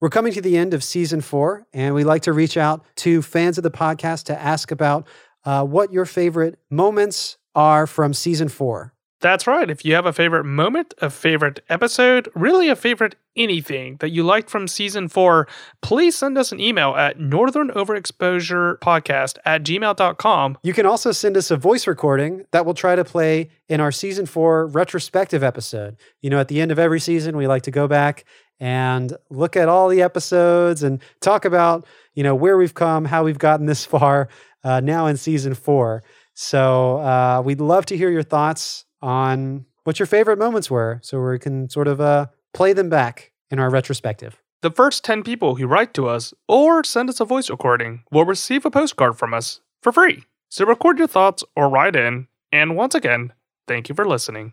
We're coming to the end of season four, and we like to reach out to fans of the podcast to ask about uh, what your favorite moments are from season four. That's right. If you have a favorite moment, a favorite episode, really a favorite anything that you liked from season four, please send us an email at northern overexposure podcast at gmail.com. You can also send us a voice recording that we'll try to play in our season four retrospective episode. You know, at the end of every season, we like to go back and look at all the episodes and talk about, you know, where we've come, how we've gotten this far uh, now in season four. So uh, we'd love to hear your thoughts on what your favorite moments were so we can sort of uh, play them back in our retrospective. The first 10 people who write to us or send us a voice recording will receive a postcard from us for free. So record your thoughts or write in. And once again, thank you for listening.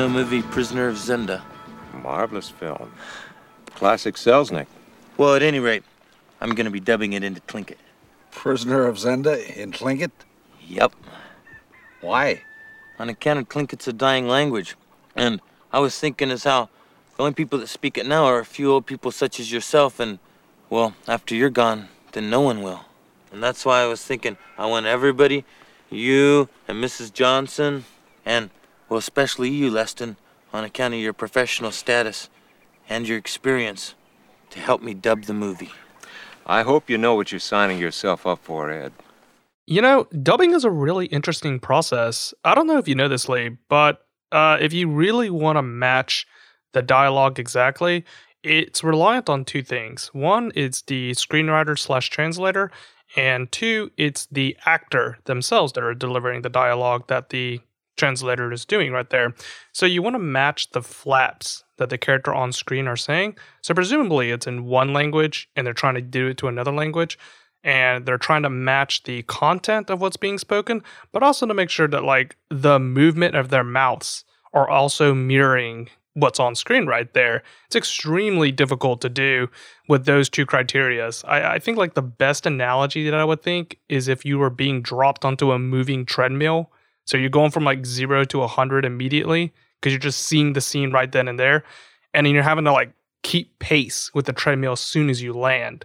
Do you know the movie Prisoner of Zenda? Marvelous film. Classic Selznick. Well, at any rate, I'm gonna be dubbing it into Tlingit. Prisoner of Zenda in Tlingit? Yep. Why? On account of Tlingit's a dying language. And I was thinking as how the only people that speak it now are a few old people such as yourself, and, well, after you're gone, then no one will. And that's why I was thinking I want everybody, you and Mrs. Johnson, and, well, especially you, Leston, on account of your professional status and your experience, to help me dub the movie. I hope you know what you're signing yourself up for, Ed. You know, dubbing is a really interesting process. I don't know if you know this, Lee, but uh, if you really want to match the dialogue exactly, it's reliant on two things. One is the screenwriter slash translator, and two, it's the actor themselves that are delivering the dialogue that the translator is doing right there. So you want to match the flaps that the character on screen are saying. So presumably it's in one language and they're trying to do it to another language and they're trying to match the content of what's being spoken, but also to make sure that like the movement of their mouths are also mirroring what's on screen right there. It's extremely difficult to do with those two criterias. I, I think like the best analogy that I would think is if you were being dropped onto a moving treadmill. So you're going from like zero to a hundred immediately because you're just seeing the scene right then and there. And then you're having to like keep pace with the treadmill as soon as you land.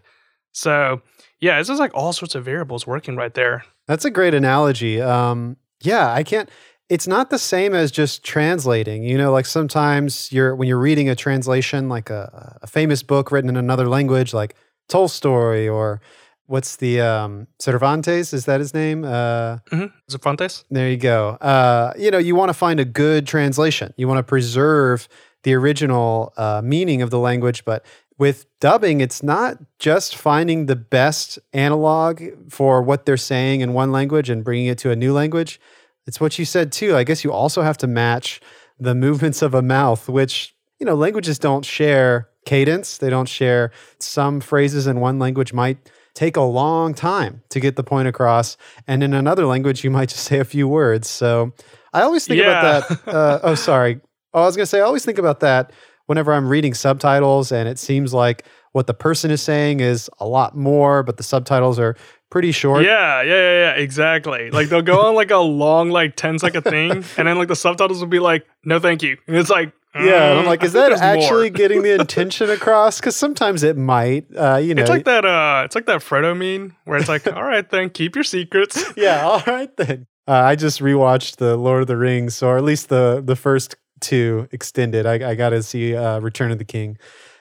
So yeah, it's just like all sorts of variables working right there. That's a great analogy. Um, yeah, I can't. It's not the same as just translating. You know, like sometimes you're when you're reading a translation, like a, a famous book written in another language, like Tolstoy or what's the um, Cervantes? Is that his name? Uh, Mm-hmm. Cervantes. there you go. Uh, you know, you want to find a good translation. You want to preserve the original uh, meaning of the language, but with dubbing, it's not just finding the best analog for what they're saying in one language and bringing it to a new language. It's what you said too. I guess you also have to match the movements of a mouth, which, you know, languages don't share cadence. They don't share some phrases in one language might take a long time to get the point across. And in another language, you might just say a few words. So I always think Yeah. about that. Uh, oh, sorry. Oh, I was going to say, I always think about that whenever I'm reading subtitles and it seems like what the person is saying is a lot more, but the subtitles are pretty short. Yeah, yeah, yeah, yeah, exactly. Like they'll go on like a long, like 10 second thing, and then like the subtitles will be like, no, thank you. And it's like, Yeah, and I'm mm, like, is that actually getting the intention across? Because sometimes it might. Uh, you know, It's like that. Uh, it's like that Frodo meme where it's like, all right, then keep your secrets. yeah. All right then. Uh, I just rewatched the Lord of the Rings, or at least the the first two extended. I, I got to see uh, Return of the King.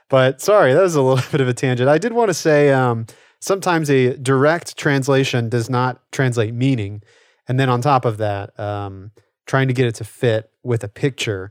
But sorry, that was a little bit of a tangent. I did want to say um, sometimes a direct translation does not translate meaning, and then on top of that, um, trying to get it to fit with a picture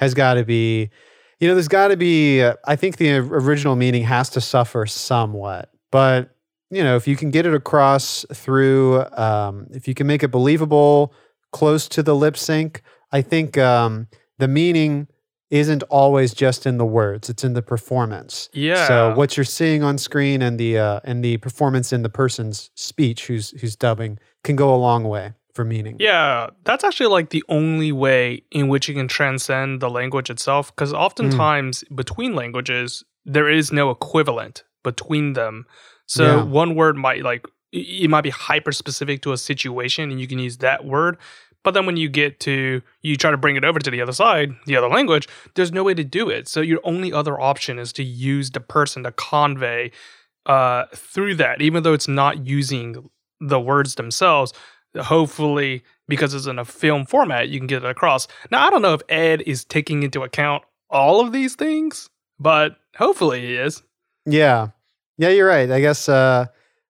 has got to be. You know, there's got to be. Uh, I think the original meaning has to suffer somewhat, but you know, if you can get it across through, um, if you can make it believable, close to the lip sync, I think um, the meaning isn't always just in the words; it's in the performance. Yeah. So what you're seeing on screen and the uh, and the performance in the person's speech, who's who's dubbing, can go a long way. For meaning. Yeah, that's actually like the only way in which you can transcend the language itself. Because oftentimes between languages, there is no equivalent between them. So Yeah. one word might like it it might be hyper specific to a situation, and you can use that word. But then when you get to you try to bring it over to the other side, the other language, there's no way to do it. So your only other option is to use the person to convey uh, through that, even though it's not using the words themselves. Hopefully, because it's in a film format, you can get it across. Now, I don't know if Ed is taking into account all of these things, but hopefully he is. Yeah. Yeah, you're right. I guess uh,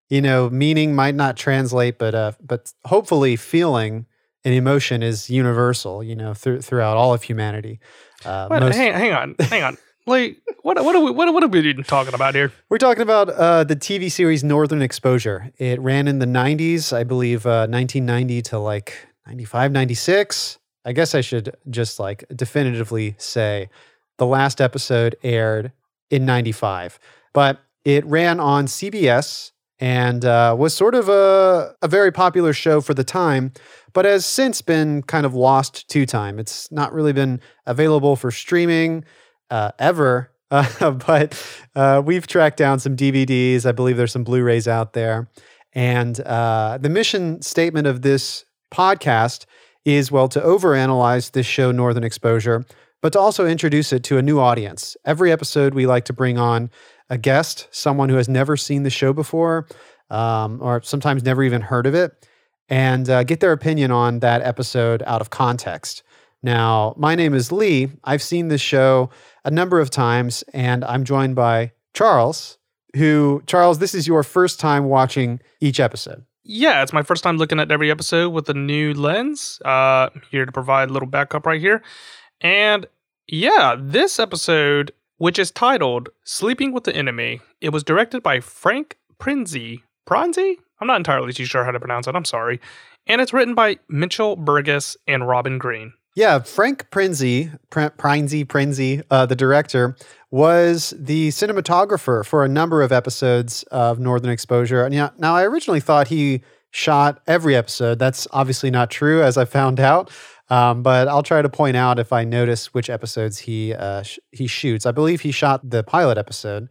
you know, meaning might not translate, but uh but hopefully feeling and emotion is universal, you know, through throughout all of humanity. Uh, Wait, most- hang, hang on, hang on. Like, what, what are we, what, what are we even talking about here? We're talking about uh, the TV series Northern Exposure. It ran in the 90s, I believe, uh, 1990 to like 95, 96. I guess I should just like definitively say the last episode aired in 95. But it ran on CBS and uh, was sort of a, a very popular show for the time, but has since been kind of lost to time. It's not really been available for streaming uh, ever. Uh, but uh, we've tracked down some DVDs. I believe there's some Blu-rays out there. And uh, the mission statement of this podcast is well to overanalyze this show, Northern Exposure, but to also introduce it to a new audience. Every episode, we like to bring on a guest, someone who has never seen the show before, um, or sometimes never even heard of it, and uh, get their opinion on that episode out of context. Now, my name is Lee. I've seen this show a number of times, and I'm joined by Charles, who, Charles, this is your first time watching each episode. Yeah, it's my first time looking at every episode with a new lens. Uh, here to provide a little backup right here. And yeah, this episode, which is titled Sleeping with the Enemy, it was directed by Frank Prinzi. Prinzi? I'm not entirely too sure how to pronounce it. I'm sorry. And it's written by Mitchell Burgess and Robin Green. Yeah, Frank Prinzi, Pr- Prinzi, Prinzi, uh, the director, was the cinematographer for a number of episodes of Northern Exposure. And yeah, now I originally thought he shot every episode. That's obviously not true, as I found out. Um, but I'll try to point out if I notice which episodes he uh, sh- he shoots. I believe he shot the pilot episode.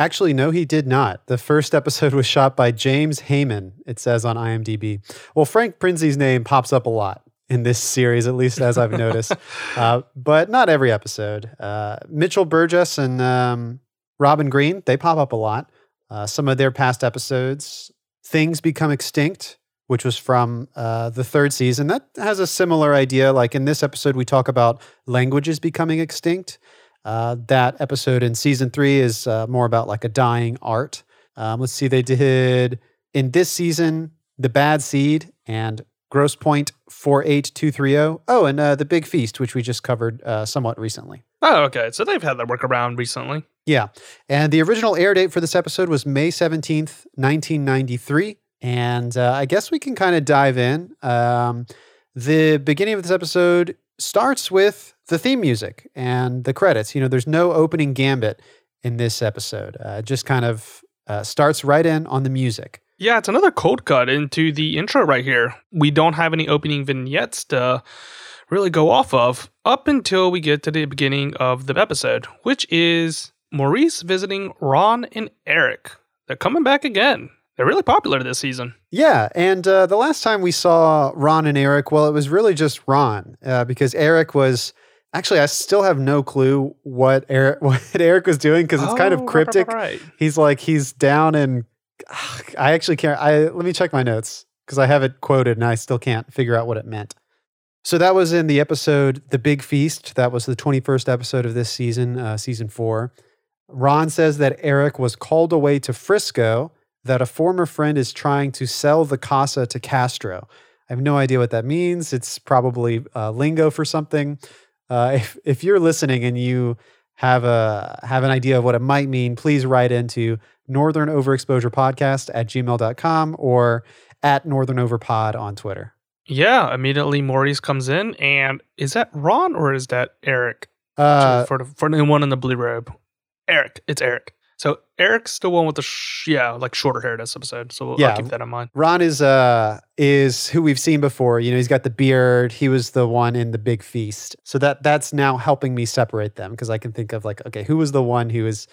Actually, no, he did not. The first episode was shot by James Heyman. It says on IMDb. Well, Frank Prinzi's name pops up a lot in this series, at least as I've noticed, uh, but not every episode. Uh, Mitchell Burgess and um, Robin Green, they pop up a lot. Uh, some of their past episodes, Things Become Extinct, which was from uh, the third season, that has a similar idea. Like in this episode, we talk about languages becoming extinct. Uh, that episode in season three is uh, more about like a dying art. Um, let's see, they did in this season, The Bad Seed and Grosse Pointe 48230. Oh, and uh, The Big Feast, which we just covered uh, somewhat recently. Oh, okay. So they've had that workaround recently. Yeah. And the original air date for this episode was May 17th, 1993. And uh, I guess we can kind of dive in. Um, the beginning of this episode starts with the theme music and the credits. You know, there's no opening gambit in this episode, uh, it just kind of uh, starts right in on the music. Yeah, it's another cold cut into the intro right here. We don't have any opening vignettes to really go off of up until we get to the beginning of the episode, which is Maurice visiting Ron and Eric. They're coming back again. They're really popular this season. Yeah, and uh, the last time we saw Ron and Eric, well, it was really just Ron uh, because Eric was actually I still have no clue what Eric what Eric was doing because it's kind Oh, of cryptic. Right, right. He's like he's down and I actually can't. I let me check my notes because I have it quoted and I still can't figure out what it meant. So that was in the episode "The Big Feast." That was the twenty-first episode of this season, uh, season four. Ron says that Eric was called away to Frisco. That a former friend is trying to sell the casa to Castro. I have no idea what that means. It's probably uh, lingo for something. Uh, if if you're listening and you have a have an idea of what it might mean, please write into Northern Overexposure Podcast at gmail.com or at Northern Overpod on Twitter. Yeah, immediately Maurice comes in, and is that Ron or is that Eric? Uh, for the, for the one in the blue robe, Eric. It's Eric. So Eric's the one with the sh- yeah, like shorter hair this episode. So we'll, Yeah. I'll keep that in mind. Ron is uh is who we've seen before. You know, he's got the beard. He was the one in the big feast. So that that's now helping me separate them because I can think of like, okay, who was the one who is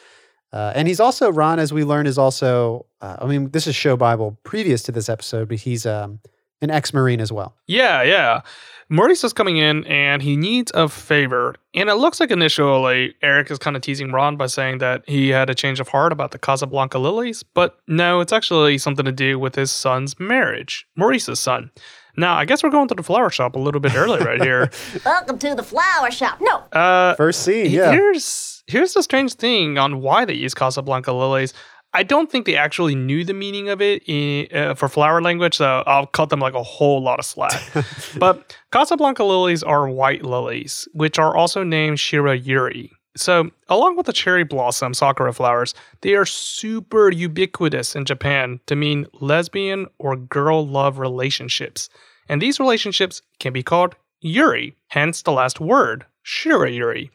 uh, and he's also Ron, as we learn, is also. Uh, I mean, this is show Bible previous to this episode, but he's um, an ex-marine as well. Yeah, yeah. Maurice is coming in and he needs a favor. And it looks like initially Eric is kind of teasing Ron by saying that he had a change of heart about the Casablanca lilies. But no, it's actually something to do with his son's marriage, Maurice's son. Now, I guess we're going to the flower shop a little bit early right here. Welcome to the flower shop. No, Uh, First scene, yeah. Here's here's the strange thing on why they use Casablanca lilies. I don't think they actually knew the meaning of it in, uh, for flower language, so I'll cut them like a whole lot of slack. but Casablanca lilies are white lilies, which are also named Shira Yuri. So, along with the cherry blossom sakura flowers, they are super ubiquitous in Japan to mean lesbian or girl love relationships. And these relationships can be called Yuri, hence the last word, Shira Yuri.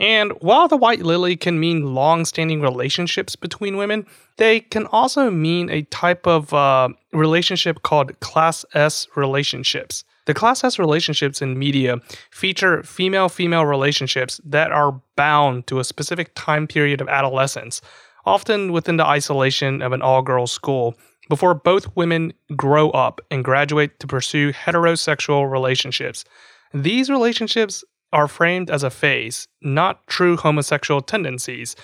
And while the white lily can mean long standing relationships between women, they can also mean a type of uh, relationship called Class S relationships. The Class S relationships in media feature female female relationships that are bound to a specific time period of adolescence, often within the isolation of an all girls school, before both women grow up and graduate to pursue heterosexual relationships. These relationships are framed as a phase, not true homosexual tendencies.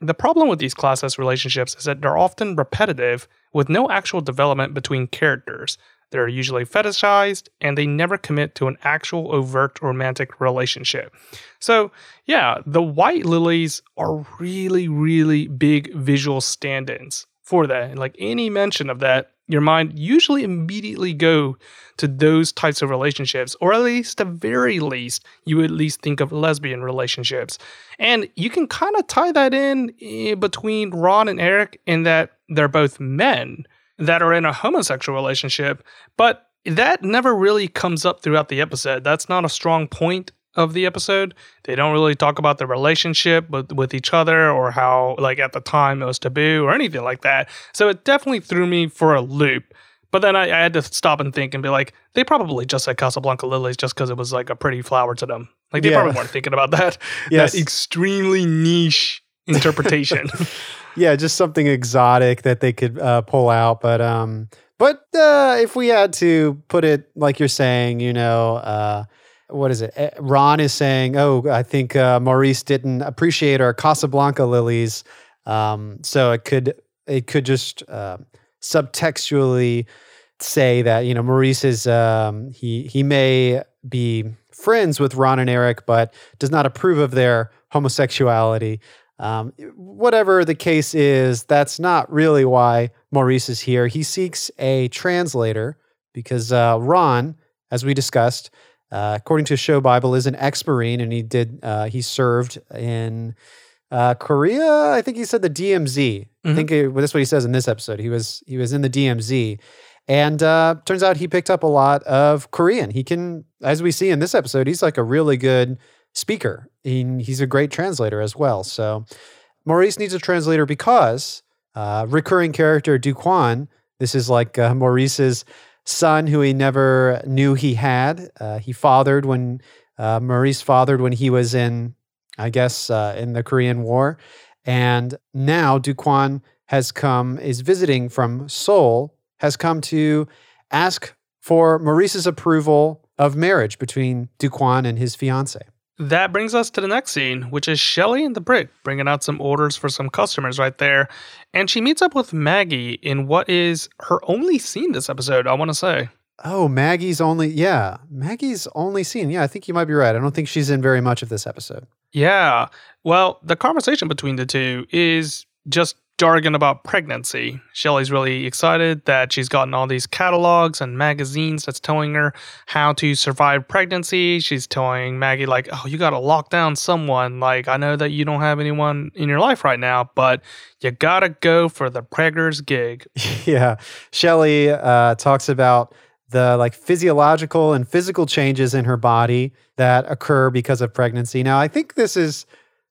The problem with these class relationships is that they're often repetitive with no actual development between characters. They're usually fetishized and they never commit to an actual overt romantic relationship. So, yeah, the white lilies are really, really big visual stand ins for that. And like any mention of that, your mind usually immediately go to those types of relationships, or at least the very least, you at least think of lesbian relationships. And you can kind of tie that in eh, between Ron and Eric in that they're both men that are in a homosexual relationship, but that never really comes up throughout the episode. That's not a strong point of the episode. They don't really talk about the relationship with, with each other or how, like, at the time it was taboo or anything like that. So it definitely threw me for a loop. But then I, I had to stop and think and be like, they probably just said Casablanca lilies just because it was like a pretty flower to them. Like they Yeah. probably weren't thinking about that. Yes. That extremely niche interpretation. yeah, just something exotic that they could uh, pull out. But um, but uh, if we had to put it like you're saying, you know, uh, what is it? Eh, Ron is saying, "Oh, I think uh, Maurice didn't appreciate our Casablanca lilies." Um, so it could it could just uh, subtextually say that you know Maurice is um, he he may be friends with Ron and Eric, but does not approve of their homosexuality. Um, whatever the case is, that's not really why Maurice is here. He seeks a translator because uh, Ron, as we discussed, uh, according to Show Bible, is an ex-marine, and he did uh, he served in uh, Korea. I think he said the DMZ. I Mhm. think it, well, that's what he says in this episode. He was he was in the DMZ, and uh, turns out he picked up a lot of Korean. He can, as we see in this episode, he's like a really good speaker. He, he's a great translator as well. So Maurice needs a translator because uh, recurring character Duk Won. This is like uh, Maurice's son, who he never knew he had. Uh, he fathered when uh, Maurice fathered when he was in, I guess, uh, in the Korean War, and now Duk Won has come is visiting from Seoul. Has come to ask for Maurice's approval of marriage between Duk Won and his fiance. That brings us to the next scene, which is Shelly and the Brick bringing out some orders for some customers right there. And she meets up with Maggie in what is her only scene this episode, I want to say. Oh, Maggie's only yeah, Maggie's only scene. Yeah, I think you might be right. I don't think she's in very much of this episode. Yeah. Well, the conversation between the two is just jargon about pregnancy. Shelly's really excited that she's gotten all these catalogs and magazines that's telling her how to survive pregnancy. She's telling Maggie, like, oh, you got to lock down someone. Like, I know that you don't have anyone in your life right now, but you got to go for the pregger's gig. yeah, Shelley uh, talks about the like physiological and physical changes in her body that occur because of pregnancy. Now, I think this is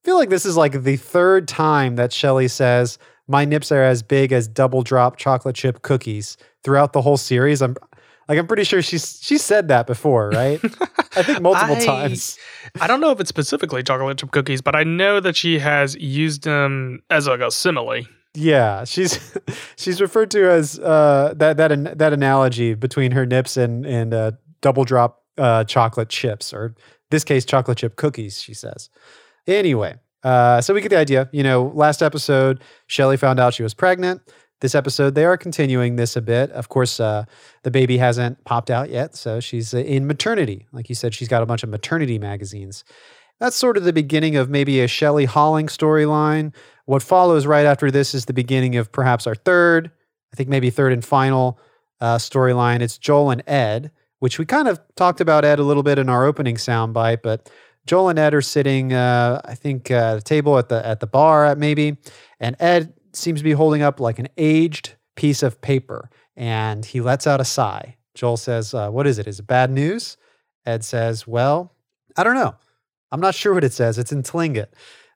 feel like this is like the third time that Shelley says my nips are as big as double drop chocolate chip cookies throughout the whole series. I'm like I'm pretty sure she's she said that before, right? I think multiple I- times. I don't know if it's specifically chocolate chip cookies, but I know that she has used them as like a simile. Yeah, she's she's referred to as uh, that that an, that analogy between her nips and and uh, double drop uh, chocolate chips, or this case, chocolate chip cookies. She says. Anyway, uh, so we get the idea. You know, last episode, Shelley found out she was pregnant. This episode, they are continuing this a bit. Of course, uh, the baby hasn't popped out yet, so she's uh, in maternity. Like you said, she's got a bunch of maternity magazines. That's sort of the beginning of maybe a Shelley Holling storyline. What follows right after this is the beginning of perhaps our third, I think maybe third and final uh, storyline. It's Joel and Ed, which we kind of talked about Ed a little bit in our opening soundbite, but Joel and Ed are sitting, uh, I think, uh, at a table at the at the bar, uh, maybe, and Ed seems to be holding up like an aged piece of paper, and he lets out a sigh. Joel says, uh, "What is it? Is it bad news?" Ed says, "Well, I don't know. I'm not sure what it says. It's in Tlingit.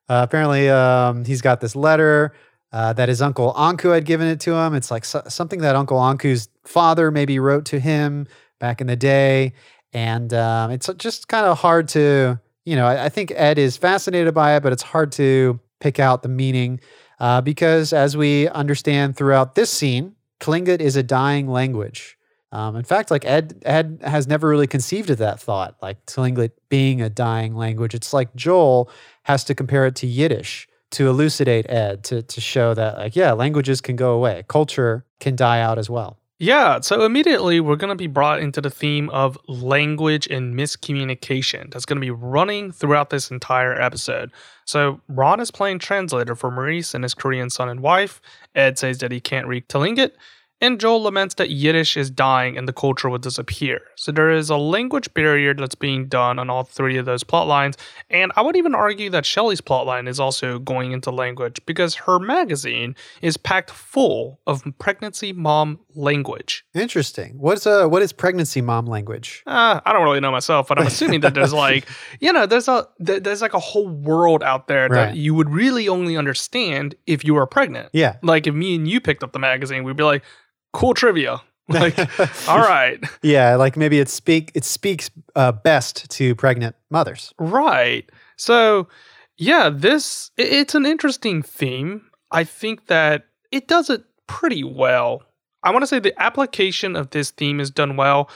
Uh, apparently, um, he's got this letter uh, that his uncle Anku had given it to him. It's like so- something that Uncle Anku's father maybe wrote to him back in the day, and um, it's just kind of hard to, you know. I, I think Ed is fascinated by it, but it's hard to pick out the meaning uh, because, as we understand throughout this scene, Tlingit is a dying language. Um, in fact, like Ed, Ed has never really conceived of that thought, like Tlingit being a dying language. It's like Joel has to compare it to Yiddish to elucidate Ed to to show that, like, yeah, languages can go away, culture can die out as well. Yeah, so immediately we're going to be brought into the theme of language and miscommunication that's going to be running throughout this entire episode. So Ron is playing translator for Maurice and his Korean son and wife. Ed says that he can't read Tlingit, and Joel laments that Yiddish is dying and the culture will disappear. So there is a language barrier that's being done on all three of those plot lines, and I would even argue that Shelley's plotline is also going into language because her magazine is packed full of pregnancy mom language. Interesting. What's uh what is pregnancy mom language? Uh, I don't really know myself, but I'm assuming that there's like, you know, there's a there's like a whole world out there that Right. you would really only understand if you were pregnant. Yeah. Like if me and you picked up the magazine, we'd be like, cool trivia. Like, all right, Yeah, like maybe it speak it speaks uh, best to pregnant mothers. right. So, yeah, this i- it's an interesting theme. I think that it does it pretty well. I want to say the application of this theme is done well.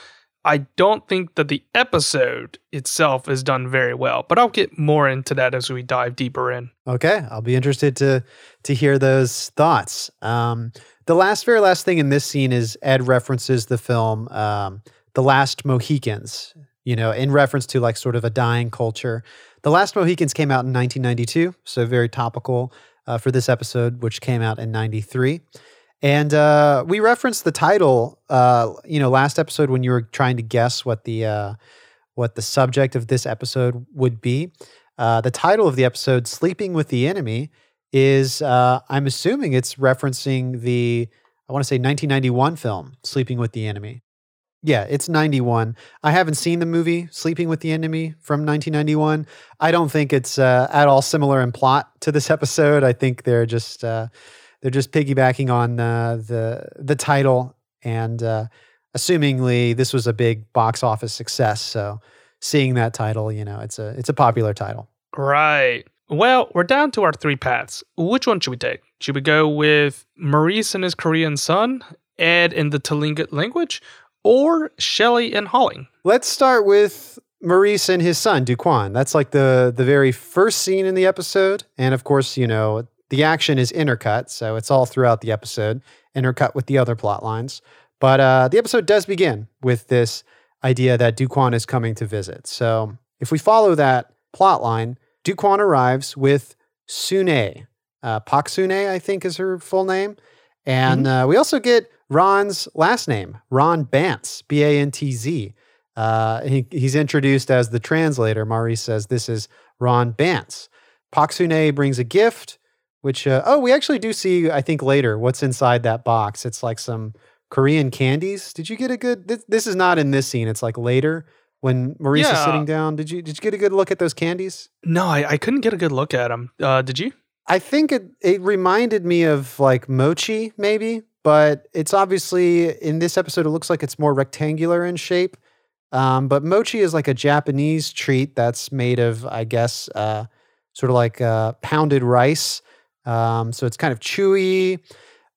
I don't think that the episode itself is done very well, but I'll get more into that as we dive deeper in. Okay, I'll be interested to to hear those thoughts. Um, the last, very last thing in this scene is Ed references the film um, "The Last Mohicans." You know, in reference to like sort of a dying culture. The Last Mohicans came out in 1992, so very topical uh, for this episode, which came out in '93. And uh, we referenced the title, uh, you know, last episode when you were trying to guess what the uh, what the subject of this episode would be. Uh, the title of the episode, "Sleeping with the Enemy," is uh, I'm assuming it's referencing the I want to say 1991 film "Sleeping with the Enemy." Yeah, it's 91. I haven't seen the movie Sleeping with the Enemy from 1991. I don't think it's uh, at all similar in plot to this episode. I think they're just they're just piggybacking on uh, the the title and uh, assumingly this was a big box office success. So seeing that title, you know, it's a it's a popular title. Right. Well, we're down to our three paths. Which one should we take? Should we go with Maurice and his Korean son, Ed in the Tlingit language, or Shelley and Holling? Let's start with Maurice and his son Duk Won. That's like the the very first scene in the episode, and of course, you know the action is intercut, so it's all throughout the episode, intercut with the other plot lines. But uh, the episode does begin with this idea that Duk Won is coming to visit. So if we follow that plot line, Duk Won arrives with Sune, uh, Pak Sune, I think is her full name, and uh, we also get Ron's last name, Ron Bantz, B A N T Z. Uh, he, he's introduced as the translator. Maurice says this is Ron Bantz. Paksune brings a gift, which, uh, oh, we actually do see, I think, later what's inside that box. It's like some Korean candies. Did you get a good? This, this is not in this scene. It's like later. when Maurice is sitting down. Did you did you get a good look at those candies? No, I, I couldn't get a good look at them. Uh, did you? I think it it reminded me of like mochi, maybe, but it's obviously in this episode. It looks like it's more rectangular in shape. Um, but mochi is like a Japanese treat that's made of, I guess, uh, sort of like uh, pounded rice. Um, so it's kind of chewy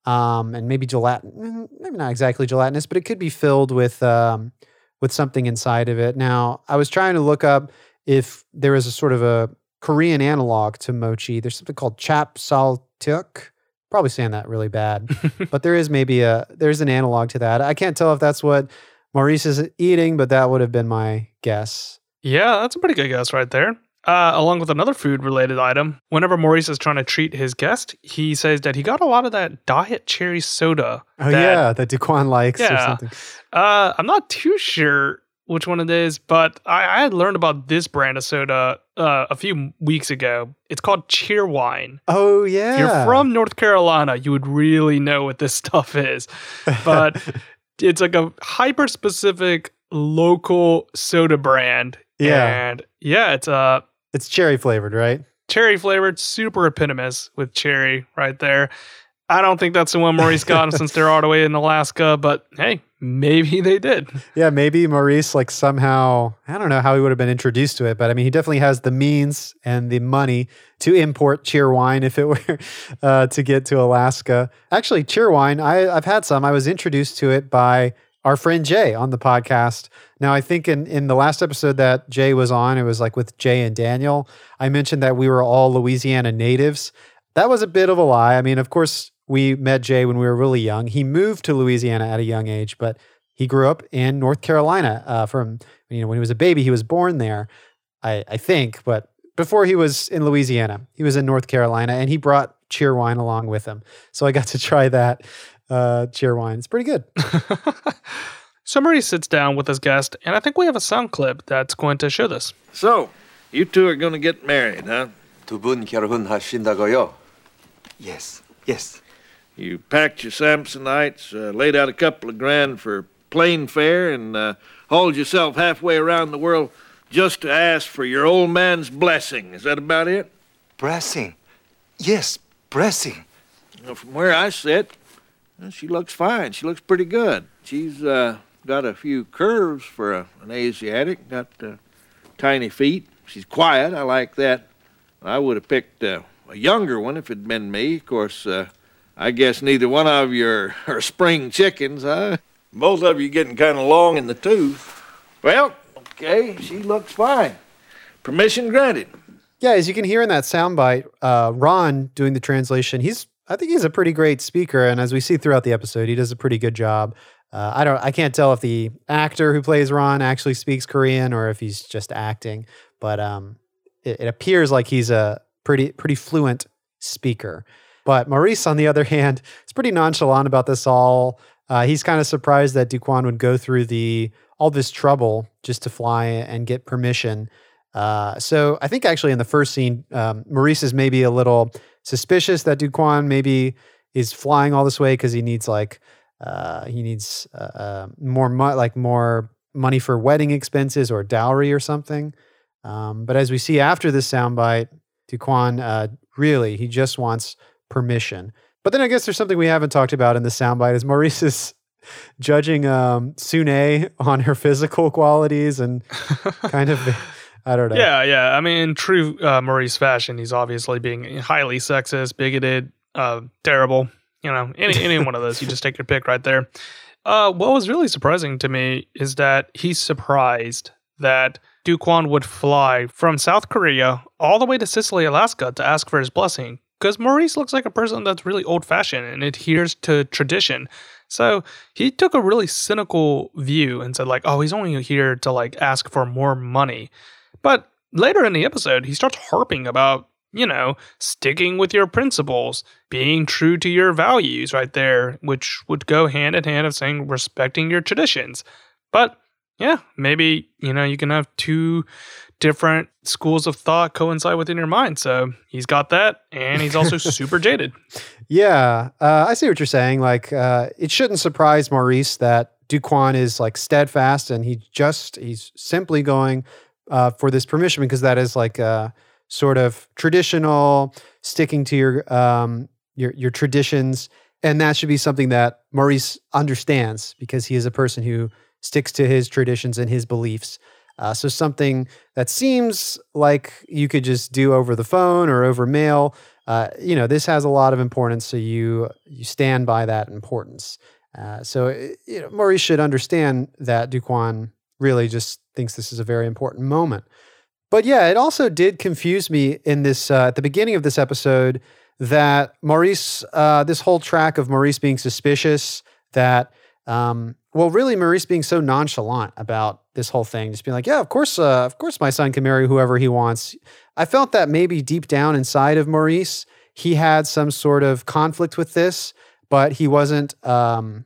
um, and maybe gelatin, maybe not exactly gelatinous, but it could be filled with um, with something inside of it. Now, I was trying to look up if there is a sort of a Korean analog to mochi. There's something called chap saltuk. Probably saying that really bad, but there is maybe a there's an analog to that. I can't tell if that's what Maurice is eating, but that would have been my guess. Yeah, that's a pretty good guess right there. Uh, along with another food related item, whenever Maurice is trying to treat his guest, he says that he got a lot of that diet cherry soda. Oh that- yeah, that Duk Won likes or Yeah. something. Uh, I'm not too sure which one it is, but I, I had learned about this brand of soda uh, a few weeks ago. It's called Cheerwine. Oh yeah. If you're from North Carolina, you would really know what this stuff is. But it's like a hyper specific local soda brand. Yeah. And yeah, it's uh it's cherry flavored, right? cherry flavored, super eponymous with cherry right there. I don't think that's the one Maurice got since they're all the way in Alaska, but hey, maybe they did. Yeah, maybe Maurice like somehow I don't know how he would have been introduced to it, but I mean he definitely has the means and the money to import Cheerwine if it were uh, to get to Alaska. Actually, cheer wine, I, I've had some. I was introduced to it by our friend Jay on the podcast. Now I think in in the last episode that Jay was on, it was like with Jay and Daniel. I mentioned that we were all Louisiana natives. That was a bit of a lie. I mean, of course, we met Jay when we were really young. He moved to Louisiana at a young age, but he grew up in North Carolina. Uh, from you know when he was a baby, he was born there, I, I think. But before he was in Louisiana, he was in North Carolina, and he brought Cheerwine along with him. So I got to try that uh, Cheerwine. It's pretty good. so Maurice sits down with his guest, and I think we have a sound clip that's going to show this. So, you two are gonna get married, huh? 두 분 결혼하신다고요? Yes, yes. You packed your Samsonites, uh, laid out a couple of grand for plane fare, and uh, hauled yourself halfway around the world just to ask for your old man's blessing. Is that about it? Blessing. Yes, blessing. Well, from where I sit, well, she looks fine. She looks pretty good. She's uh, got a few curves for a, an Asiatic. Got uh, tiny feet. She's quiet. I like that. I would have picked uh, a younger one if it'd been me. Of course, uh, I guess neither one of you are, are spring chickens, huh? Both of you getting kind of long in the tooth. Well, okay, she looks fine. Permission granted. Yeah, as you can hear in that soundbite, uh, Ron doing the translation, he's I think he's a pretty great speaker, and as we see throughout the episode, he does a pretty good job. Uh, I don't, I can't tell if the actor who plays Ron actually speaks Korean or if he's just acting, but um, it, it appears like he's a pretty pretty fluent speaker. But Maurice, on the other hand, is pretty nonchalant about this all. Uh, he's kind of surprised that Duk Won would go through the all this trouble just to fly and get permission. Uh, so I think actually in the first scene, um, Maurice is maybe a little suspicious that Duk Won maybe is flying all this way because he needs like uh, he needs uh, uh, more mo- like more money for wedding expenses or dowry or something. Um, but as we see after this soundbite, Duk Won uh, really he just wants permission. But then I guess there's something we haven't talked about in the soundbite is Maurice's judging um, Sune on her physical qualities and kind of I don't know. Yeah, yeah. I mean, in true uh, Maurice fashion, he's obviously being highly sexist, bigoted, uh, terrible. You know, any any one of those, you just take your pick right there. Uh, what was really surprising to me is that he's surprised that Duk Won would fly from South Korea all the way to Cicely, Alaska to ask for his blessing. Because Maurice looks like a person that's really old fashioned and adheres to tradition. So he took a really cynical view and said, like, oh, he's only here to like ask for more money. But later in the episode, he starts harping about, you know, sticking with your principles, being true to your values right there, which would go hand in hand of saying respecting your traditions. But yeah, maybe, you know, you can have two different schools of thought coincide within your mind. So he's got that, and he's also super jaded. Yeah, uh, I see what you're saying. Like, uh, it shouldn't surprise Maurice that Duk Won is like steadfast and he just he's simply going uh, for this permission because that is like a sort of traditional sticking to your um, your your traditions and that should be something that Maurice understands because he is a person who sticks to his traditions and his beliefs. Uh, so something that seems like you could just do over the phone or over mail, uh, you know, this has a lot of importance. So you you stand by that importance. Uh, so you know, Maurice should understand that Duk Won really just thinks this is a very important moment. But yeah, it also did confuse me in this uh, at the beginning of this episode that Maurice, uh, this whole track of Maurice being suspicious, that um, well, really Maurice being so nonchalant about this whole thing, just being like, yeah, of course, uh, of course, my son can marry whoever he wants. I felt that maybe deep down inside of Maurice, he had some sort of conflict with this, but he wasn't. Um,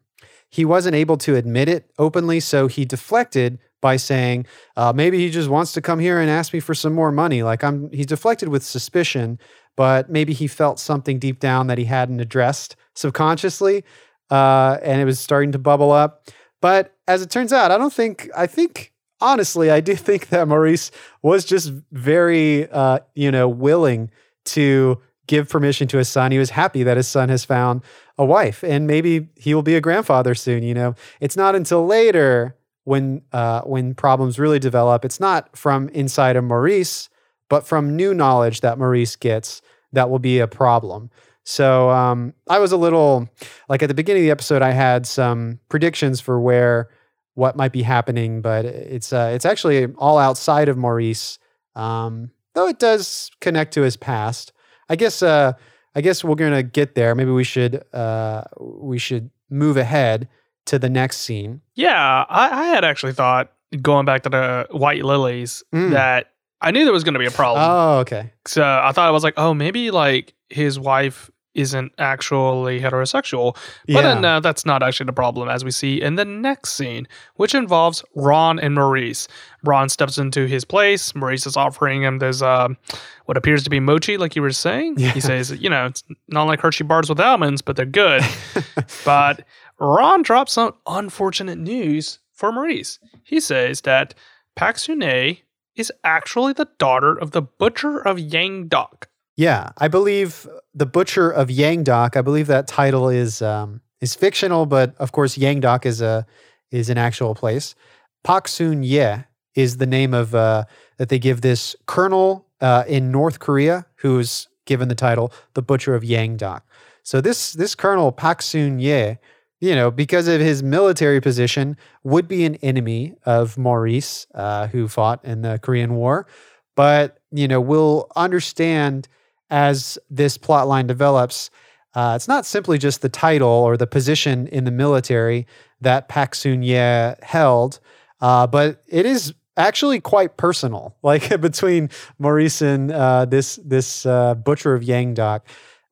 he wasn't able to admit it openly, so he deflected by saying uh, maybe he just wants to come here and ask me for some more money. Like I'm, he deflected with suspicion, but maybe he felt something deep down that he hadn't addressed subconsciously, uh, and it was starting to bubble up. But as it turns out, I don't think. I think honestly, I do think that Maurice was just very, uh, you know, willing to give permission to his son. He was happy that his son has found a wife, and maybe he will be a grandfather soon. You know, it's not until later when uh, when problems really develop. It's not from inside of Maurice, but from new knowledge that Maurice gets that will be a problem. So um, I was a little like at the beginning of the episode, I had some predictions for where what might be happening, but it's uh, it's actually all outside of Maurice, um, though it does connect to his past. I guess uh, I guess we're gonna get there. Maybe we should uh, we should move ahead to the next scene. Yeah, I, I had actually thought going back to the white lilies Mm. that I knew there was going to be a problem. Oh, okay. So I thought I was like, oh, maybe like his wife isn't actually heterosexual. But Yeah. then no, that's not actually the problem, as we see in the next scene, which involves Ron and Maurice. Ron steps into his place. Maurice is offering him this, uh, what appears to be mochi, like you were saying. Yeah. He says, you know, it's not like Hershey bars with almonds, but they're good. but Ron drops some unfortunate news for Maurice. He says that Pak Sune is actually the daughter of the butcher of Yang Dok. Yeah, I believe the Butcher of Yangdok. I believe that title is um, is fictional, but of course Yangdok is a is an actual place. Pak Sun Ye is the name of uh, that they give this colonel uh, in North Korea who's given the title the Butcher of Yangdok. So this this colonel Pak Sun Ye, you know, because of his military position, would be an enemy of Maurice, uh, who fought in the Korean War. But you know, we'll understand as this plot line develops. Uh, it's not simply just the title or the position in the military that Pak Sun Ye held, uh, but it is actually quite personal, like between Maurice and uh, this this uh, butcher of Yangdok,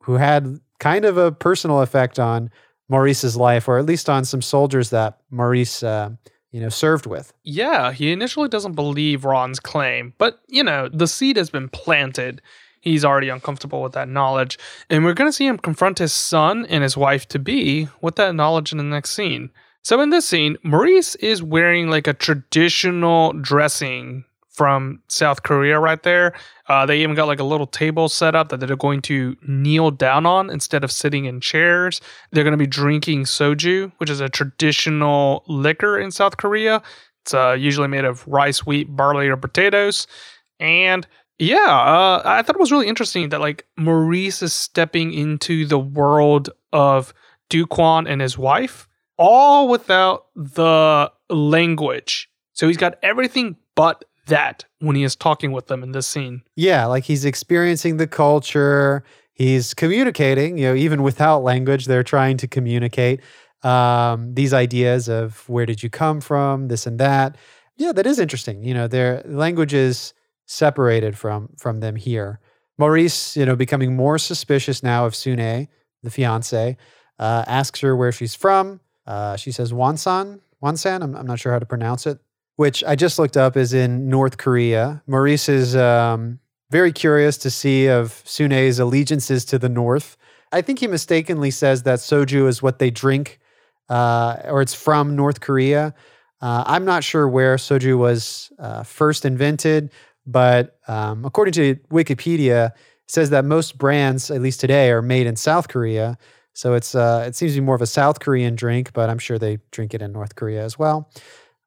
who had kind of a personal effect on Maurice's life, or at least on some soldiers that Maurice, uh, you know, served with. Yeah, he initially doesn't believe Ron's claim, but you know, the seed has been planted. He's already uncomfortable with that knowledge, and we're going to see him confront his son and his wife to be with that knowledge in the next scene. So, in this scene, Maurice is wearing like a traditional dressing from South Korea right there. Uh, they even got like a little table set up that they're going to kneel down on instead of sitting in chairs. They're going to be drinking soju, which is a traditional liquor in South Korea. It's uh, usually made of rice, wheat, barley, or potatoes. And yeah, uh, I thought it was really interesting that like Maurice is stepping into the world of Duk Won and his wife, all without the language. So he's got everything but that when he is talking with them in this scene. Yeah, like he's experiencing the culture. He's communicating, you know, even without language, they're trying to communicate um, these ideas of where did you come from, this and that. Yeah, that is interesting. You know, their language is separated from from them here. Maurice, you know, becoming more suspicious now of Sune, the fiance, uh, asks her where she's from. Uh, she says Wonsan, Wonsan. I'm, I'm not sure how to pronounce it which I just looked up is in North Korea. Maurice is um, very curious to see of Sune's allegiances to the North. I think he mistakenly says that soju is what they drink uh, or it's from North Korea. Uh, I'm not sure where soju was uh, first invented, but um, according to Wikipedia, says that most brands, at least today, are made in South Korea. So it's uh, it seems to be more of a South Korean drink, but I'm sure they drink it in North Korea as well.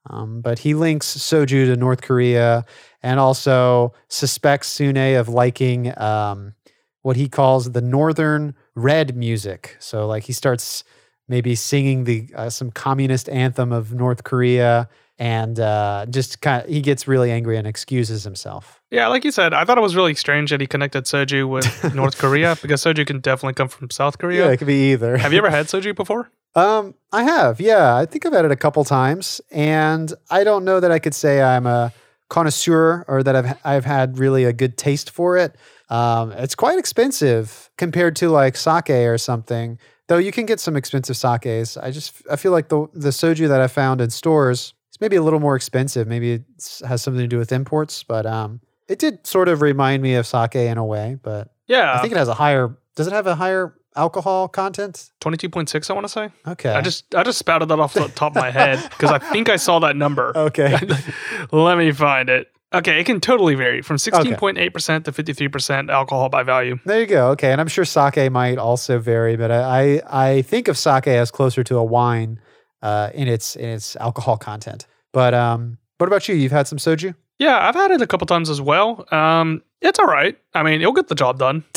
Um, but he links soju to North Korea and also suspects Sune of liking um, what he calls the Northern Red music. So like he starts maybe singing the uh, some communist anthem of North Korea and uh, just kind of he gets really angry and excuses himself. Yeah, like you said, I thought it was really strange that he connected soju with North Korea because soju can definitely come from South Korea. Yeah, it could be either. Have you ever had soju before? Um, I have. Yeah, I think I've had it a couple times, and I don't know that I could say I'm a connoisseur or that I've I've had really a good taste for it. Um, it's quite expensive compared to like sake or something. Though you can get some expensive sakes. I just I feel like the the soju that I found in stores is maybe a little more expensive. Maybe it has something to do with imports, but um, it did sort of remind me of sake in a way. But Yeah, I think it has a higher. Does it have a higher alcohol content? twenty-two point six. I want to say. Okay. I just I just spouted that off the top of my head because I think I saw that number. okay. Let me find it. Okay, it can totally vary from 16.8% to 53% alcohol by value. There you go. Okay, and I'm sure sake might also vary, but I I, I think of sake as closer to a wine uh, in its in its alcohol content. But um, what about you? You've had some soju? Yeah, I've had it a couple times as well. Um, it's all right. I mean, it'll get the job done.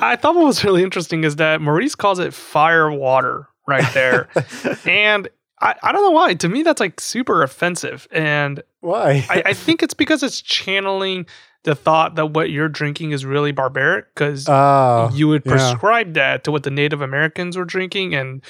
I thought what was really interesting is that Maurice calls it fire water right there. and I, I don't know why. To me, that's like super offensive. And Why? I, I think it's because it's channeling the thought that what you're drinking is really barbaric because oh, you would yeah. prescribe that to what the Native Americans were drinking. And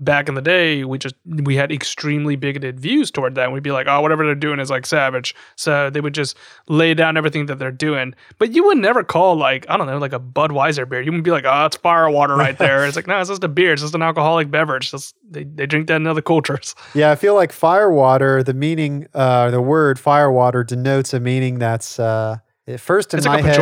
back in the day, we just we had extremely bigoted views toward that. And we'd be like, oh, whatever they're doing is like savage. So they would just lay down everything that they're doing. But you would never call like I don't know, like a Budweiser beer. You would be like, oh, it's fire water right there. it's like no, it's just a beer. It's just an alcoholic beverage. Just, they they drink that in other cultures. Yeah, I feel like firewater. The meaning, uh, the word firewater denotes a meaning that's uh, first in It's my like a head.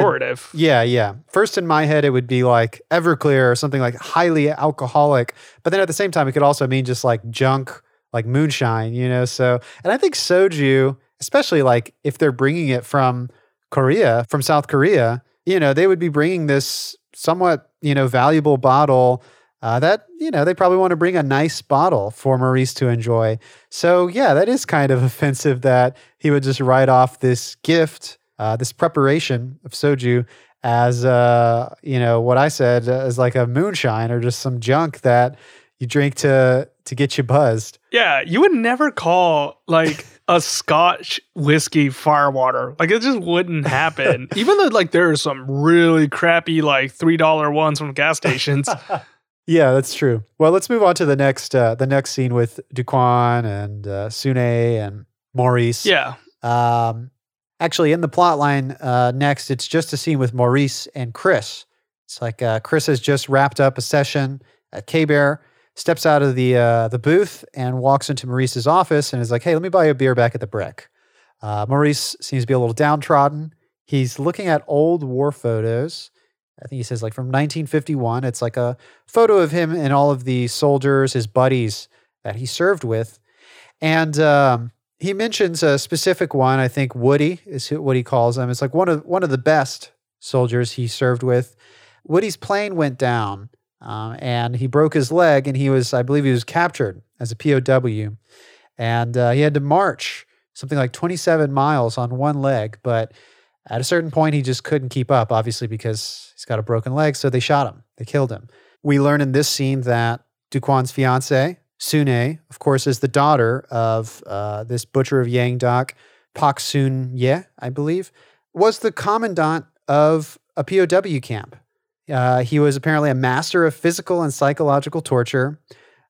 Yeah, yeah. First in my head, it would be like Everclear or something like highly alcoholic. But then at the same time, it could also mean just like junk, like moonshine, you know? So, and I think soju, especially like if they're bringing it from Korea, from South Korea, you know, they would be bringing this somewhat, you know, valuable bottle uh, that, you know, they probably want to bring a nice bottle for Maurice to enjoy. So, yeah, that is kind of offensive that he would just write off this gift uh, this preparation of soju as uh, you know what I said as like a moonshine or just some junk that you drink to to get you buzzed. Yeah, you would never call like a Scotch whiskey firewater. Like it just wouldn't happen. Even though like there are some really crappy like three dollar ones from gas stations. Yeah, that's true. Well, let's move on to the next uh, the next scene with Duk Won and uh, Sune and Maurice. yeah. Um, actually, in the plot line uh, next, it's just a scene with Maurice and Chris. It's like uh, Chris has just wrapped up a session at K Bear, steps out of the uh, the booth and walks into Maurice's office and is like, "Hey, let me buy you a beer back at the Brick." Uh, Maurice seems to be a little downtrodden. He's looking at old war photos. I think he says like from 1951. It's like a photo of him and all of the soldiers, his buddies that he served with, and um, he mentions a specific one. I think Woody is what he calls him. It's like one of one of the best soldiers he served with. Woody's plane went down, um, and he broke his leg, and he was, I believe, he was captured as a POW, and uh, he had to march something like 27 miles on one leg. But at a certain point, he just couldn't keep up, obviously because he's got a broken leg. So they shot him. They killed him. We learn in this scene that Duk Won's fiance, Sune, of course, is the daughter of uh, this butcher of Yangdok, Pak Sun Ye, I believe, was the commandant of a POW camp. Uh, he was apparently a master of physical and psychological torture,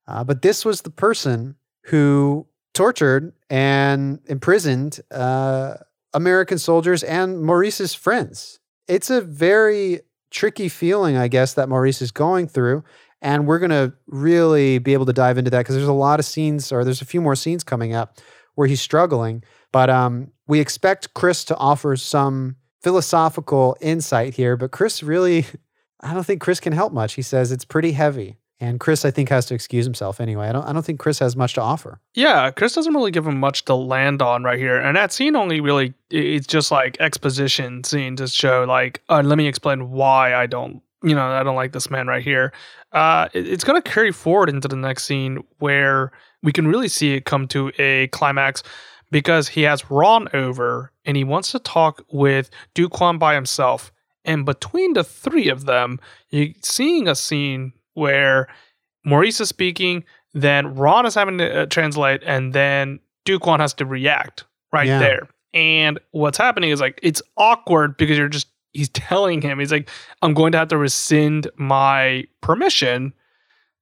uh, but this was the person who tortured and imprisoned uh, American soldiers and Maurice's friends. It's a very tricky feeling, I guess, that Maurice is going through. And we're going to really be able to dive into that because there's a lot of scenes, or there's a few more scenes coming up where he's struggling. But um, we expect Chris to offer some philosophical insight here. But Chris really, I don't think Chris can help much. He says it's pretty heavy. And Chris, I think, has to excuse himself anyway. I don't. I don't think Chris has much to offer. Yeah, Chris doesn't really give him much to land on right here, and that scene only really it's just like exposition scene to show like, uh, let me explain why I don't, you know, I don't like this man right here. Uh, it- it's gonna carry forward into the next scene where we can really see it come to a climax because he has Ron over and he wants to talk with Duk Won by himself, and between the three of them, you're seeing a scene where Maurice is speaking then Ron is having to uh, translate, and then Duk Won has to react right Yeah. there. And what's happening is like it's awkward because you're just he's telling him he's like I'm going to have to rescind my permission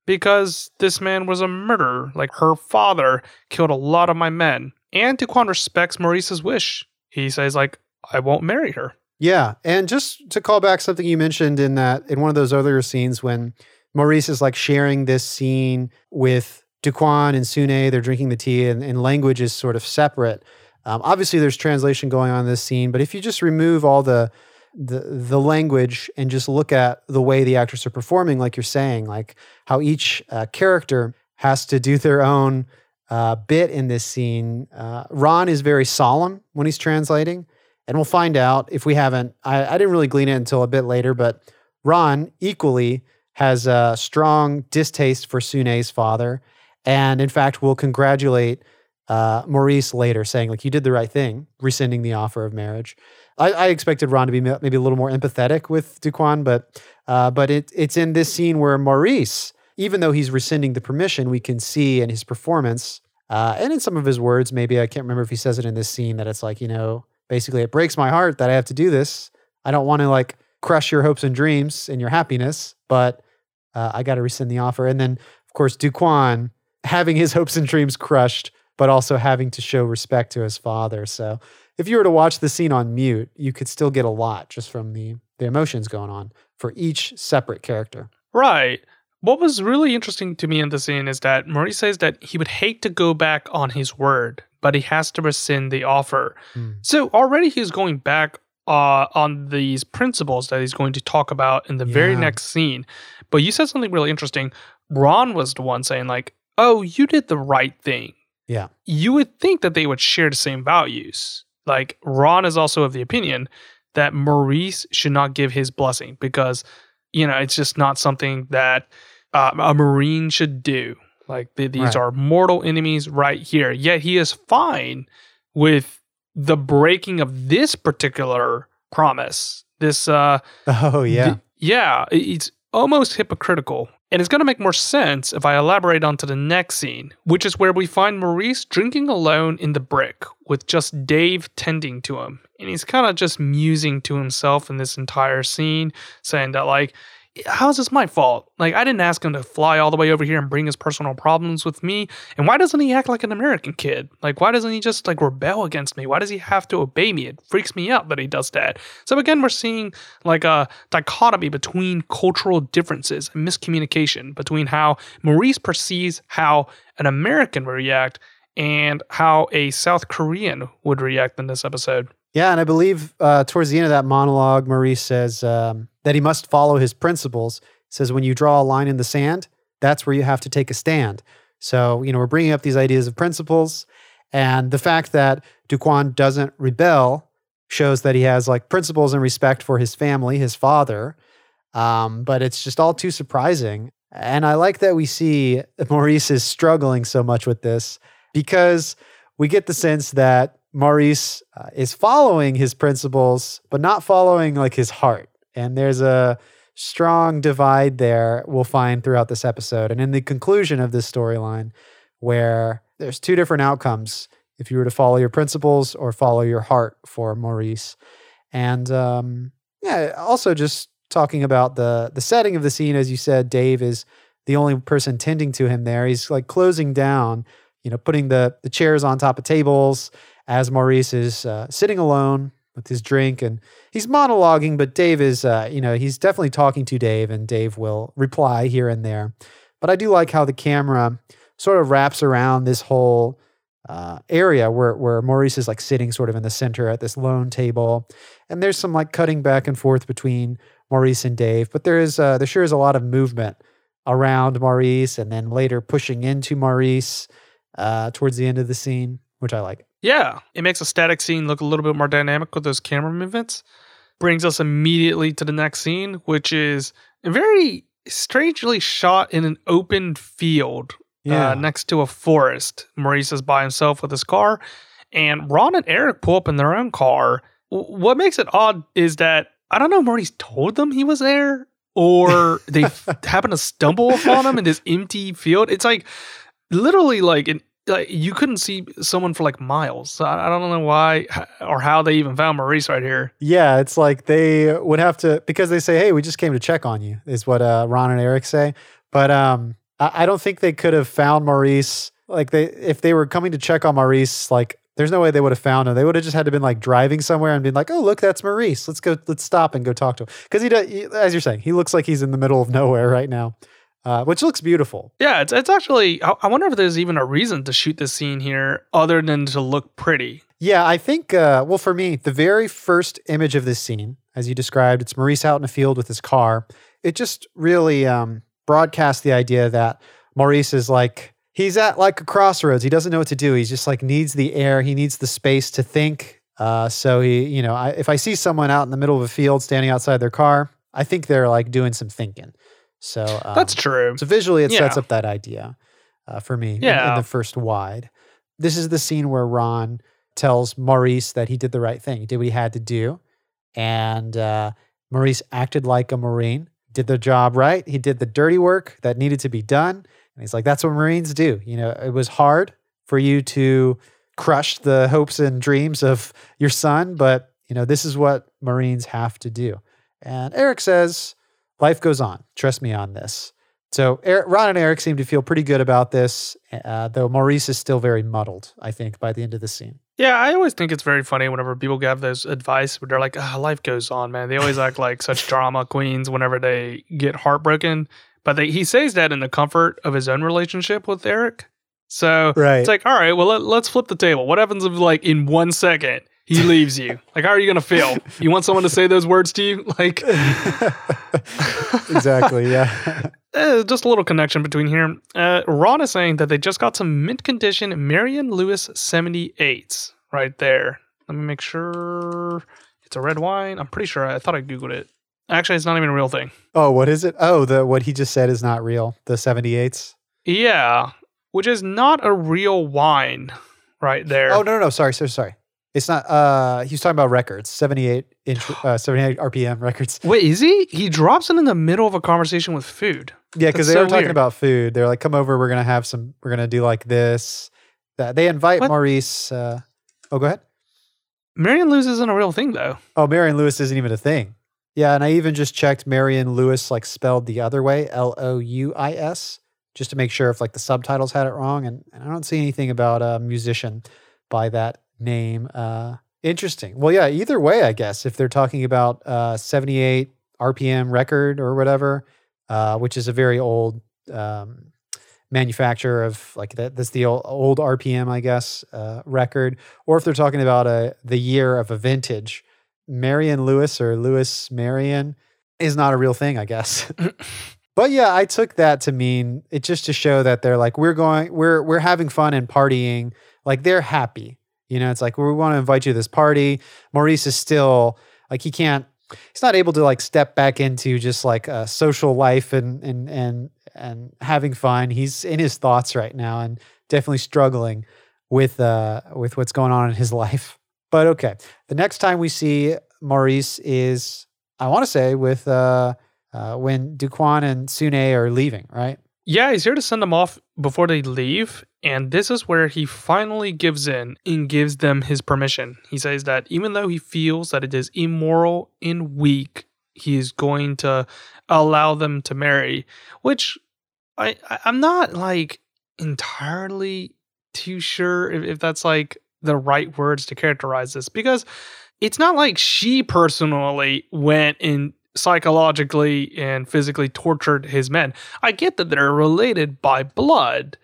because this man was a murderer. Like her father killed a lot of my men, and Duk Won respects Maurice's wish. He says like I won't marry her. Yeah, and just to call back something you mentioned in that in one of those earlier scenes when Maurice is like sharing this scene with Duk Won and Sune, they're drinking the tea, and, and language is sort of separate. Um, obviously, there's translation going on in this scene, but if you just remove all the the the language and just look at the way the actors are performing, like you're saying, like how each uh, character has to do their own uh, bit in this scene. Uh, Ron is very solemn when he's translating. And we'll find out if we haven't. I, I didn't really glean it until a bit later, but Ron equally has a strong distaste for Sune's father. And in fact, will congratulate uh, Maurice later, saying, like, you did the right thing, rescinding the offer of marriage. I, I expected Ron to be maybe a little more empathetic with Duk Won, but uh, but it, it's in this scene where Maurice, even though he's rescinding the permission, we can see in his performance uh, and in some of his words, maybe I can't remember if he says it in this scene that it's like, you know, basically it breaks my heart that I have to do this. I don't want to like crush your hopes and dreams and your happiness, but uh, I got to rescind the offer. And then, of course, Duk Won having his hopes and dreams crushed, but also having to show respect to his father. So if you were to watch the scene on mute, you could still get a lot just from the the emotions going on for each separate character. Right. What was really interesting to me in the scene is that Maurice says that he would hate to go back on his word, but he has to rescind the offer. Hmm. So already he's going back uh, on these principles that he's going to talk about in the very next scene. But you said something really interesting. Ron was the one saying, like, oh, you did the right thing. Yeah. You would think that they would share the same values. Like, Ron is also of the opinion that Maurice should not give his blessing because, you know, it's just not something that uh, a Marine should do. Like, th- these Right. are mortal enemies right here. Yet he is fine with the breaking of this particular promise. This, uh, Oh yeah. th- yeah, it's almost hypocritical. And it's going to make more sense if I elaborate onto the next scene, which is where we find Maurice drinking alone in the brick with just Dave tending to him. And he's kind of just musing to himself in this entire scene, saying that, like, how is this my fault? Like, I didn't ask him to fly all the way over here and bring his personal problems with me. And why doesn't he act like an American kid? Like, why doesn't he just, like, rebel against me? Why does he have to obey me? It freaks me out that he does that. So, again, we're seeing, like, a dichotomy between cultural differences and miscommunication between how Maurice perceives how an American would react and how a South Korean would react in this episode. Yeah, and I believe uh, towards the end of that monologue, Maurice says um, that he must follow his principles. He says when you draw a line in the sand, that's where you have to take a stand. So you know we're bringing up these ideas of principles, and the fact that Duk Won doesn't rebel shows that he has like principles and respect for his family, his father. Um, but it's just all too surprising, and I like that we see Maurice is struggling so much with this because we get the sense that Maurice uh, is following his principles, but not following like his heart. And there's a strong divide there we'll find throughout this episode. And in the conclusion of this storyline, where there's two different outcomes if you were to follow your principles or follow your heart for Maurice. And um, yeah, also just talking about the the setting of the scene, as you said, Dave is the only person tending to him there. He's like closing down, you know, putting the the chairs on top of tables as Maurice is uh, sitting alone with his drink and he's monologuing, but Dave is, uh, you know, he's definitely talking to Dave and Dave will reply here and there. But I do like how the camera sort of wraps around this whole uh, area where, where Maurice is like sitting sort of in the center at this lone table. And there's some like cutting back and forth between Maurice and Dave, but there is, uh, there sure is a lot of movement around Maurice and then later pushing into Maurice uh, towards the end of the scene, which I like. Yeah, it makes a static scene look a little bit more dynamic with those camera movements. Brings us immediately to the next scene, which is very strangely shot in an open field Yeah. uh, next to a forest. Maurice is by himself with his car, and Ron and Eric pull up in their own car. W- What makes it odd is that I don't know if Maurice told them he was there or they f- happen to stumble upon him in this empty field. It's like literally like an like you couldn't see someone for like miles. So I, I don't know why or how they even found Maurice right here. Yeah, it's like they would have to because they say, "Hey, we just came to check on you," is what uh, Ron and Eric say. But um, I, I don't think they could have found Maurice. Like they, if they were coming to check on Maurice, like there's no way they would have found him. They would have just had to been like driving somewhere and been like, "Oh, look, that's Maurice. Let's go. Let's stop and go talk to him." Because he, does, as you're saying, he looks like he's in the middle of nowhere right now, uh, which looks beautiful. Yeah, it's it's actually. I, I wonder if there's even a reason to shoot this scene here other than to look pretty. Yeah, I think, uh, well, for me, the very first image of this scene, as you described, it's Maurice out in a field with his car. It just really um, broadcasts the idea that Maurice is like, he's at like a crossroads. He doesn't know what to do. He's just like needs the air, he needs the space to think. Uh, so he, you know, I, if I see someone out in the middle of a field standing outside their car, I think they're like doing some thinking. So um, That's true. so visually, it sets up that idea uh, for me in- in, the first wide. This is the scene where Ron tells Maurice that he did the right thing. He did what he had to do. And uh, Maurice acted like a Marine, did the job right. He did the dirty work that needed to be done. And he's like, that's what Marines do. You know, it was hard for you to crush the hopes and dreams of your son, but, you know, this is what Marines have to do. And Eric says, life goes on. Trust me on this. So Eric, Ron and Eric seem to feel pretty good about this, uh, though Maurice is still very muddled, I think, by the end of the scene. Yeah, I always think it's very funny whenever people give those advice, but they're like, ah, life goes on, man. They always act like such drama queens whenever they get heartbroken. But they, he says that in the comfort of his own relationship with Eric. So Right. it's like, all right, well, let, let's flip the table. What happens if, like, in one second, he leaves you? Like, how are you going to feel? You want someone to say those words to you? Like, exactly. Yeah. Eh, just a little connection between here. Uh, Ron is saying that they just got some mint condition Marion Lewis 78s right there. Let me make sure it's a red wine. I'm pretty sure. I thought I Googled it. Actually, it's not even a real thing. oh, what is it? Oh, the what he just said is not real. The 78s. Yeah, which is not a real wine right there. Oh no, no, no. Sorry, sorry, sorry. It's not. Uh, he was talking about records. 78 inch, uh, 78 RPM records. Wait, is he? He drops it in the middle of a conversation with food. Yeah, because they so were talking weird. about food. They're like, "Come over. We're gonna have some. We're gonna do like this." That they invite What? Maurice. Uh, oh, go ahead. Marion Lewis isn't a real thing, though. Oh, Marion Lewis isn't even a thing. Yeah, and I even just checked Marion Lewis like spelled the other way, L O U I S, just to make sure if like the subtitles had it wrong. And, and I don't see anything about a musician by that name. Uh, interesting. Well, yeah. Either way, I guess if they're talking about uh, 78 RPM record or whatever, uh, which is a very old um, manufacturer of like that. That's the old, old RPM, I guess, uh, record. Or if they're talking about a the year of a vintage. Marion Lewis or Lewis Marion is not a real thing, I guess. but yeah, I took that to mean it just to show that they're like we're going we're we're having fun and partying. Like they're happy. You know, it's like we want to invite you to this party. Maurice is still like he can't he's not able to like step back into just like a social life and and and and having fun. He's in his thoughts right now and definitely struggling with uh with what's going on in his life. But okay, the next time we see Maurice is, I want to say, with uh, uh, when Duk Won and Sune are leaving, right? Yeah, he's here to send them off before they leave. And this is where he finally gives in and gives them his permission. He says that even though he feels that it is immoral and weak, he is going to allow them to marry, which I, I'm not like entirely too sure if, if that's like the right words to characterize this because it's not like she personally went and psychologically and physically tortured his men. I get that they're related by blood,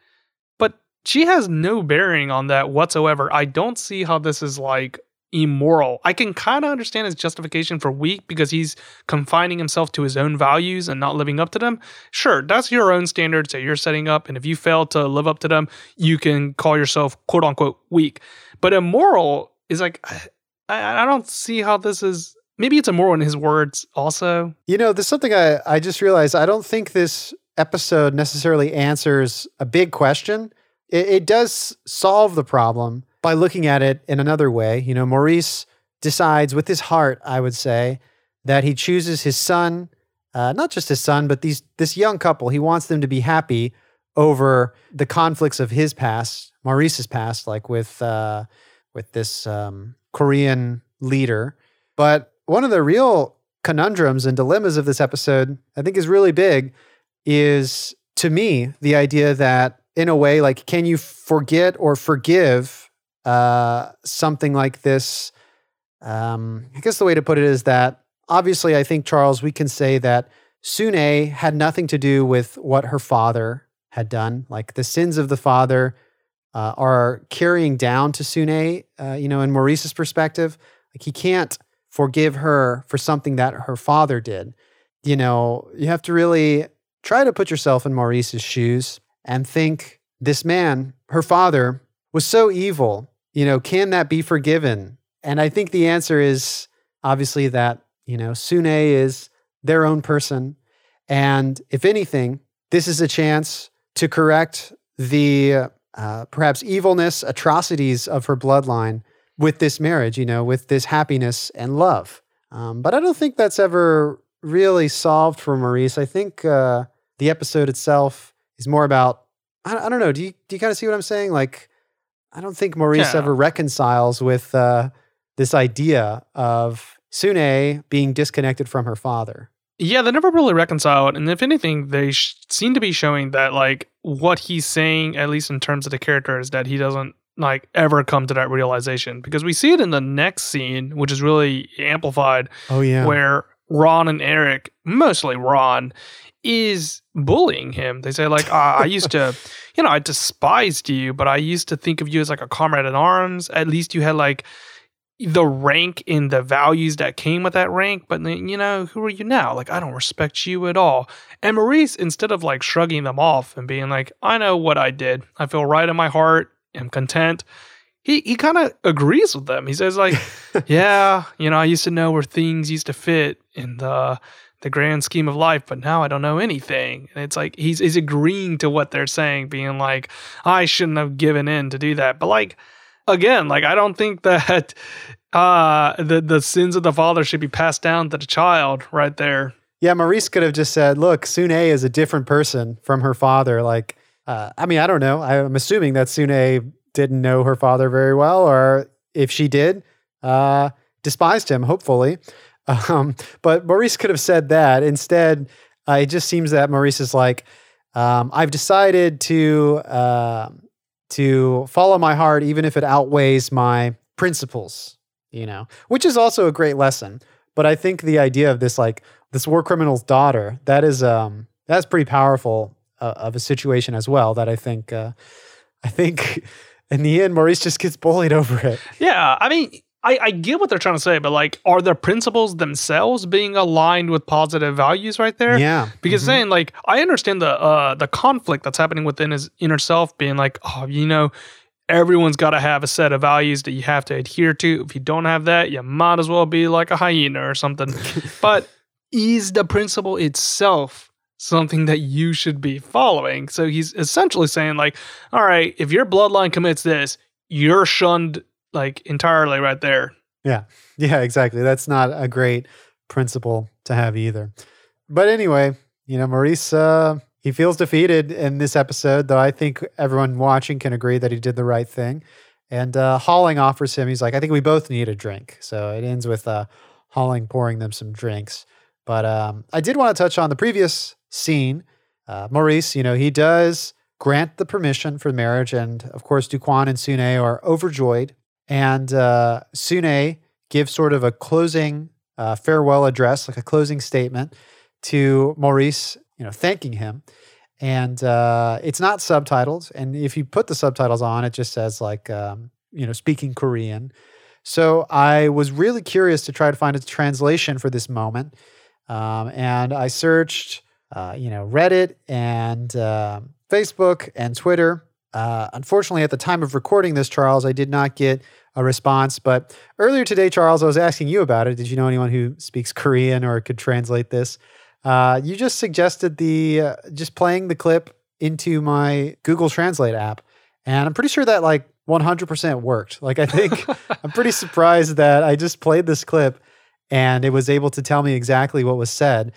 but she has no bearing on that whatsoever. I don't see how this is like immoral. I can kind of understand his justification for weak because he's confining himself to his own values and not living up to them. Sure, that's your own standards that you're setting up. And if you fail to live up to them, you can call yourself quote unquote weak. But immoral is like, I, I don't see how this is. Maybe it's a immoral in his words also. You know, there's something I, I just realized. I don't think this episode necessarily answers a big question. It, it does solve the problem by looking at it in another way. You know, Maurice decides with his heart, I would say, that he chooses his son, uh, not just his son, but these this young couple. He wants them to be happy over the conflicts of his past, Maurice's past, like with uh, with this um, Korean leader. But one of the real conundrums and dilemmas of this episode, I think, is really big. Is to me the idea that in a way, like, can you forget or forgive uh, something like this? Um, I guess the way to put it is that obviously, I think Charles, we can say that Sune had nothing to do with what her father had done. Like the sins of the father uh, are carrying down to Sune, uh, you know, in Maurice's perspective. Like he can't forgive her for something that her father did. You know, you have to really try to put yourself in Maurice's shoes and think this man, her father, was so evil. You know, can that be forgiven? And I think the answer is obviously that, you know, Sune is their own person. And if anything, this is a chance to correct the uh, perhaps evilness, atrocities of her bloodline with this marriage, you know, with this happiness and love. Um, but I don't think that's ever really solved for Maurice. I think uh, the episode itself is more about, I, I, don't know, do you, do you kind of see what I'm saying? Like, I don't think Maurice Yeah. ever reconciles with uh, this idea of Sune being disconnected from her father. Yeah, they never really reconciled. And if anything, they sh- seem to be showing that, like, what he's saying, at least in terms of the character, is that he doesn't, like, ever come to that realization. Because we see it in the next scene, which is really amplified, Oh, yeah. where Ron and Eric, mostly Ron, is bullying him. They say, like, "Ah, I used to, you know, I despised you, but I used to think of you as like a comrade in arms. At least you had like the rank and the values that came with that rank. But then, you know, who are you now? Like, I don't respect you at all. And Maurice, instead of like shrugging them off and being like, I know what I did. I feel right in my heart. I'm content. He, he kind of agrees with them. He says like, yeah, you know, I used to know where things used to fit in the the grand scheme of life, but now I don't know anything. And it's like he's he's agreeing to what they're saying, being like, I shouldn't have given in to do that. But like again, like I don't think that uh the the sins of the father should be passed down to the child right there. Yeah, Maurice could have just said, "Look, Sune is a different person from her father." Like, uh, I mean, I don't know. I'm assuming that Sune didn't know her father very well, or if she did, uh, despised him. Hopefully, um, but Maurice could have said that instead. Uh, it just seems that Maurice is like, um, "I've decided to uh, to follow my heart, even if it outweighs my principles." You know, which is also a great lesson. But I think the idea of this, like this war criminal's daughter, that is um that's pretty powerful uh, of a situation as well. That I think uh, I think in the end, Maurice just gets bullied over it. Yeah, I mean, I, I get what they're trying to say, but like, are the principles themselves being aligned with positive values right there? Yeah, Because Mhm. saying like, I understand the uh the conflict that's happening within his inner self, being like, oh, you know, everyone's got to have a set of values that you have to adhere to. If you don't have that, you might as well be like a hyena or something. but is the principle itself something that you should be following? So he's essentially saying like, all right, if your bloodline commits this, you're shunned like entirely right there. Yeah, Yeah, exactly. That's not a great principle to have either. But anyway, you know, Maurice, uh, he feels defeated in this episode, though I think everyone watching can agree that he did the right thing. And uh, offers him, he's like, I think we both need a drink. So it ends with uh, pouring them some drinks. But um, I did want to touch on the previous scene. Uh, Maurice, you know, he does grant the permission for marriage. And of course, Duk Won and Sune are overjoyed. And uh, Sune gives sort of a closing uh, farewell address, like a closing statement to Maurice, you know, thanking him. And uh, it's not subtitled. And if you put the subtitles on, it just says like, um, you know, speaking Korean. So I was really curious to try to find a translation for this moment. Um, and I searched, uh, you know, Reddit and uh, Facebook and Twitter. Uh, unfortunately, at the time of recording this, Charles, I did not get a response. But earlier today, Charles, I was asking you about it. Did you know anyone who speaks Korean or could translate this? Uh, you just suggested the uh, just playing the clip into my Google Translate app, and I'm pretty sure that like 100% worked. Like I think I'm pretty surprised that I just played this clip and it was able to tell me exactly what was said.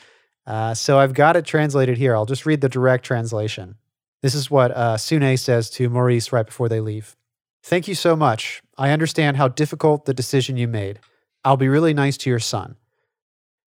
Uh, so I've got it translated here. I'll just read the direct translation. This is what uh, Sune says to Maurice right before they leave. Thank you so much. I understand how difficult the decision you made. I'll be really nice to your son.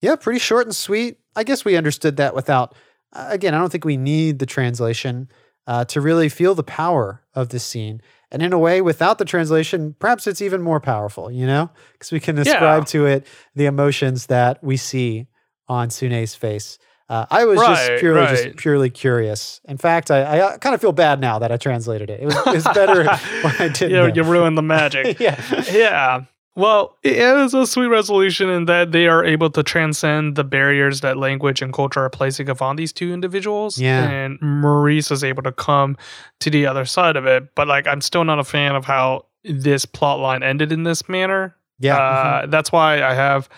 Yeah, pretty short and sweet. I guess we understood that without, uh, again, I don't think we need the translation uh, to really feel the power of this scene. And in a way, without the translation, perhaps it's even more powerful, you know, because we can ascribe Yeah. to it the emotions that we see on Sune's face. Uh, I was Right, just purely, just purely curious. In fact, I, I kind of feel bad now that I translated it. It was, it was better when I didn't. you, know. you ruined the magic. yeah. yeah. Well, it is a sweet resolution in that they are able to transcend the barriers that language and culture are placing upon these two individuals. Yeah. And Maurice is able to come to the other side of it. But like I'm still not a fan of how this plot line ended in this manner. Yeah. Uh, That's why I have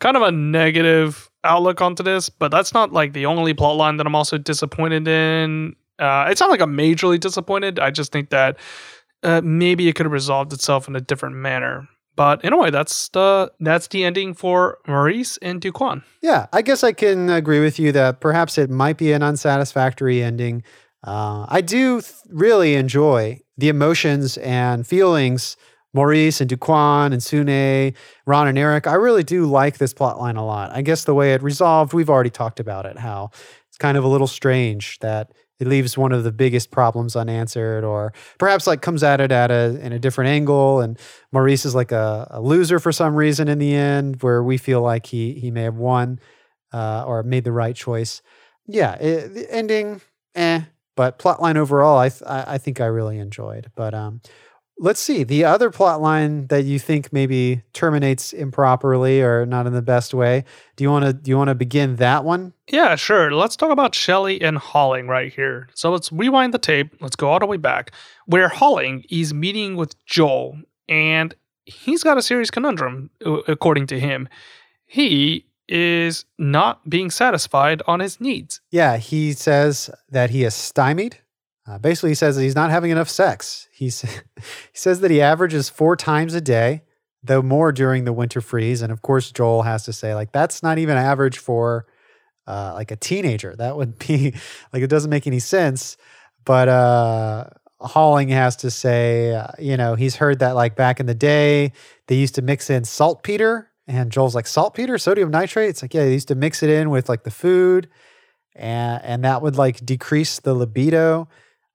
kind of a negative outlook onto this, but that's not like the only plot line that I'm also disappointed in. Uh, it's not like I'm majorly disappointed. I just think that uh, maybe it could have resolved itself in a different manner. But in a way, that's the that's the ending for Maurice and Duk Won. Yeah, I guess I can agree with you that perhaps it might be an unsatisfactory ending. Uh, I do th- really enjoy the emotions and feelings Maurice and Duk Won and Sune, Ron and Eric. I really do like this plot line a lot. I guess the way it resolved, we've already talked about it, how it's kind of a little strange that it leaves one of the biggest problems unanswered, or perhaps like comes at it at a in a different angle. And Maurice is like a, a loser for some reason in the end, where we feel like he he may have won uh, or made the right choice. Yeah, it, the ending, eh. But plotline overall, I, th- I I think I really enjoyed. But um, let's see the other plot line that you think maybe terminates improperly or not in the best way. Do you want to do you want to begin that one? Yeah, sure. Let's talk about Shelly and Holling right here. So let's rewind the tape. Let's go all the way back. Where Holling is meeting with Joel, and he's got a serious conundrum, uh, according to him. He is not being satisfied on his needs. Yeah, he says that he is stymied. Uh, basically, he says that he's not having enough sex. He's, he says that he averages four times a day, though more during the winter freeze. And of course, Joel has to say, like, that's not even average for uh, like a teenager. That would be like, it doesn't make any sense. But uh, has to say, uh, you know, he's heard that like back in the day, they used to mix in saltpeter. And Joel's like, saltpeter, sodium nitrate? It's like, yeah, they used to mix it in with like the food and and that would like decrease the libido.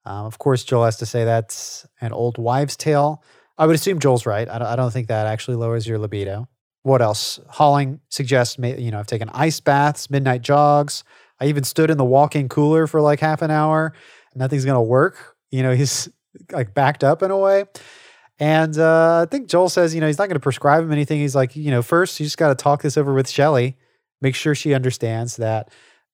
Um, of course, Joel has to say that's an old wives' tale. I would assume Joel's right. I don't, I don't think that actually lowers your libido. What else? Holling suggests, you know, I've taken ice baths, midnight jogs. I even stood in the walk-in cooler for like half an hour. Nothing's gonna work. You know, he's like backed up in a way. And uh, I think Joel says, you know, he's not going to prescribe him anything. He's like, you know, first you just got to talk this over with Shelly, make sure she understands that,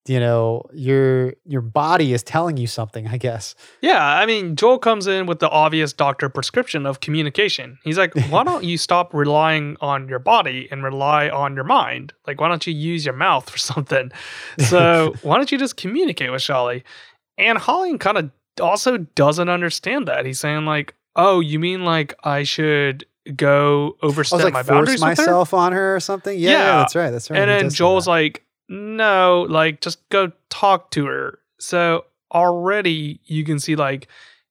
you know, your your body is telling you something. I guess. Yeah, I mean, Joel comes in with the obvious doctor prescription of communication. He's like, why don't you stop relying on your body and rely on your mind? Like, why don't you use your mouth for something? So, why don't you just communicate with Shelly? And Holling kind of also doesn't understand that. He's saying, like, oh, you mean like I should go I overstep was like my boundaries with her? myself on her or something. Yeah, Yeah. that's right. That's right. And he then Joel's that. like, no, like just go talk to her. So already you can see like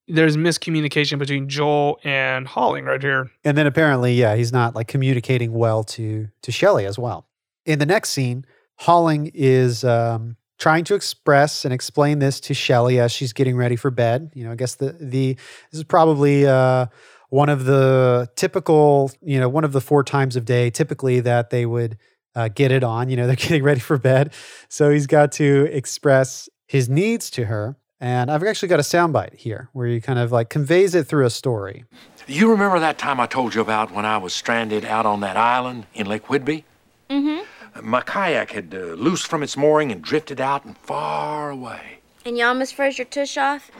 there's miscommunication between Joel and Holling right here. and then apparently, yeah, he's not like communicating well to to Shelly as well. In the next scene, Holling is um, trying to express and explain this to Shelly as she's getting ready for bed. You know, I guess the the this is probably uh, one of the typical, you know, one of the four times of day typically that they would uh, get it on. You know, they're getting ready for bed, so he's got to express his needs to her. And I've actually got a soundbite here where he kind of like conveys it through a story. You remember that time I told you about when I was stranded out on that island in Lake Whidbey? Mm-hmm. My kayak had uh, loosed from its mooring and drifted out and far away. And you almost froze your tush off,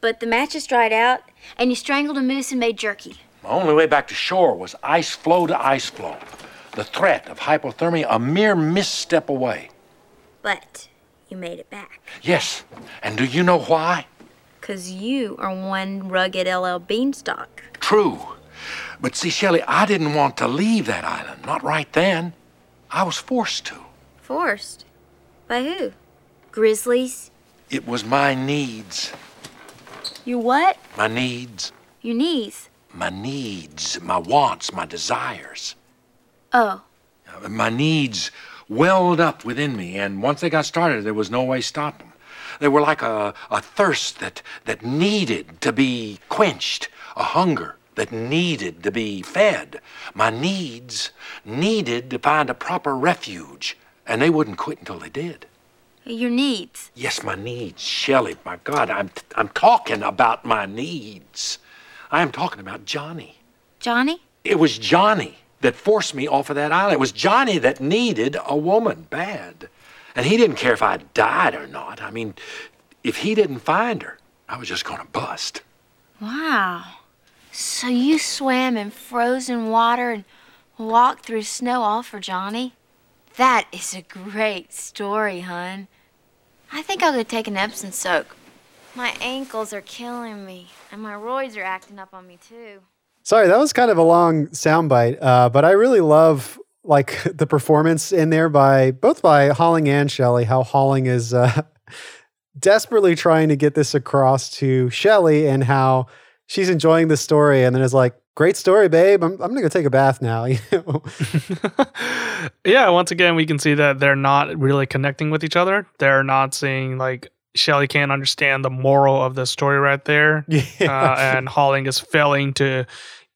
but the matches dried out, and you strangled a moose and made jerky. My only way back to shore was ice floe to ice floe. The threat of hypothermia a mere misstep away. But you made it back. Yes, and do you know why? 'Cause you are one rugged LL Beanstalk. True. But see, Shelly, I didn't want to leave that island. Not right then. I was forced to. Forced. By who? Grizzlies? It was my needs. You what? My needs. Your knees. My needs. My wants. My desires. Oh. Uh, My needs welled up within me, and once they got started, there was no way to stop them. They were like a, a thirst that, that needed to be quenched, a hunger that needed to be fed. My needs needed to find a proper refuge, and they wouldn't quit until they did. Your needs. Yes, my needs, Shelly. My God, I'm, I'm talking about my needs. I am talking about Johnny. Johnny? It was Johnny that forced me off of that island. It was Johnny that needed a woman bad. And he didn't care if I died or not. I mean, if he didn't find her, I was just going to bust. Wow. So you swam in frozen water and walked through snow all for Johnny? That is a great story, hun. I think I'll go take an Epsom soak. My ankles are killing me, and my roids are acting up on me too. Sorry, that was kind of a long soundbite, uh, but I really love like the performance in there by both by Holling and Shelly. How Holling is uh, desperately trying to get this across to Shelly, and how she's enjoying the story, and then is like, "Great story, babe. I'm, I'm gonna go take a bath now." You know? yeah, once again, we can see that they're not really connecting with each other. They're not seeing like Shelly can't understand the moral of the story right there, uh, and Holling is failing to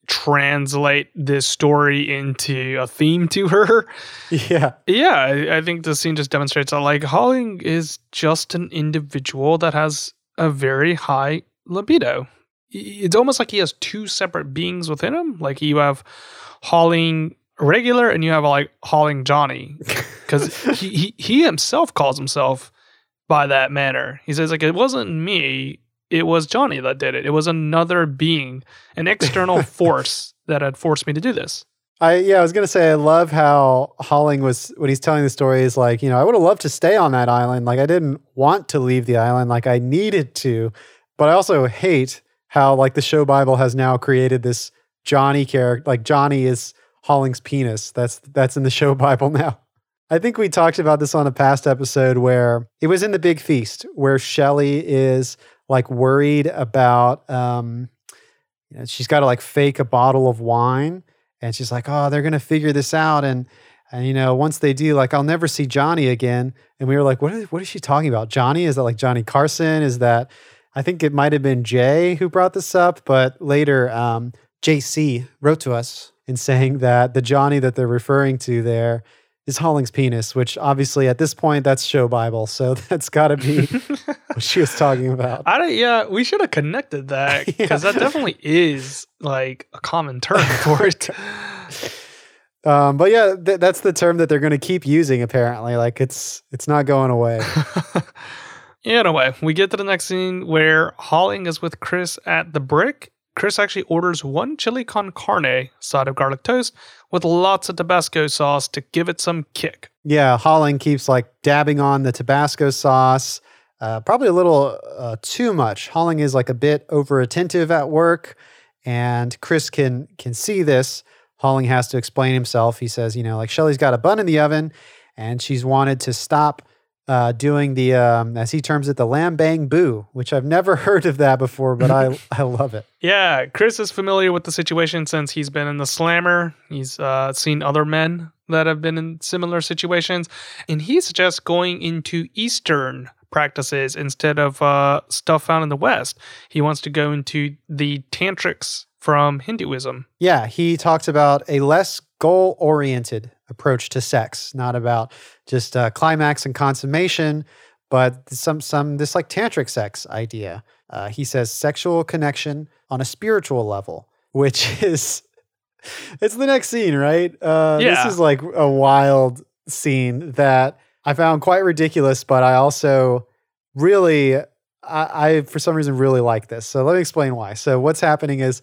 translate this story into a theme to her. yeah, Yeah, I, I think the scene just demonstrates that like Holling is just an individual that has a very high libido. It's almost like he has two separate beings within him. Like you have Holling regular and you have like Holling Johnny. Because he, he he himself calls himself by that manner. He says like it wasn't me, it was Johnny that did it. It was another being, an external force that had forced me to do this. I yeah, I was gonna say I love how Holling was when he's telling the story is like, you know, I would have loved to stay on that island. Like I didn't want to leave the island, like I needed to. But I also hate how like the show Bible has now created this Johnny character. Like Johnny is Holling's penis. That's that's in the show Bible now. I think we talked about this on a past episode where it was in the big feast where Shelly is like worried about um you know, she's got to like fake a bottle of wine and she's like, "Oh, they're gonna figure this out." And and you know, once they do, like, I'll never see Johnny again. And we were like, "What is what is she talking about? Johnny? Is that like Johnny Carson? Is that?" I think it might have been Jay who brought this up, but later, um, JC wrote to us in saying that the Johnny that they're referring to there is Holling's penis, which obviously at this point that's show Bible, so that's got to be what she was talking about. I don't, yeah, we should have connected that because that definitely is like a common term for it. Um, but yeah, th- that's the term that they're going to keep using. Apparently, like it's it's not going away. Anyway, we get to the next scene where Holling is with Chris at the brick. Chris actually orders one chili con carne side of garlic toast with lots of Tabasco sauce to give it some kick. yeah, Holling keeps like dabbing on the Tabasco sauce. Uh, probably a little uh, too much. Holling is like a bit over attentive at work, and Chris can can see this. Holling has to explain himself. He says, you know, like Shelly's got a bun in the oven, and she's wanted to stop uh, doing the, um, as he terms it, the lamb bang boo, which I've never heard of that before, but I I love it. Yeah, Chris is familiar with the situation since he's been in the slammer. He's uh, seen other men that have been in similar situations, and he suggests going into Eastern practices instead of uh, stuff found in the West. He wants to go into the tantrics from Hinduism. Yeah, he talks about a less goal oriented approach to sex, not about just uh, climax and consummation, but some some this like tantric sex idea. Uh, he says sexual connection on a spiritual level, which is it's the next scene, right? Uh, Yeah. This is like a wild scene that I found quite ridiculous, but I also really, I, I for some reason really like this. So let me explain why. So what's happening is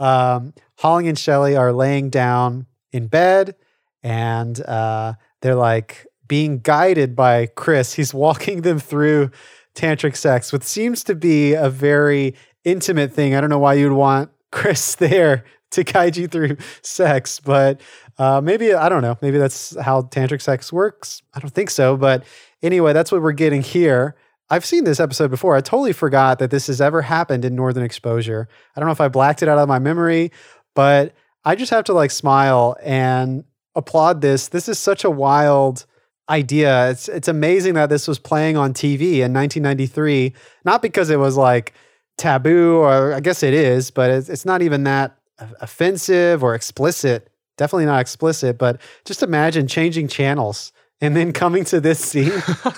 um, Holling and Shelly are laying down in bed, and uh, they're like being guided by Chris. He's walking them through tantric sex, which seems to be a very intimate thing. I don't know why you'd want Chris there to guide you through sex, but uh, maybe I don't know. Maybe that's how tantric sex works. I don't think so, but anyway, that's what we're getting here. I've seen this episode before. I totally forgot that this has ever happened in Northern Exposure. I don't know if I blacked it out of my memory, but I just have to like smile and applaud this. This is such a wild idea. It's it's amazing that this was playing on TV in 1993, not because it was like taboo or I guess it is, but it's, it's not even that offensive or explicit. Definitely not explicit, but just imagine changing channels and then coming to this scene.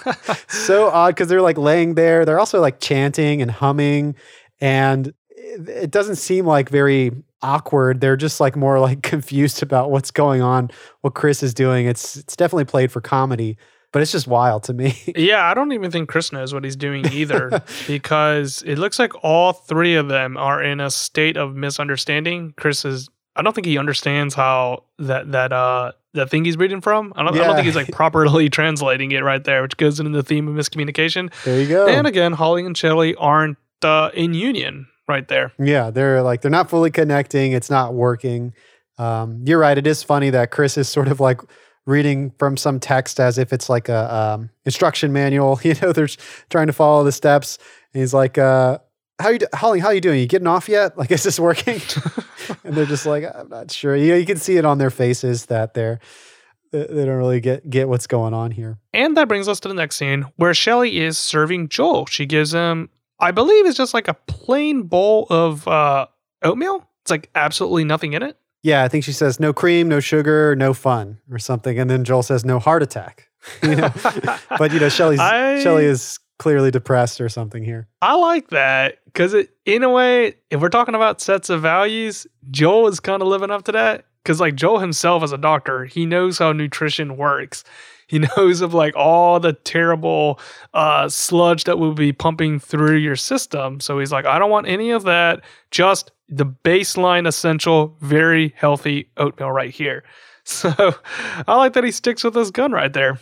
so odd because they're like laying there. They're also like chanting and humming, and it, it doesn't seem like very awkward. They're just like more like confused about what's going on, what Chris is doing. It's it's definitely played for comedy, but it's just wild to me. Yeah, I don't even think Chris knows what he's doing either because it looks like all three of them are in a state of misunderstanding. Chris is I don't think he understands how that that uh that thing he's reading from. I don't, I don't think he's like properly translating it right there, which goes into the theme of miscommunication. there you go. And again, Holly and Shelly aren't uh, in union right there. Yeah, they're like they're not fully connecting. It's not working. Um, you're right. It is funny that Chris is sort of like reading from some text as if it's like a um, instruction manual. You know, they're trying to follow the steps. And he's like, uh, "How you, do- Holly? How are you doing? You getting off yet? Like, is this working?" and they're just like, "I'm not sure." You know, you can see it on their faces that they're they they don't really get get what's going on here. And that brings us to the next scene where Shelly is serving Joel. She gives him, I believe, it's just like a plain bowl of uh, oatmeal. It's like absolutely nothing in it. Yeah, I think she says no cream, no sugar, no fun, or something, and then Joel says no heart attack. You know, but you know, Shelly's I- Shelly is clearly depressed or something here. I like that because it, in a way, if we're talking about sets of values, Joel is kind of living up to that. Because like Joel himself as a doctor, he knows how nutrition works. He knows of like all the terrible uh, sludge that will be pumping through your system. So he's like, I don't want any of that. Just the baseline, essential, very healthy oatmeal right here. So I like that he sticks with his gun right there.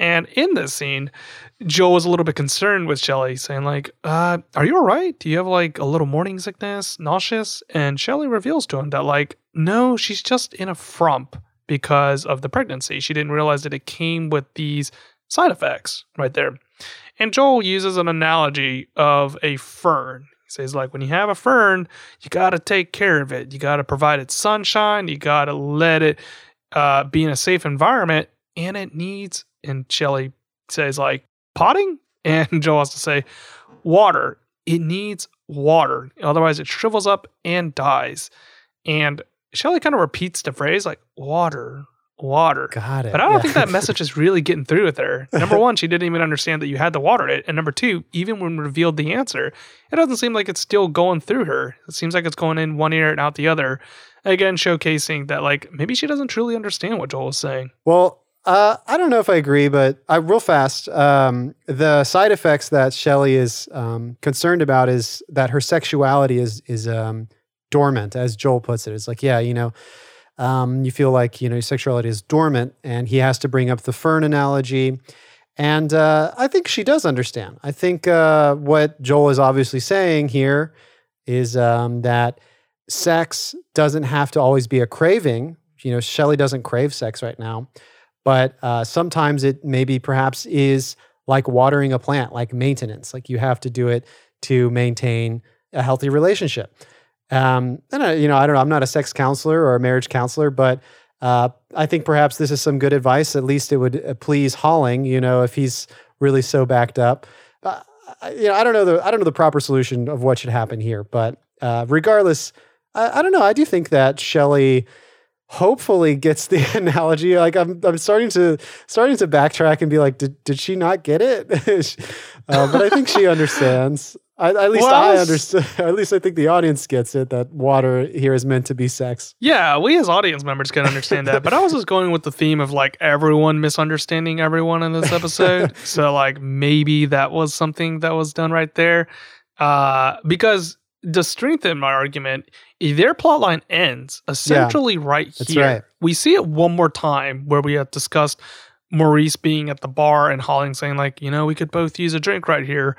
And in this scene, Joel was a little bit concerned with Shelly, saying, like, uh, are you all right? Do you have like a little morning sickness, nauseous? And Shelly reveals to him that, like, no, she's just in a frump because of the pregnancy. She didn't realize that it came with these side effects right there. And Joel uses an analogy of a fern. He says, like, when you have a fern, you got to take care of it. You got to provide it sunshine. You got to let it uh, be in a safe environment. And it needs, and Shelly says, like, potting? And Joel has to say, water. It needs water. Otherwise, it shrivels up and dies. And Shelly kind of repeats the phrase, like, water, water. Got it. But I don't Yeah. think that message is really getting through with her. Number one, she didn't even understand that you had to water it. And number two, even when revealed the answer, it doesn't seem like it's still going through her. It seems like it's going in one ear and out the other. Again, showcasing that like maybe she doesn't truly understand what Joel is saying. Well, uh, I don't know if I agree, but I real fast. Um, the side effects that Shelly is um, concerned about is that her sexuality is is um, dormant, as Joel puts it. It's like, yeah, you know, um, you feel like you know your sexuality is dormant, and he has to bring up the fern analogy. And uh, I think she does understand. I think uh, what Joel is obviously saying here is um, that sex doesn't have to always be a craving. You know, Shelly doesn't crave sex right now, but uh, sometimes it maybe perhaps is like watering a plant, like maintenance. Like you have to do it to maintain a healthy relationship. Um, and I, you know, I don't know. I'm not a sex counselor or a marriage counselor, but uh, I think perhaps this is some good advice. At least it would uh, please Holling. You know, if he's really so backed up. Uh, you know, I don't know the I don't know the proper solution of what should happen here, but uh, regardless, I, I don't know. I do think that Shelly hopefully gets the analogy. Like I'm, I'm starting to starting to backtrack and be like, did did she not get it? uh, but I think she understands. I, at least I understood. At least I think the audience gets it that water here is meant to be sex. Yeah, we as audience members can understand that, but I was just going with the theme of like everyone misunderstanding everyone in this episode. so like maybe that was something that was done right there. Uh because to strengthen my argument, their plotline ends essentially right that's here. right. We see it one more time where we had discussed Maurice being at the bar and Holling saying like, you know, we could both use a drink right here.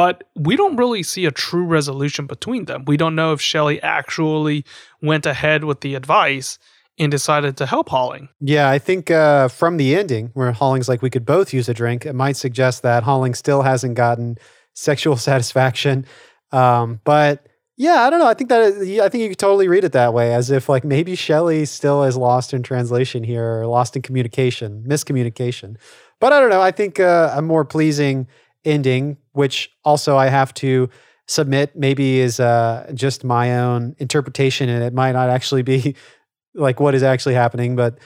But we don't really see a true resolution between them. We don't know if Shelly actually went ahead with the advice and decided to help Holling. Yeah, I think uh, from the ending where Holling's like, we could both use a drink, it might suggest that Holling still hasn't gotten sexual satisfaction. Um, but yeah, I don't know. I think that I think you could totally read it that way, as if like maybe Shelly still is lost in translation here, or lost in communication, miscommunication. But I don't know. I think uh, a more pleasing ending, which also I have to submit, maybe is uh, just my own interpretation, and it might not actually be like what is actually happening. But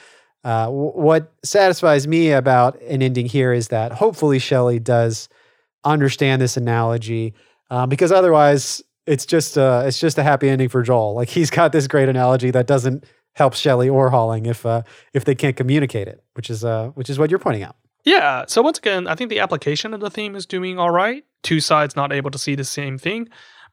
uh, w- what satisfies me about an ending here is that hopefully Shelly does understand this analogy, uh, because otherwise it's just uh, it's just a happy ending for Joel. Like he's got this great analogy that doesn't help Shelly or Holling if uh, if they can't communicate it, which is uh, which is what you're pointing out. Yeah. So once again, I think the application of the theme is doing all right. Two sides not able to see the same thing.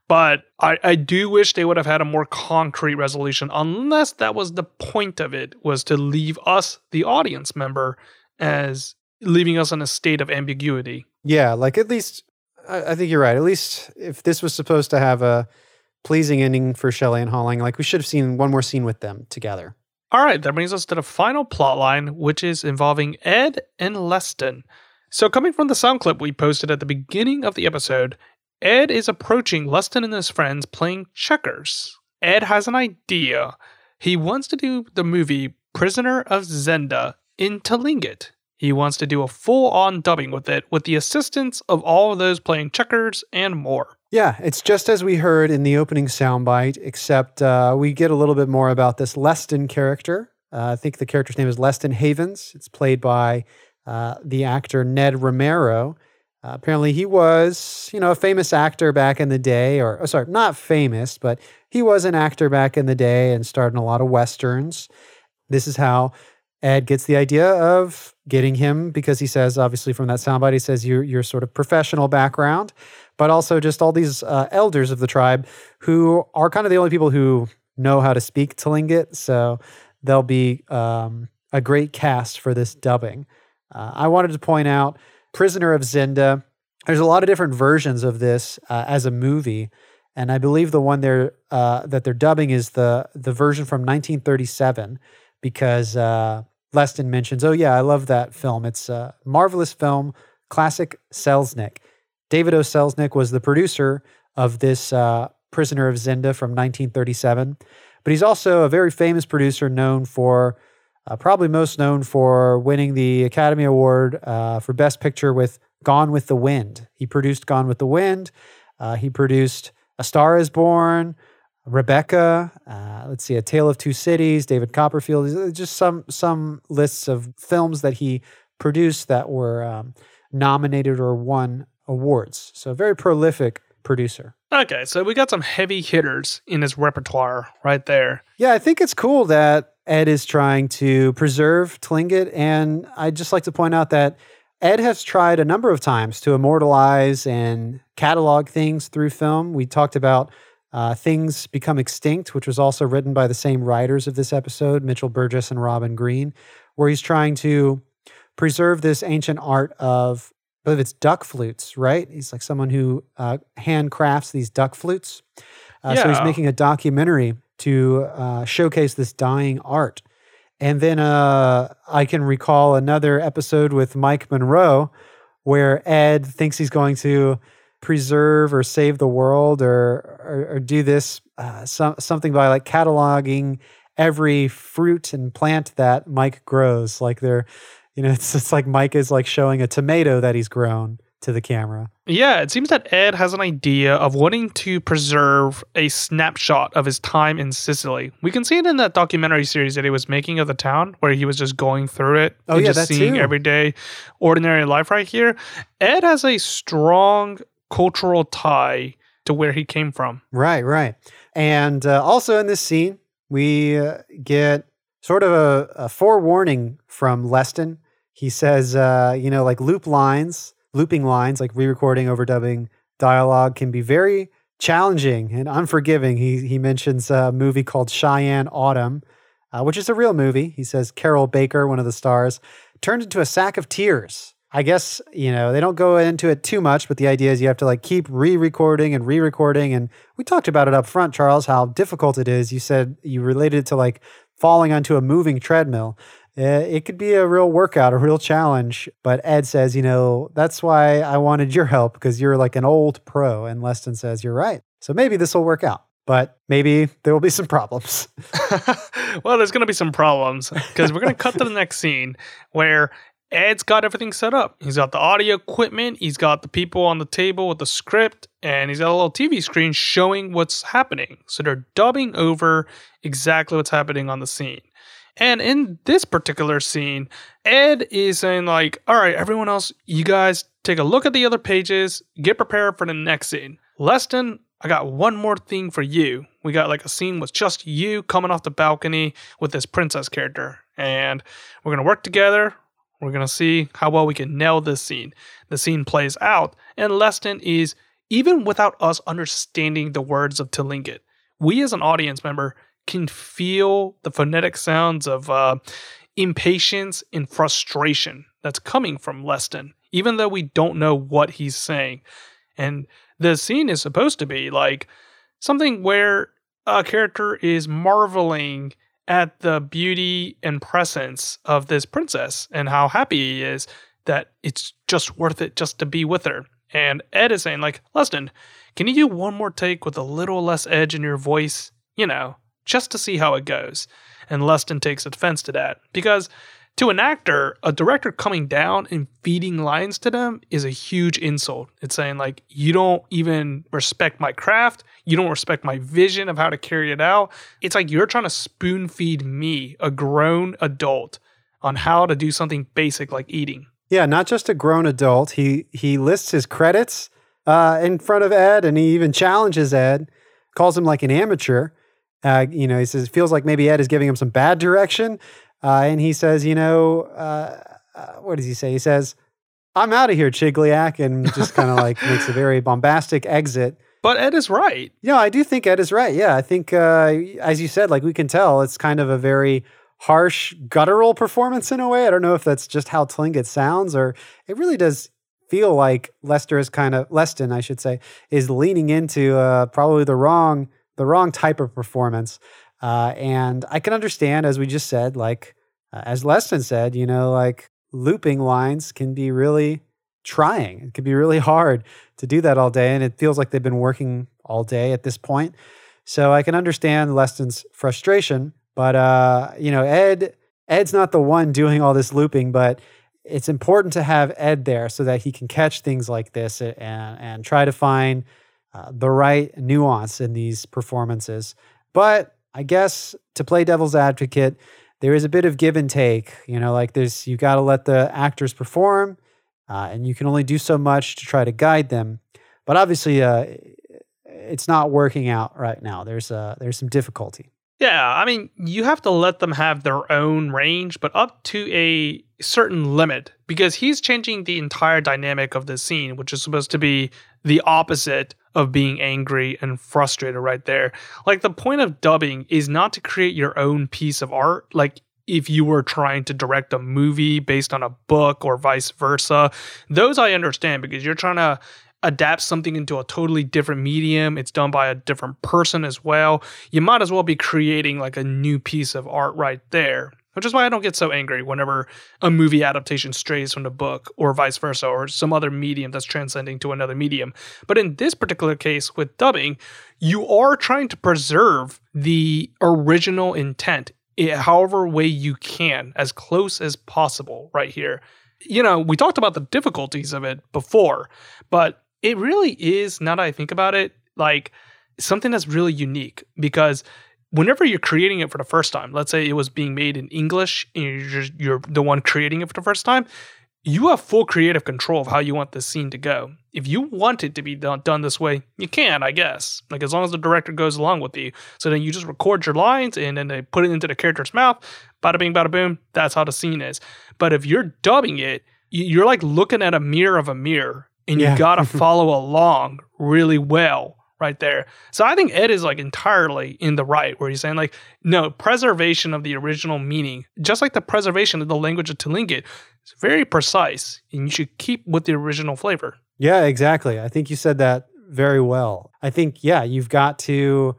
But I, I do wish they would have had a more concrete resolution, unless that was the point of it, was to leave us, the audience member, as leaving us in a state of ambiguity. Yeah, like at least I, I think you're right. At least if this was supposed to have a pleasing ending for Shelly and Holling, like we should have seen one more scene with them together. All right, that brings us to the final plot line, which is involving Ed and Leston. So, coming from the sound clip we posted at the beginning of the episode, Ed is approaching Leston and his friends playing checkers. Ed has an idea. He wants to do the movie Prisoner of Zenda in Tlingit. He wants to do a full on dubbing with it with the assistance of all of those playing checkers and more. Yeah, it's just as we heard in the opening soundbite, except uh, we get a little bit more about this Leston character. Uh, I think the character's name is Leston Havens. It's played by uh, the actor Ned Romero. Uh, apparently, he was, you know, a famous actor back in the day, or oh, sorry, not famous, but he was an actor back in the day and starred in a lot of westerns. This is how Ed gets the idea of getting him because he says, obviously, from that soundbite, he says you're your sort of professional background, but also just all these uh, elders of the tribe who are kind of the only people who know how to speak Tlingit. So they'll be um, a great cast for this dubbing. Uh, I wanted to point out Prisoner of Zenda. There's a lot of different versions of this uh, as a movie, and I believe the one they're uh, that they're dubbing is the the version from 1937 because uh, Leston mentions, oh yeah, I love that film. It's a marvelous film, classic Selznick. David O. Selznick was the producer of this uh, Prisoner of Zenda from 1937, but he's also a very famous producer known for, uh, probably most known for winning the Academy Award uh, for Best Picture with Gone with the Wind. He produced Gone with the Wind. Uh, he produced A Star is Born, Rebecca. Uh, let's see, A Tale of Two Cities, David Copperfield. Just some some lists of films that he produced that were um, nominated or won awards. So a very prolific producer. Okay, so we got some heavy hitters in his repertoire right there. Yeah, I think it's cool that Ed is trying to preserve Tlingit. And I'd just like to point out that Ed has tried a number of times to immortalize and catalog things through film. We talked about uh, Things Become Extinct, which was also written by the same writers of this episode, Mitchell Burgess and Robin Green, where he's trying to preserve this ancient art of, I believe it's duck flutes, right? He's like someone who uh, handcrafts these duck flutes. Uh, So he's making a documentary to uh, showcase this dying art. And then uh, I can recall another episode with Mike Monroe where Ed thinks he's going to preserve or save the world or or, or do this uh, some, something by like cataloging every fruit and plant that Mike grows. Like they're, you know, it's it's like Mike is like showing a tomato that he's grown to the camera. Yeah, it seems that Ed has an idea of wanting to preserve a snapshot of his time in Cicely. We can see it in that documentary series that he was making of the town, where he was just going through it Oh, and yeah, just seeing too. everyday, ordinary life right here. Ed has a strong cultural tie to where he came from. Right, right. And uh, also in this scene, we uh, get sort of a, a forewarning from Leston. He says, uh, you know, like loop lines, looping lines, like re recording, overdubbing dialogue can be very challenging and unforgiving. He, he mentions a movie called Cheyenne Autumn, uh, which is a real movie. He says Carroll Baker, one of the stars, turned into a sack of tears. I guess, you know, they don't go into it too much, but the idea is you have to like keep re recording and re recording. And we talked about it up front, Charles, how difficult it is. You said you related it to like falling onto a moving treadmill. Uh, it could be a real workout, a real challenge. But Ed says, you know, that's why I wanted your help because you're like an old pro. And Leston says, you're right. So maybe this will work out but maybe there will be some problems. well, there's going to be some problems because we're going to cut to the next scene where Ed's got everything set up. He's got the audio equipment, he's got the people on the table with the script, and he's got a little TV screen showing what's happening. So they're dubbing over exactly what's happening on the scene. And in this particular scene, Ed is saying, like, all right, everyone else, you guys take a look at the other pages, get prepared for the next scene. Leston, I got one more thing for you. We got like a scene with just you coming off the balcony with this princess character. And we're to work together. We're going to see how well we can nail this scene. The scene plays out, and Leston is, even without us understanding the words of Tlingit, we as an audience member can feel the phonetic sounds of uh, impatience and frustration that's coming from Leston, even though we don't know what he's saying. And the scene is supposed to be like something where a character is marveling at the beauty and presence of this princess and how happy he is that it's just worth it just to be with her. And Ed is saying, like, Leston, can you do one more take with a little less edge in your voice? You know, just to see how it goes. And Leston takes offense to that because to an actor, a director coming down and feeding lines to them is a huge insult. It's saying, like, you don't even respect my craft. You don't respect my vision of how to carry it out. It's like you're trying to spoon feed me, a grown adult, on how to do something basic like eating. Yeah, not just a grown adult. He he lists his credits uh, in front of Ed, and he even challenges Ed, calls him like an amateur. Uh, you know, he says it feels like maybe Ed is giving him some bad direction. Uh, and he says, you know, uh, uh, what does he say? He says, I'm out of here, Chigliak, and just kind of like makes a very bombastic exit. But Ed is right. Yeah, I do think Ed is right. Yeah, I think, uh, as you said, like we can tell, it's kind of a very harsh, guttural performance in a way. I don't know if that's just how Tlingit sounds, or it really does feel like Lester is kind of Leston, I should say, is leaning into uh, probably the wrong the wrong type of performance. Uh, and I can understand, as we just said, like uh, as Leston said, you know, like looping lines can be really trying. It can be really hard to do that all day, and it feels like they've been working all day at this point. So I can understand Leston's frustration, but uh, you know, Ed Ed's not the one doing all this looping, but it's important to have Ed there so that he can catch things like this and and try to find uh, the right nuance in these performances. But I guess to play devil's advocate, there is a bit of give and take. You know, like there's you got to let the actors perform, uh, and you can only do so much to try to guide them. But obviously, uh, it's not working out right now. There's uh, there's some difficulty. Yeah, I mean, you have to let them have their own range, but up to a certain limit because he's changing the entire dynamic of the scene, which is supposed to be the opposite of being angry and frustrated right there. Like the point of dubbing is not to create your own piece of art. Like if you were trying to direct a movie based on a book or vice versa, those I understand because you're trying to adapt something into a totally different medium. It's done by a different person as well. You might as well be creating like a new piece of art right there which is why I don't get so angry whenever a movie adaptation strays from the book or vice versa or some other medium that's transcending to another medium. But in this particular case with dubbing, you are trying to preserve the original intent eh, however way you can, as close as possible right here. You know, we talked about the difficulties of it before, but it really is, now that I think about it, like something that's really unique because whenever you're creating it for the first time, let's say it was being made in English and you're, just, you're the one creating it for the first time, you have full creative control of how you want this scene to go. If you want it to be done, done this way, you can, I guess. Like as long as the director goes along with you. So then you just record your lines and then they put it into the character's mouth. Bada bing, bada boom. That's how the scene is. But if you're dubbing it, you're like looking at a mirror of a mirror, and Yeah. you gotta follow along really well right there. So I think Ed is like entirely in the right where he's saying like, no, preservation of the original meaning, just like the preservation of the language of Tlingit, is very precise, and you should keep with the original flavor. Yeah, exactly. I think you said that very well. I think, yeah, you've got to,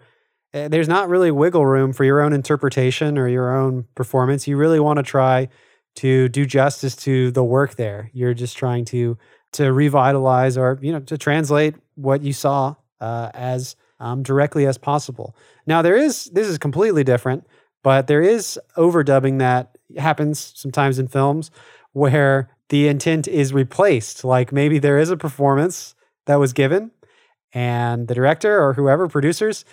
eh, there's not really wiggle room for your own interpretation or your own performance. You really want to try to do justice to the work there. You're just trying to, to revitalize or, you know, to translate what you saw uh, as um, directly as possible. Now, there is, this is completely different, but there is overdubbing that happens sometimes in films where the intent is replaced. Like maybe there is a performance that was given, and the director or whoever, producers,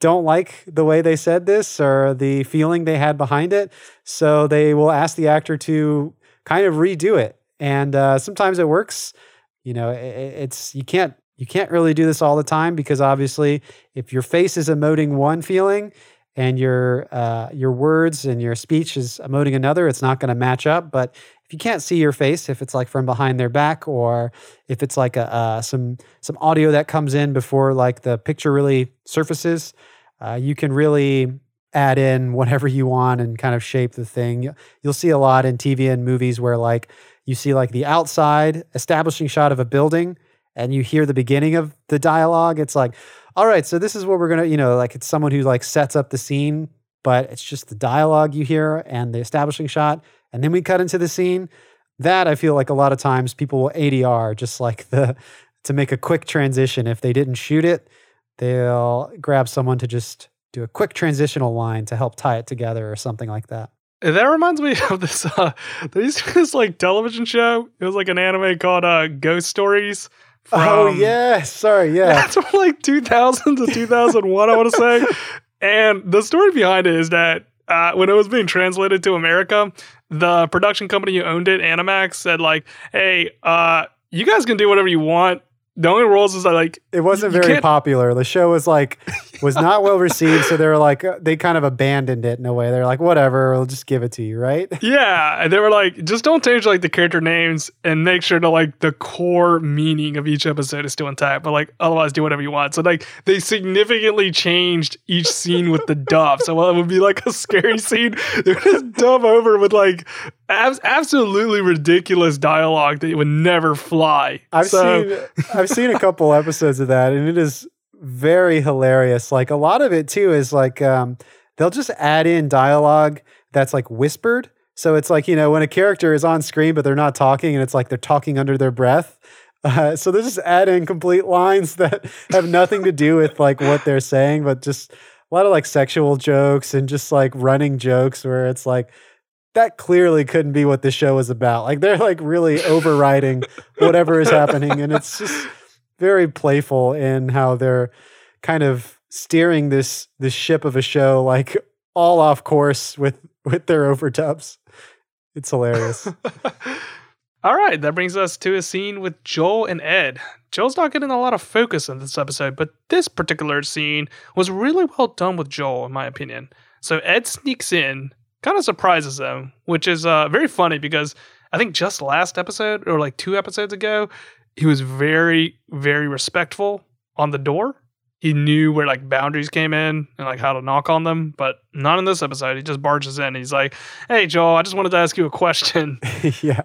don't like the way they said this or the feeling they had behind it. So they will ask the actor to kind of redo it. And uh, sometimes it works. You know, i- i- it's you can't you can't really do this all the time because obviously, if your face is emoting one feeling and your uh, your words and your speech is emoting another, it's not going to match up. But if you can't see your face, if it's like from behind their back, or if it's like a uh, some some audio that comes in before like the picture really surfaces, uh, you can really add in whatever you want and kind of shape the thing. You- You'll see a lot in TV and movies where like you see like the outside establishing shot of a building and you hear the beginning of the dialogue. It's like, all right, so this is what we're gonna, you know, like it's someone who like sets up the scene, but it's just the dialogue you hear and the establishing shot, and then we cut into the scene. That I feel like a lot of times people will ADR just like the to make a quick transition. If they didn't shoot it, they'll grab someone to just do a quick transitional line to help tie it together or something like that. That reminds me of this. Uh, used to this like television show. It was like an anime called uh, Ghost Stories. Oh yeah, sorry, yeah. That's from like 2000 to 2001, I want to say. And the story behind it is that uh, when it was being translated to America, the production company who owned it, Animax, said like, "Hey, uh, you guys can do whatever you want. The only rules is that like it wasn't very can't- popular. The show was like was not well received, so they were like uh, they kind of abandoned it in a way. They're like, whatever, we'll just give it to you, right? Yeah, and they were like, just don't change like the character names and make sure that like the core meaning of each episode is still intact. But like otherwise, do whatever you want. So like they significantly changed each scene with the dub. So while it would be like a scary scene, they would just dub over with like abs- absolutely ridiculous dialogue that would never fly. I've so, seen I've seen a couple episodes of that, and it is very hilarious. Like a lot of it too is like um, they'll just add in dialogue that's like whispered. So it's like you know when a character is on screen but they're not talking, and it's like they're talking under their breath. Uh, so they just add in complete lines that have nothing to do with like what they're saying, but just a lot of like sexual jokes and just like running jokes where it's like that clearly couldn't be what the show is about. Like they're like really overriding whatever is happening, and it's just very playful in how they're kind of steering this this ship of a show like all off course with with their overdubs. It's hilarious. All right, that brings us to a scene with Joel and Ed. Joel's not getting a lot of focus in this episode, but this particular scene was really well done with Joel, in my opinion. So Ed sneaks in, kind of surprises them, which is uh, very funny because I think just last episode or like two episodes ago, he was very, very respectful on the door. He knew where like boundaries came in and like how to knock on them, but not in this episode. He just barges in. He's like, "Hey, Joel, I just wanted to ask you a question." yeah.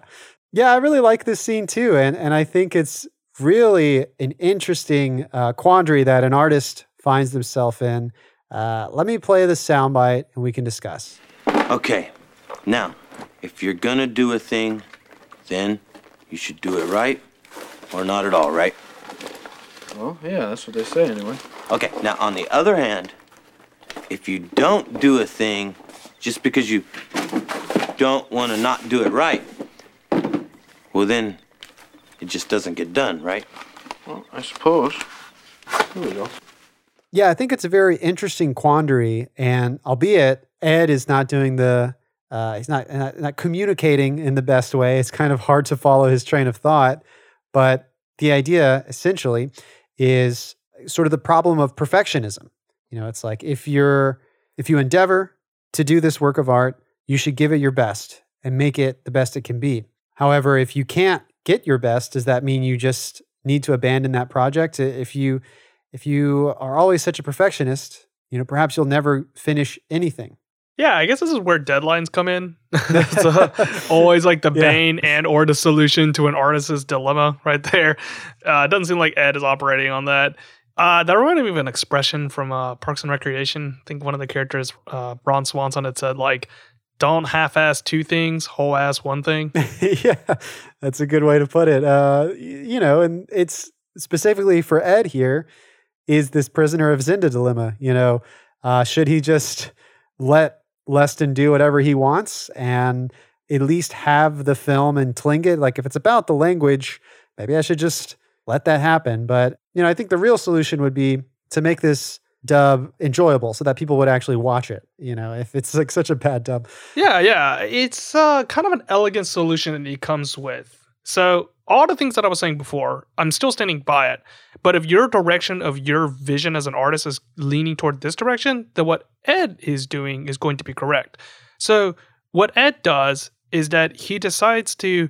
Yeah, I really like this scene too. And and I think it's really an interesting uh, quandary that an artist finds themselves in. Uh, let me play the soundbite and we can discuss. Okay, now, if you're gonna do a thing, then you should do it right or not at all, right? Well, yeah, that's what they say anyway. Okay, now on the other hand, if you don't do a thing just because you don't want to not do it right, well, then it just doesn't get done, right? Well, I suppose. Here we go. Yeah, I think it's a very interesting quandary. And albeit Ed is not doing the Uh, he's not, not not communicating in the best way. It's kind of hard to follow his train of thought. But the idea, essentially, is sort of the problem of perfectionism. You know, it's like if you're if you endeavor to do this work of art, you should give it your best and make it the best it can be. However, if you can't get your best, does that mean you just need to abandon that project? If you if you are always such a perfectionist, you know, perhaps you'll never finish anything. Yeah, I guess this is where deadlines come in. it's uh, always like the Yeah. bane and or the solution to an artist's dilemma right there. Uh, it doesn't seem like Ed is operating on that. Uh, that reminded me of an expression from uh, Parks and Recreation. I think one of the characters, uh, Ron Swanson, had said like, "Don't half-ass two things, whole-ass one thing." yeah, that's a good way to put it. Uh, you know, and it's specifically for Ed here is this prisoner of Zenda dilemma. You know, uh, should he just let Leston do whatever he wants and at least have the film and Tlingit? Like, if it's about the language, maybe I should just let that happen. But you know, I think the real solution would be to make this dub enjoyable so that people would actually watch it. You know, if it's like such a bad dub. Yeah, yeah. It's uh, kind of an elegant solution that he comes with. So, all the things that I was saying before, I'm still standing by it. But if your direction of your vision as an artist is leaning toward this direction, then what Ed is doing is going to be correct. So, what Ed does is that he decides to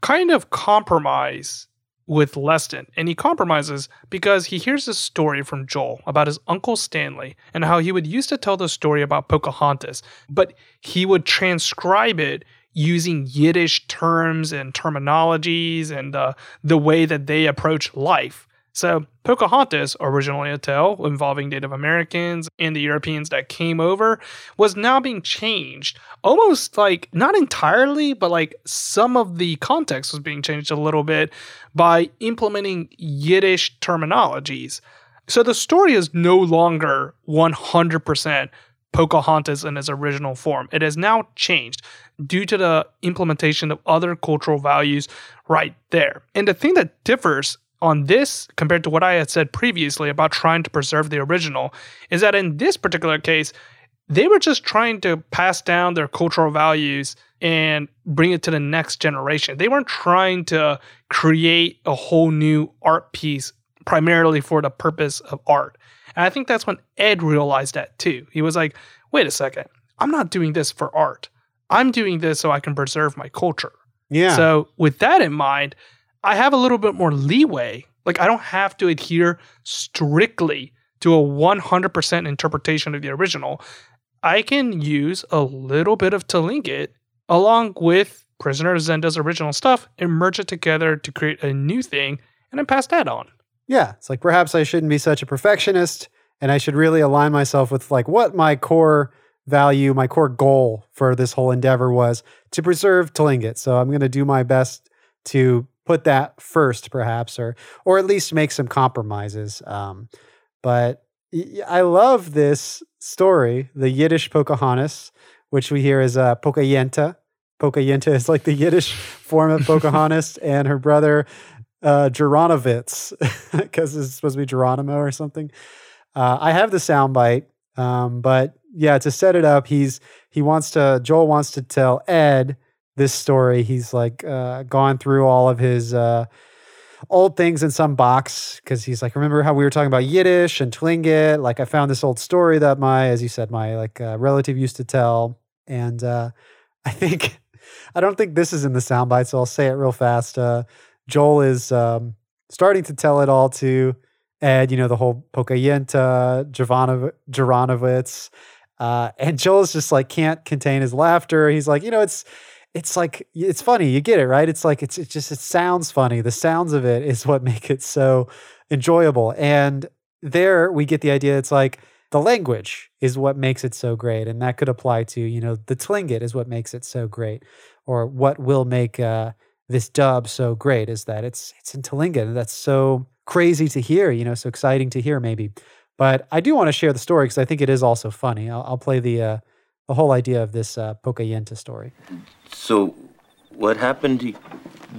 kind of compromise with Leston. And he compromises because he hears a story from Joel about his uncle Stanley and how he would used to tell the story about Pocahontas, but he would transcribe it using Yiddish terms and terminologies and uh, the way that they approach life. So, Pocahontas, originally a tale involving Native Americans and the Europeans that came over, was now being changed. Almost like, not entirely, but like some of the context was being changed a little bit by implementing Yiddish terminologies. So, the story is no longer 100% Pocahontas in its original form. It has now changed due to the implementation of other cultural values right there. And the thing that differs on this compared to what I had said previously about trying to preserve the original is that in this particular case, they were just trying to pass down their cultural values and bring it to the next generation. They weren't trying to create a whole new art piece primarily for the purpose of art. And I think that's when Ed realized that too. He was like, wait a second, I'm not doing this for art. I'm doing this so I can preserve my culture. Yeah. So, with that in mind, I have a little bit more leeway. Like, I don't have to adhere strictly to a 100% interpretation of the original. I can use a little bit of Tlingit along with Prisoner of Zenda's original stuff and merge it together to create a new thing and then pass that on. Yeah, it's like perhaps I shouldn't be such a perfectionist and I should really align myself with like what my core value, my core goal for this whole endeavor was to preserve Tlingit. So I'm going to do my best to put that first perhaps or or at least make some compromises. Um, but I love this story, the Yiddish Pocahontas, which we hear as uh, Pokayenta. Pokayenta is like the Yiddish form of Pocahontas, and her brother uh, Geronovitz, because it's supposed to be Geronimo or something. Uh, I have the soundbite, um, but yeah, to set it up, he's he wants to Joel wants to tell Ed this story. He's like uh, gone through all of his uh, old things in some box because he's like, remember how we were talking about Yiddish and Tlingit? Like, I found this old story that my, as you said, my like uh, relative used to tell, and uh, I think I don't think this is in the soundbite, so I'll say it real fast. Joel is um, starting to tell it all to Ed, you know, the whole Pokayenta, Jovanov- Jaranovitz. Uh, and Joel's just like can't contain his laughter. He's like, you know, it's it's like it's funny. You get it, right? It's like it's it just it sounds funny. The sounds of it is what make it so enjoyable. And there we get the idea. It's like the language is what makes it so great, and that could apply to you know the Tlingit is what makes it so great, or what will make uh, this dub so great is that it's it's in Tlingit, and that's so crazy to hear. You know, so exciting to hear maybe. But I do want to share the story because I think it is also funny. I'll, I'll play the uh, the whole idea of this uh, Pokayenta story. So, what happened? He-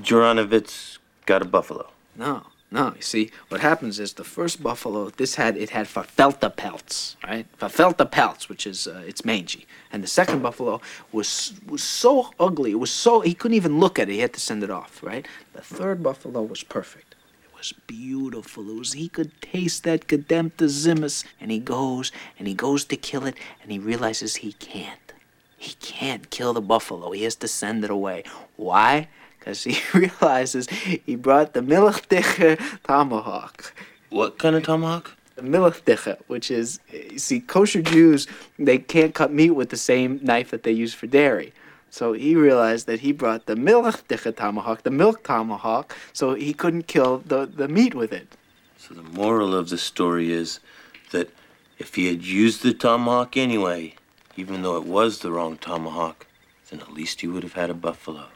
Jaranovitz got a buffalo. No, No, you see, what happens is the first buffalo, this had it had farfelta pelts, right? Farfelta pelts, which is uh, it's mangy, and the second buffalo was was so ugly, it was so he couldn't even look at it. He had to send it off, right? The third buffalo was perfect. It was beautiful. It was he could taste that Gedempta Zimus, and he goes and he goes to kill it, and he realizes he can't. He can't kill the buffalo. He has to send it away. Why? Because he realizes he brought the Milchdicher tomahawk. What kind of tomahawk? The Milchdicher, which is, you see, kosher Jews, they can't cut meat with the same knife that they use for dairy. So he realized that he brought the Milchdicher tomahawk, the milk tomahawk, so he couldn't kill the, the meat with it. So the moral of the story is that if he had used the tomahawk anyway, even though it was the wrong tomahawk, then at least he would have had a buffalo.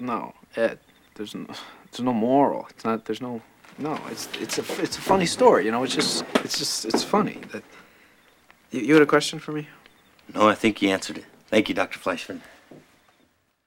No, Ed, there's no, there's no moral. It's not. There's no. No, it's it's a it's a funny story. You know, it's just it's just it's funny that. You, you had a question for me? No, I think he answered it. Thank you, Dr. Fleischman.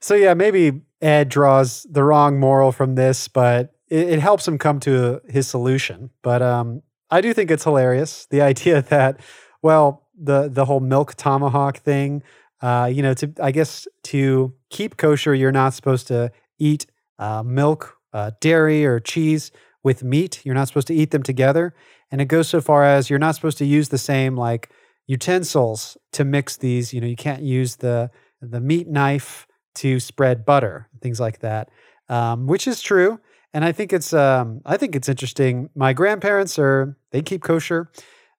So yeah, maybe Ed draws the wrong moral from this, but it, it helps him come to his solution. But um, I do think it's hilarious the idea that, well, the the whole milk tomahawk thing. Uh, you know, to I guess to keep kosher, you're not supposed to eat uh, milk, uh, dairy, or cheese with meat. You're not supposed to eat them together, and it goes so far as you're not supposed to use the same like utensils to mix these. You know, you can't use the the meat knife to spread butter, things like that, um, which is true. And I think it's um, I think it's interesting. My grandparents are they keep kosher,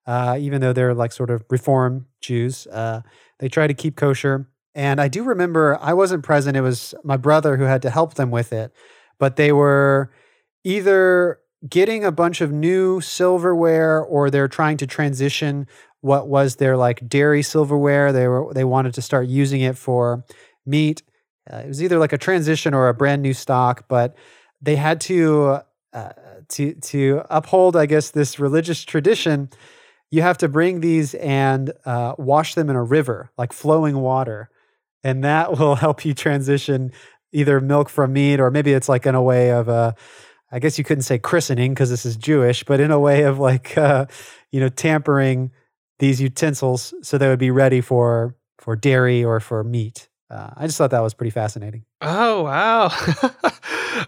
uh, even though they're like sort of reform Jews. Uh, they try to keep kosher. And I do remember I wasn't present. It was my brother who had to help them with it. But they were either getting a bunch of new silverware or they're trying to transition what was their like dairy silverware. They were they wanted to start using it for meat. Uh, it was either like a transition or a brand new stock, but they had to uh, to to uphold, I guess, this religious tradition. You have to bring these and uh, wash them in a river, like flowing water, and that will help you transition either milk from meat, or maybe it's like in a way of a. I guess you couldn't say christening because this is Jewish, but in a way of like, uh, you know, tampering these utensils so they would be ready for for dairy or for meat. Uh, I just thought that was pretty fascinating. Oh wow.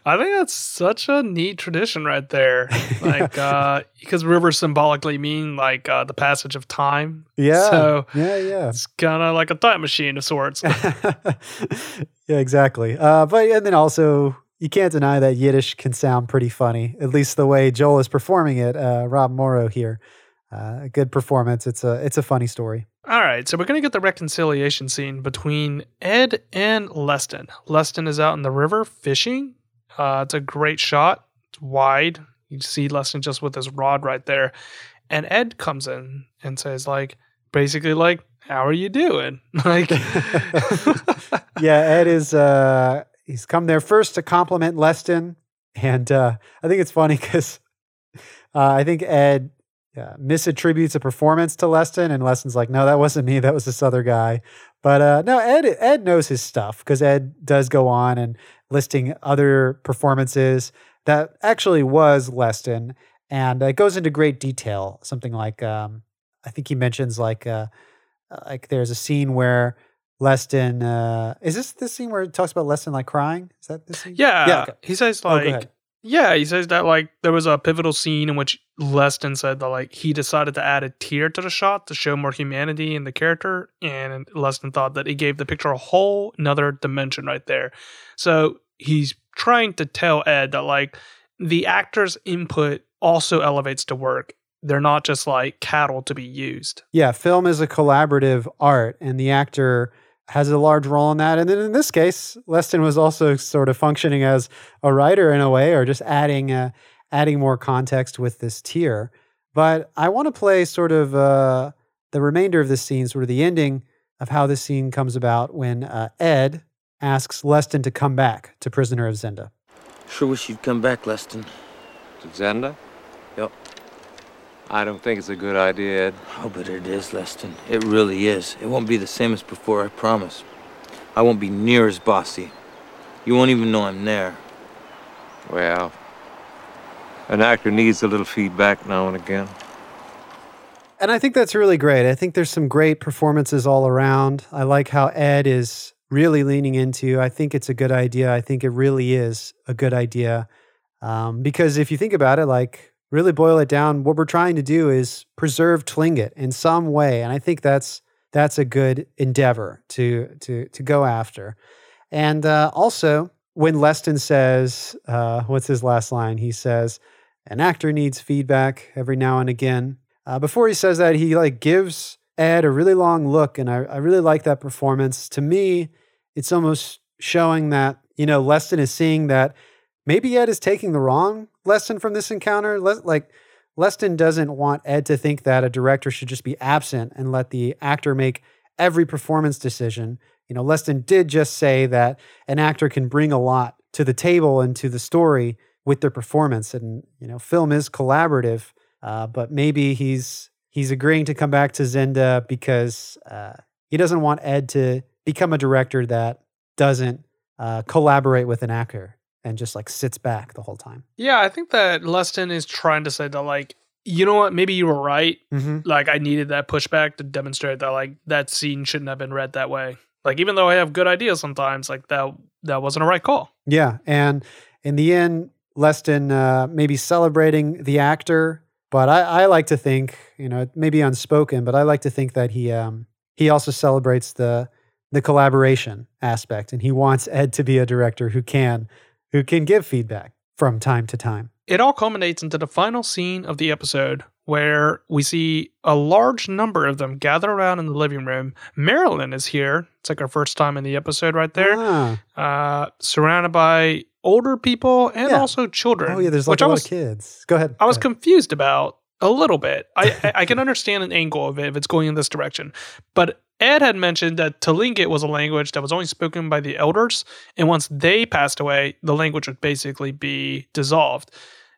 I think that's such a neat tradition right there. Like uh because rivers symbolically mean like uh the passage of time. Yeah. So yeah, yeah. it's kind of like a time machine of sorts. yeah, exactly. Uh, but and then also you can't deny that Yiddish can sound pretty funny. At least the way Joel is performing it. Uh, Rob Morrow here, uh, a good performance. It's a it's a funny story. All right, so we're gonna get the reconciliation scene between Ed and Leston. Leston is out in the river fishing. Uh, it's a great shot. It's wide. You see Leston just with his rod right there, and Ed comes in and says like, basically like, "How are you doing?" Like, yeah, Ed is uh he's come there first to compliment Leston, and uh, I think it's funny because uh, I think Ed uh, misattributes a performance to Leston, and Leston's like, "No, that wasn't me. That was this other guy." But uh, no, Ed Ed knows his stuff because Ed does go on and listing other performances that actually was Leston, and it goes into great detail. Something like um, I think he mentions like uh, like there's a scene where Leston uh, is this the scene where it talks about Leston like crying? Is that the scene? yeah, okay. he says Oh, like. Yeah, he says that like there was a pivotal scene in which Leston said that like he decided to add a tear to the shot to show more humanity in the character, and Leston thought that he gave the picture a whole another dimension right there. So he's trying to tell Ed that like the actor's input also elevates the work. They're not just like cattle to be used. Yeah, film is a collaborative art, and the actor has a large role in that. And then in this case, Leston was also sort of functioning as a writer in a way, or just adding uh, adding more context with this tear. But I want to play sort of uh, the remainder of this scene, sort of the ending of how this scene comes about when uh, Ed asks Leston to come back to Prisoner of Zenda. Sure wish you'd come back, Leston. To Zenda? Yep. I don't think it's a good idea, Ed. Oh, but it is, Leston. It really is. It won't be the same as before, I promise. I won't be near as bossy. You won't even know I'm there. Well, An actor needs a little feedback now and again. And I think that's really great. I think there's some great performances all around. I like how Ed is really leaning into. I think it's a good idea. I think it really is a good idea. Um, because if you think about it, like really boil it down, what we're trying to do is preserve Tlingit in some way. And I think that's that's a good endeavor to to to go after. And uh, also, when Leston says, uh, what's his last line? He says, "An actor needs feedback every now and again." Uh, before he says that, he like gives Ed a really long look, and I, I really like that performance. To me, it's almost showing that you know Leston is seeing that maybe Ed is taking the wrong lesson from this encounter. Le- like Leston doesn't want Ed to think that a director should just be absent and let the actor make every performance decision. You know, Leston did just say that an actor can bring a lot to the table and to the story with their performance, and you know, film is collaborative. Uh, but maybe he's he's agreeing to come back to Zenda because uh, he doesn't want Ed to become a director that doesn't uh, collaborate with an actor and just like sits back the whole time. Yeah, I think that Leston is trying to say that like you know what, maybe you were right. Mm-hmm. Like I needed that pushback to demonstrate that like that scene shouldn't have been read that way. Like even though I have good ideas sometimes, like that that wasn't a right call. Yeah, and in the end, Leston uh, maybe celebrating the actor, but I, I like to think, you know, maybe unspoken, but I like to think that he um, he also celebrates the the collaboration aspect, and he wants Ed to be a director who can who can give feedback from time to time. It all culminates into the final scene of the episode where we see a large number of them gather around in the living room. Marilyn is here. It's like our first time in the episode right there. Ah. Uh, surrounded by older people and Yeah. also children. Oh yeah, there's like a lot was, of kids. Go ahead. I was ahead. confused about a little bit. I, I I can understand an angle of it if it's going in this direction. But Ed had mentioned that Tlingit was a language that was only spoken by the elders, and once they passed away, the language would basically be dissolved.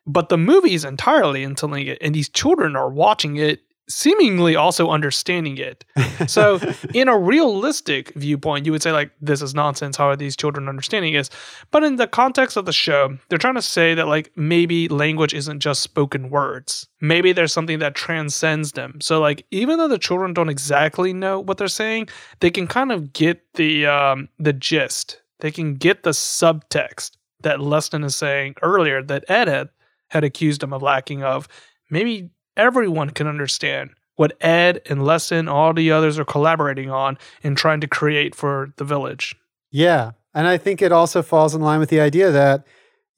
But the movie is entirely in Tlingit, and these children are watching it, seemingly also understanding it. So, in a realistic viewpoint, you would say, like, this is nonsense. How are these children understanding this? But in the context of the show, they're trying to say that, like, maybe language isn't just spoken words. Maybe there's something that transcends them. So, like, even though the children don't exactly know what they're saying, they can kind of get the um, the gist. They can get the subtext that Leston is saying earlier that Ed had, had accused him of lacking of. Maybe everyone can understand what Ed and Leston, all the others are collaborating on and trying to create for the village. Yeah. And I think it also falls in line with the idea that,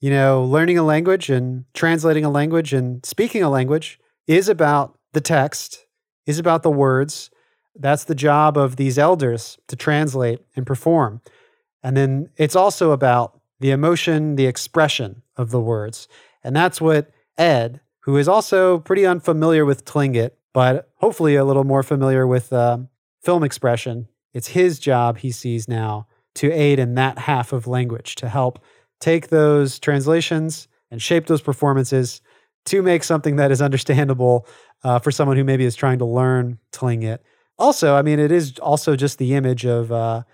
you know, learning a language and translating a language and speaking a language is about the text, is about the words. That's the job of these elders to translate and perform. And then it's also about the emotion, the expression of the words. And that's what Ed, who is also pretty unfamiliar with Tlingit, but hopefully a little more familiar with um, film expression, it's his job he sees now to aid in that half of language to help take those translations and shape those performances to make something that is understandable uh, for someone who maybe is trying to learn Tlingit. Also, I mean, it is also just the image of uh,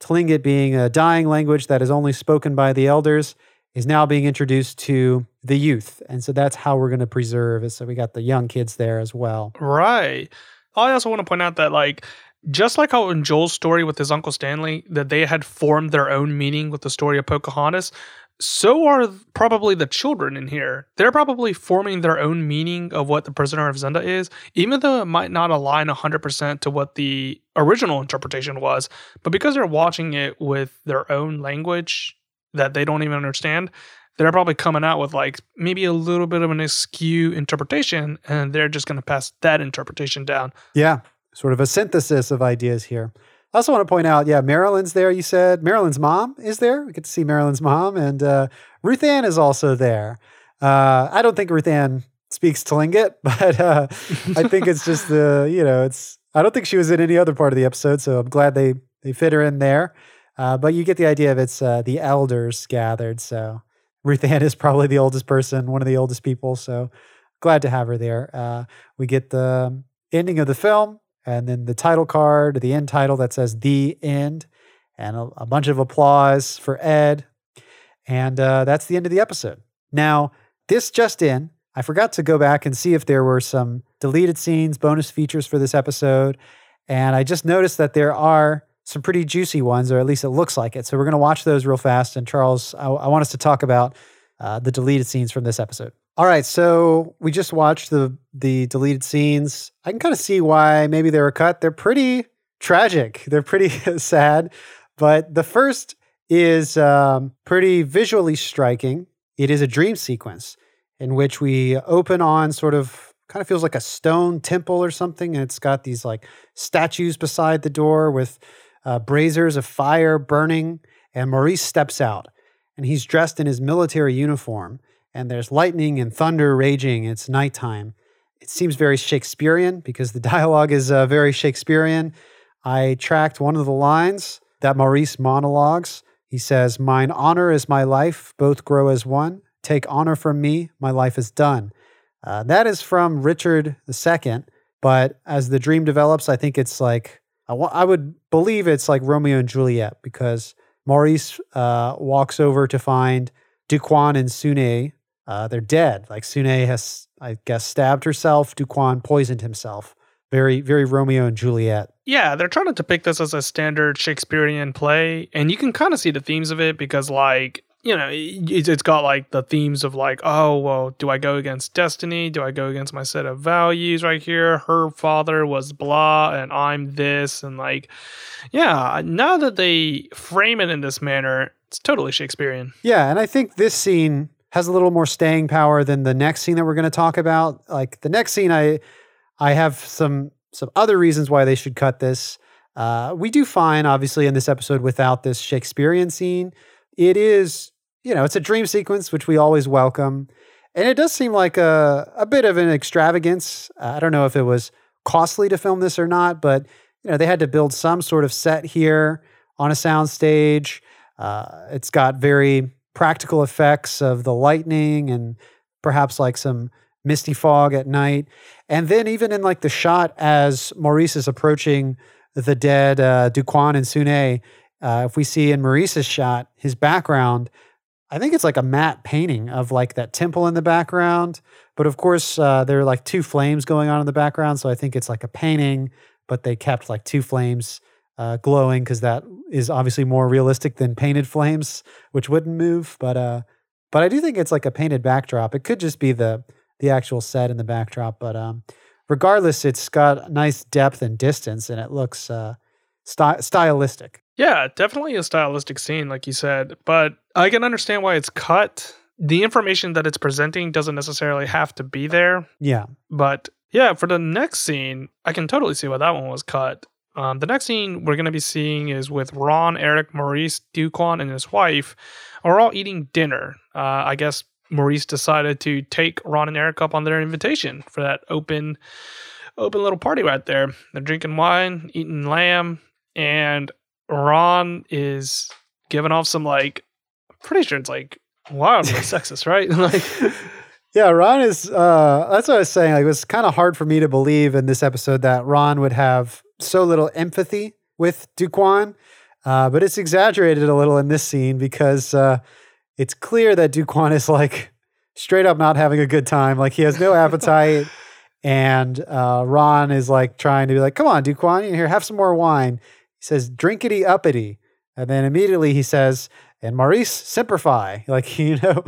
Tlingit being a dying language that is only spoken by the elders is now being introduced to the youth. And so that's how we're going to preserve it. So we got the young kids there as well. Right. Oh, I also want to point out that, like, just like how in Joel's story with his Uncle Stanley, that they had formed their own meaning with the story of Pocahontas, so are probably the children in here. They're probably forming their own meaning of what the prisoner of Zenda is, even though it might not align 100% to what the original interpretation was. But because they're watching it with their own language that they don't even understand, they're probably coming out with like maybe a little bit of an askew interpretation, and they're just going to pass that interpretation down. Yeah, sort of a synthesis of ideas here. I also want to point out, yeah, Marilyn's there. You said Marilyn's mom is there. We get to see Marilyn's mom, and uh, Ruth Ann is also there. Uh, I don't think Ruth Ann speaks Tlingit, but uh, I think it's just the you know it's. I don't think she was in any other part of the episode, so I'm glad they they fit her in there. Uh, but you get the idea of it's uh, the elders gathered. So Ruth Ann is probably the oldest person, one of the oldest people. So glad to have her there. Uh, we get the ending of the film and then the title card, the end title that says "The End," and a, a bunch of applause for Ed. And uh, that's the end of the episode. Now, this just in, I forgot to go back and see if there were some deleted scenes, bonus features for this episode. And I just noticed that there are some pretty juicy ones, or at least it looks like it. So we're going to watch those real fast. And Charles, I, I want us to talk about uh, the deleted scenes from this episode. All right, so we just watched the the deleted scenes. I can kind of see why maybe they were cut. They're pretty tragic. They're pretty sad. But the first is um, pretty visually striking. It is a dream sequence in which we open on sort of kind of feels like a stone temple or something, and it's got these like statues beside the door with uh, braziers of fire burning. And Maurice steps out, and he's dressed in his military uniform and there's lightning and thunder raging. It's nighttime. It seems very Shakespearean because the dialogue is uh, very Shakespearean. I tracked one of the lines that Maurice monologues. He says, Mine honor is my life, both grow as one. Take honor from me, my life is done. Uh, that is from Richard II, but as the dream develops, I think it's like, I, I would believe it's like Romeo and Juliet because Maurice uh, walks over to find Duk Won and Sune uh, they're dead. Like Sune has, I guess, stabbed herself. Duk Won poisoned himself. Very, very Romeo and Juliet. Yeah, they're trying to depict this as a standard Shakespearean play, and you can kind of see the themes of it because, like, you know, it's got like the themes of like, oh, well, do I go against destiny? Do I go against my set of values right here? Her father was blah, and I'm this, and like, yeah. Now that they frame it in this manner, it's totally Shakespearean. Yeah, and I think this scene has a little more staying power than the next scene that we're going to talk about. Like the next scene, I I have some some other reasons why they should cut this. Uh, we do fine, obviously, in this episode without this Shakespearean scene. It is, you know, it's a dream sequence, which we always welcome. And it does seem like a, a bit of an extravagance. Uh, I don't know if it was costly to film this or not, but, you know, they had to build some sort of set here on a soundstage. Uh, it's got very practical effects of the lightning and perhaps like some misty fog at night. And then even in like the shot as Maurice is approaching the dead uh, Duk Won and Sune, uh, if we see in Maurice's shot, his background, I think it's like a matte painting of like that temple in the background. But of course, uh, there are like two flames going on in the background. So I think it's like a painting, but they kept like two flames uh, glowing because that is obviously more realistic than painted flames, which wouldn't move. But uh, but I do think it's like a painted backdrop. It could just be the the actual set in the backdrop, but um, regardless, it's got nice depth and distance, and it looks uh, sty- stylistic. Yeah, definitely a stylistic scene, like you said. But I can understand why it's cut. The information that it's presenting doesn't necessarily have to be there. Yeah. But yeah, for the next scene, I can totally see why that one was cut. Um, the next scene we're going to be seeing is with Ron, Eric, Maurice, Duk Won, and his wife are all eating dinner. Uh, I guess Maurice decided to take Ron and Eric up on their invitation for that open, open little party right there. They're drinking wine, eating lamb, and Ron is giving off some like, I'm pretty sure it's like wildly sexist, right? like. Yeah, Ron is. Uh, that's what I was saying. Like, it was kind of hard for me to believe in this episode that Ron would have so little empathy with Duk Won, uh, but it's exaggerated a little in this scene because uh, it's clear that Duk Won is like straight up not having a good time. Like he has no appetite, and uh, Ron is like trying to be like, "Come on, Duk Won, you here, have some more wine." He says, "Drinkity uppity," and then immediately he says, "And Maurice, simplify." Like you know,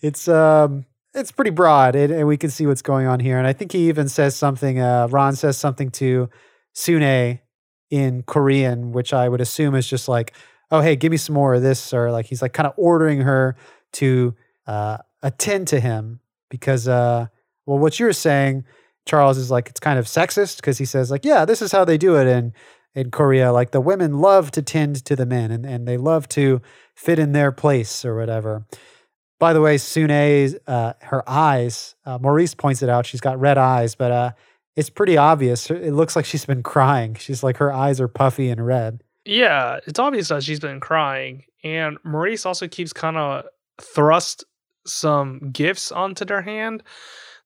it's um, it's pretty broad, and, and we can see what's going on here. And I think he even says something. Uh, Ron says something to Sune in Korean, which I would assume is just like, oh, hey, give me some more of this. Or like he's like kind of ordering her to uh, attend to him because, uh, well, what you're saying, Charles, is like it's kind of sexist because he says, like, yeah, this is how they do it in, in Korea. Like the women love to tend to the men and, and they love to fit in their place or whatever. By the way, Sune, uh, her eyes, uh, Maurice points it out. She's got red eyes, but uh, it's pretty obvious. It looks like she's been crying. She's like her eyes are puffy and red. Yeah, it's obvious that she's been crying. And Maurice also keeps kind of thrust some gifts onto their hand.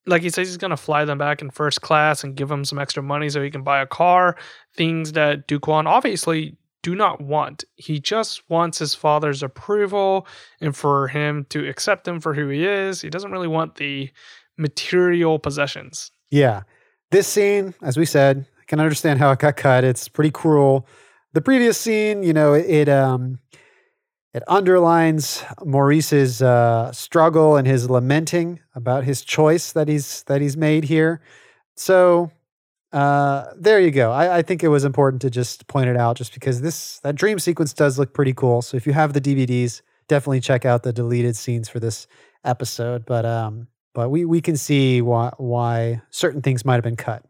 Like he says he's going to fly them back in first class and give them some extra money so he can buy a car. Things that Duk Won obviously do not want. He just wants his father's approval and for him to accept him for who he is. He doesn't really want the material possessions. Yeah. This scene, as we said, I can understand how it got cut. It's pretty cruel. The previous scene, you know, it, it um it underlines Maurice's uh, struggle and his lamenting about his choice that he's that he's made here. So uh, there you go. I, I think it was important to just point it out, just because this that dream sequence does look pretty cool. So if you have the DVDs, definitely check out the deleted scenes for this episode. But um, but we we can see why why certain things might have been cut.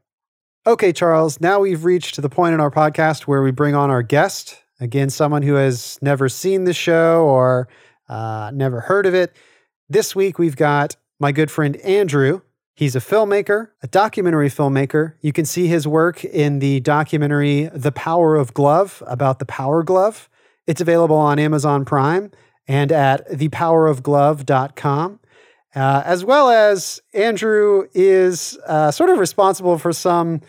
Okay, Charles. Now we've reached the point in our podcast where we bring on our guest. Again, someone who has never seen the show or uh, never heard of it. This week we've got my good friend Andrew. He's a filmmaker, a documentary filmmaker. You can see his work in the documentary The Power of Glove about the Power Glove. It's available on Amazon Prime and at thepowerofglove.com. Uh, as well as Andrew is uh, sort of responsible for some,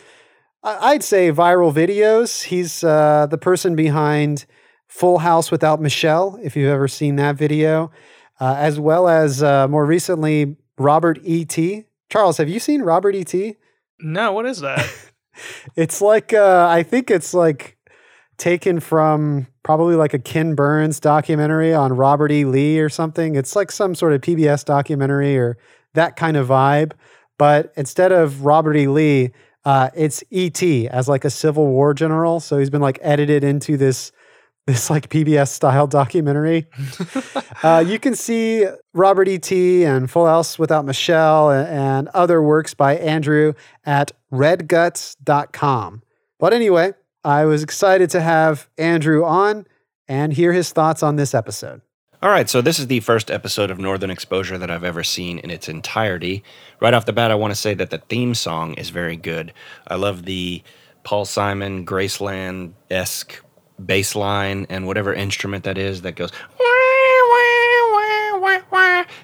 I'd say, viral videos. He's uh, the person behind Full House Without Michelle, if you've ever seen that video, uh, as well as uh, more recently, Robert E.T. Charles, have you seen Robert E.T.? No, what is that? It's like, uh, I think it's like taken from probably like a Ken Burns documentary on Robert E. Lee or something. It's like some sort of PBS documentary or that kind of vibe. But instead of Robert E. Lee, uh, it's E.T. as like a Civil War general. So he's been like edited into this this like PBS style documentary. uh, you can see Robert E.T. and Full House Without Michelle and, and other works by Andrew at redguts.com. But anyway, I was excited to have Andrew on and hear his thoughts on this episode. All right, so this is the first episode of Northern Exposure that I've ever seen in its entirety. Right off the bat, I want to say that the theme song is very good. I love the Paul Simon, Graceland esque bass line and whatever instrument that is that goes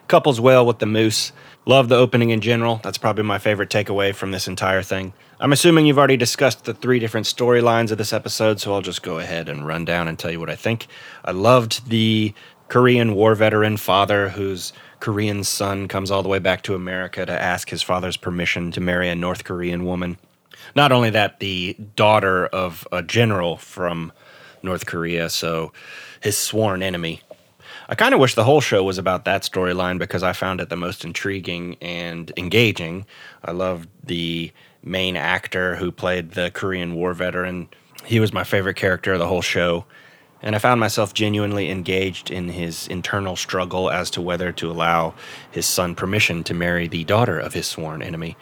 couples well with the moose. Love the opening in general. That's probably my favorite takeaway from this entire thing. I'm assuming you've already discussed the three different storylines of this episode, so I'll just go ahead and run down and tell you what I think. I loved the Korean war veteran father whose Korean son comes all the way back to America to ask his father's permission to marry a North Korean woman. Not only that, the daughter of a general from North Korea, so his sworn enemy. I kind of wish the whole show was about that storyline because I found it the most intriguing and engaging. I loved the main actor who played the Korean War veteran. He was my favorite character of the whole show. And I found myself genuinely engaged in his internal struggle as to whether to allow his son permission to marry the daughter of his sworn enemy.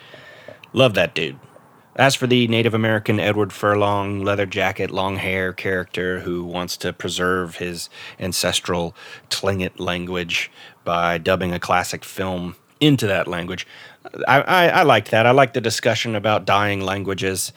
Love that dude. As for the Native American Edward Furlong, leather jacket, long hair character who wants to preserve his ancestral Tlingit language by dubbing a classic film into that language, I, I, I liked that. I liked the discussion about dying languages.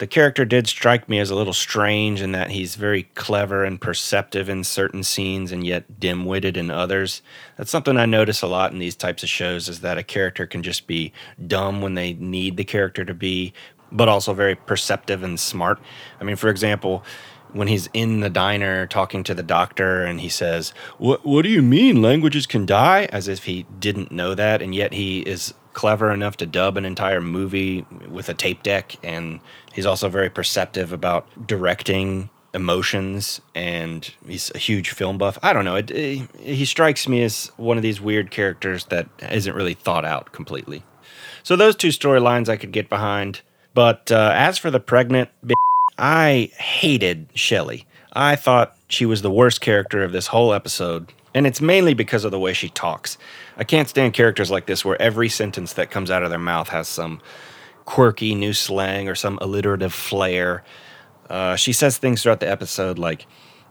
The character did strike me as a little strange in that he's very clever and perceptive in certain scenes and yet dim-witted in others. That's something I notice a lot in these types of shows is that a character can just be dumb when they need the character to be, but also very perceptive and smart. I mean, for example, when he's in the diner talking to the doctor and he says, "What what do you mean languages can die?" as if he didn't know that and yet he is clever enough to dub an entire movie with a tape deck and he's also very perceptive about directing emotions and he's a huge film buff. I don't know it, it, he strikes me as one of these weird characters that isn't really thought out completely. So those two storylines i could get behind but uh, as for the pregnant b- i hated shelly i thought she was the worst character of this whole episode and it's mainly because of the way she talks. I can't stand characters like this where every sentence that comes out of their mouth has some quirky new slang or some alliterative flair. Uh, she says things throughout the episode like,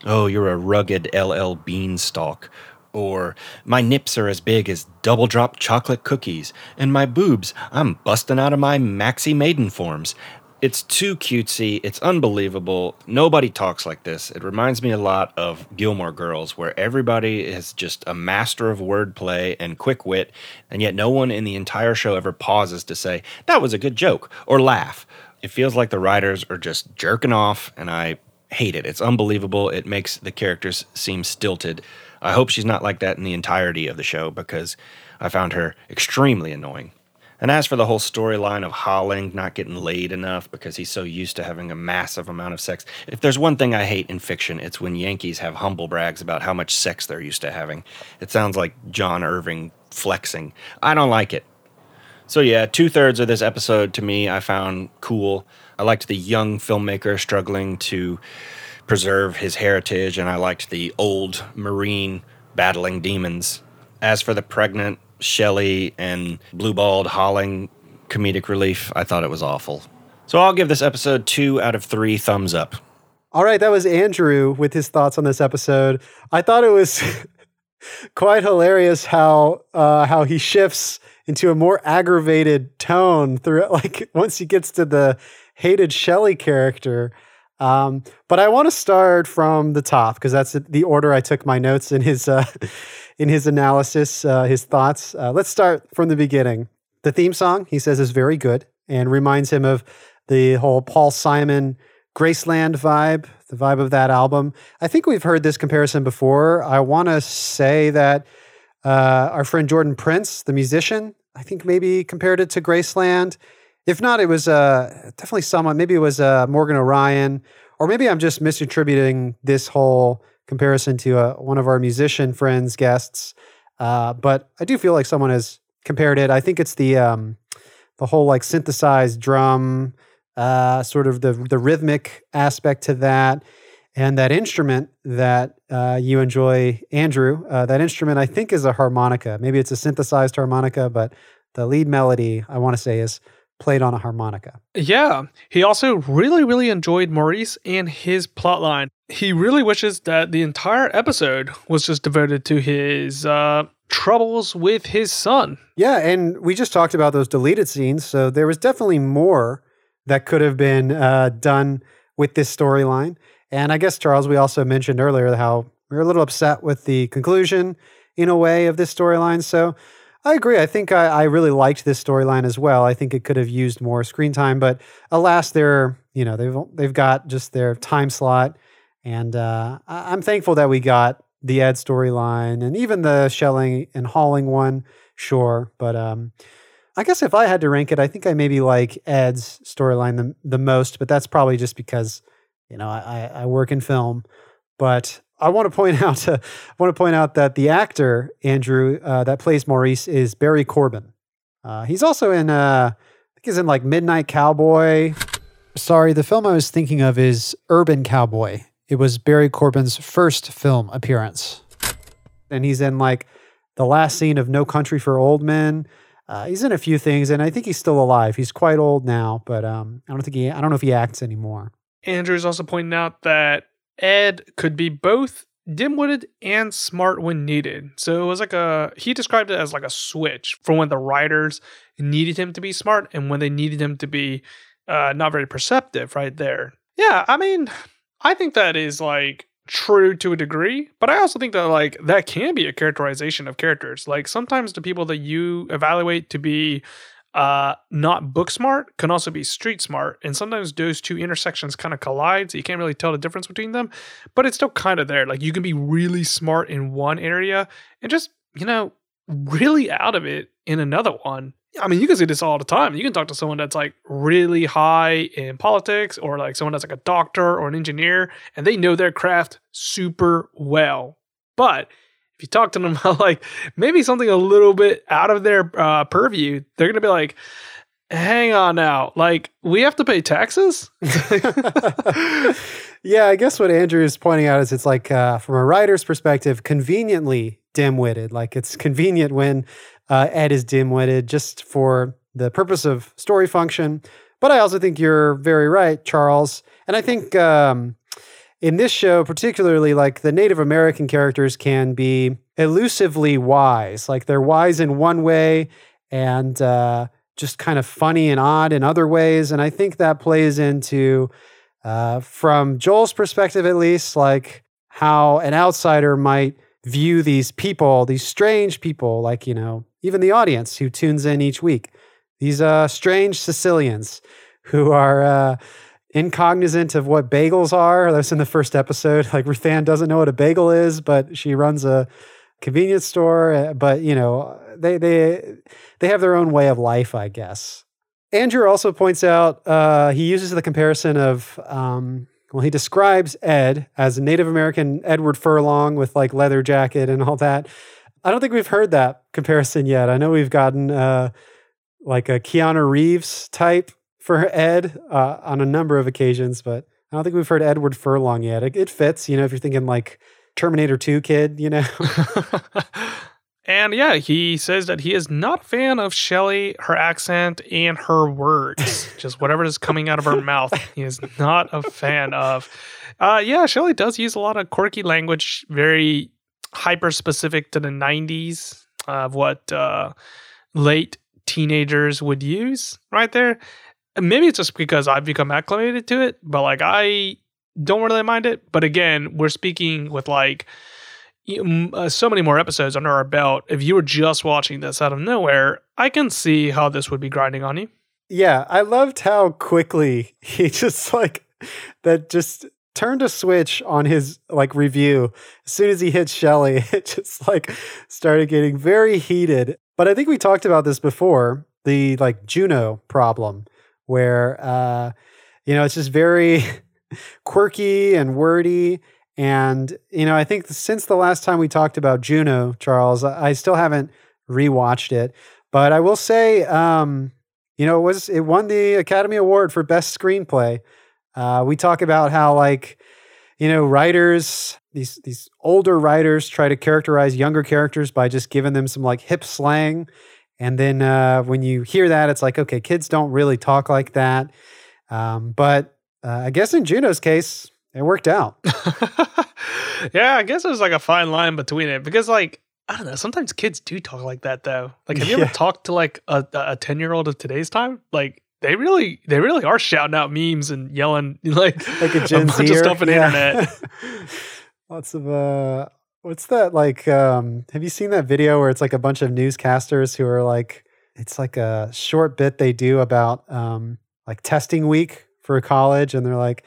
Oh, you're a rugged LL beanstalk. Or, My nips are as big as double drop chocolate cookies. And my boobs, I'm busting out of my maxi Maidenforms. It's too cutesy. It's unbelievable. Nobody talks like this. It reminds me a lot of Gilmore Girls, where everybody is just a master of wordplay and quick wit, and yet no one in the entire show ever pauses to say, that was a good joke, or laugh. It feels like the writers are just jerking off, and I hate it. It's unbelievable. It makes the characters seem stilted. I hope she's not like that in the entirety of the show because I found her extremely annoying. And as for the whole storyline of Holling not getting laid enough because he's so used to having a massive amount of sex, if there's one thing I hate in fiction, it's when Yankees have humble brags about how much sex they're used to having. It sounds like John Irving flexing. I don't like it. So, yeah, two thirds of this episode to me I found cool. I liked the young filmmaker struggling to preserve his heritage, and I liked the old Marine battling demons. As for the pregnant Shelly and Bluebald Holling comedic relief, I thought it was awful. So I'll give this episode two out of three thumbs up. All right, that was Andrew with his thoughts on this episode. I thought it was quite hilarious how uh, how he shifts into a more aggravated tone through like once he gets to the hated Shelly character. Um, but I want to start from the top because that's the order I took my notes in his uh, in his analysis, uh, his thoughts. Uh, let's start from the beginning. The theme song he says is very good and reminds him of the whole Paul Simon Graceland vibe, the vibe of that album. I think we've heard this comparison before. I want to say that uh, our friend Jordan Prince, the musician, I think maybe compared it to Graceland. If not, it was uh, definitely someone. Maybe it was uh, Morgan Orion, or maybe I'm just misattributing this whole comparison to uh, one of our musician friends, guests. Uh, but I do feel like someone has compared it. I think it's the um, the whole like synthesized drum, uh, sort of the the rhythmic aspect to that, and that instrument that uh, you enjoy, Andrew. Uh, that instrument I think is a harmonica. Maybe it's a synthesized harmonica, but the lead melody I want to say is played on a harmonica. Yeah. He also really, really enjoyed Maurice and his plotline. He really wishes that the entire episode was just devoted to his uh, troubles with his son. Yeah. And we just talked about those deleted scenes. So there was definitely more that could have been uh, done with this storyline. And I guess, Charles, we also mentioned earlier how we were a little upset with the conclusion in a way of this storyline. So I agree. I think I, I really liked this storyline as well. I think it could have used more screen time, but alas, they're you know they've they've got just their time slot, and uh, I'm thankful that we got the Ed storyline and even the Shelling and Holling one. Sure, but um, I guess if I had to rank it, I think I maybe like Ed's storyline the the most, but that's probably just because you know I, I work in film. But I want to point out uh, I want to point out that the actor Andrew uh, that plays Maurice is Barry Corbin. Uh, he's also in uh, I think he's in like Midnight Cowboy. Sorry, the film I was thinking of is Urban Cowboy. It was Barry Corbin's first film appearance, and he's in like the last scene of No Country for Old Men. Uh, he's in a few things, and I think he's still alive. He's quite old now, but um, I don't think he I don't know if he acts anymore. Andrew's also pointing out that Ed could be both dim-witted and smart when needed. So it was like a he described it as like a switch for when the writers needed him to be smart and when they needed him to be uh, not very perceptive right there. Yeah, I mean, I think that is like true to a degree, but I also think that like that can be a characterization of characters. Like sometimes the people that you evaluate to be uh not book smart can also be street smart and sometimes those two intersections kind of collide so you can't really tell the difference between them but it's still kind of there like you can be really smart in one area and just you know really out of it in another one I mean, you can see this all the time. You can talk to someone that's like really high in politics or like someone that's like a doctor or an engineer and they know their craft super well. But if you talk to them about like maybe something a little bit out of their uh, purview, they're to be like, hang on now, like we have to pay taxes? yeah, I guess what Andrew is pointing out is it's like, uh, from a writer's perspective, conveniently dim witted. Like it's convenient when uh, Ed is dim witted just for the purpose of story function. But I also think you're very right, Charles. And I think um, in this show, particularly, like the Native American characters can be elusively wise. Like they're wise in one way and uh, just kind of funny and odd in other ways. And I think that plays into, uh, from Joel's perspective at least, like how an outsider might view these people, these strange people, like, you know, even the audience who tunes in each week, these uh, strange Sicilians who are uh, incognizant of what bagels are. That's in the first episode. Like Ruthann doesn't know what a bagel is, but she runs a convenience store. uh, But you know, they they they have their own way of life, I guess. Andrew also points out uh, he uses the comparison of um, well, he describes Ed as a Native American Edward Furlong with like leather jacket and all that. I don't think we've heard that comparison yet. I know we've gotten uh, like a Keanu Reeves type for Ed uh, on a number of occasions, but I don't think we've heard Edward Furlong yet. It, it fits, you know, if you're thinking like Terminator 2 kid, you know. And yeah, he says that he is not a fan of Shelly, her accent, and her words. Just whatever is coming out of her mouth, he is not a fan of. Uh, yeah, Shelly does use a lot of quirky language, very hyper specific to the 90s of what uh, late teenagers would use right there. Maybe it's just because I've become acclimated to it, but like I don't really mind it. But again, we're speaking with like uh, so many more episodes under our belt. If you were just watching this out of nowhere, I can see how this would be grinding on you. Yeah, I loved how quickly he just like that just turned a switch on his like review. As soon as he hit Shelly, it just like started getting very heated. But I think we talked about this before, the like Juno problem where uh you know, it's just very quirky and wordy. And you know, I think since the last time we talked about Juno, Charles, I still haven't rewatched it, but I will say um you know, it was it won the Academy Award for Best Screenplay. Uh, we talk about how like you know writers these these older writers try to characterize younger characters by just giving them some like hip slang, and then uh, when you hear that, it's like okay, kids don't really talk like that. Um, but uh, I guess in Juno's case, it worked out. yeah, I guess there's like a fine line between it because like I don't know, sometimes kids do talk like that though. Like have you Yeah. ever talked to like a a 10 year old of today's time? Like they really they really are shouting out memes and yelling like like a Gen bunch Z of stuff on the internet. Lots of uh what's that like um have you seen that video where it's like a bunch of newscasters who are like it's like a short bit they do about um like testing week for college and they're like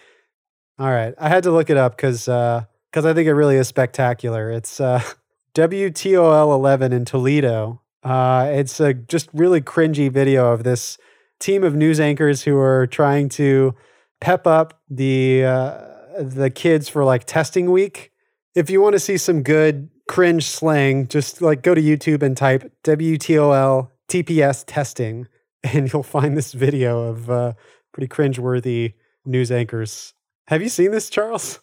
all right, I had to look it up cuz uh cuz I think it really is spectacular. It's uh WTOL 11 in Toledo. Uh it's a just really cringy video of this team of news anchors who are trying to pep up the uh, the kids for like testing week. If you want to see some good cringe slang, just like go to YouTube and type WTOL TPS testing, and you'll find this video of uh, pretty cringeworthy news anchors. Have you seen this, Charles?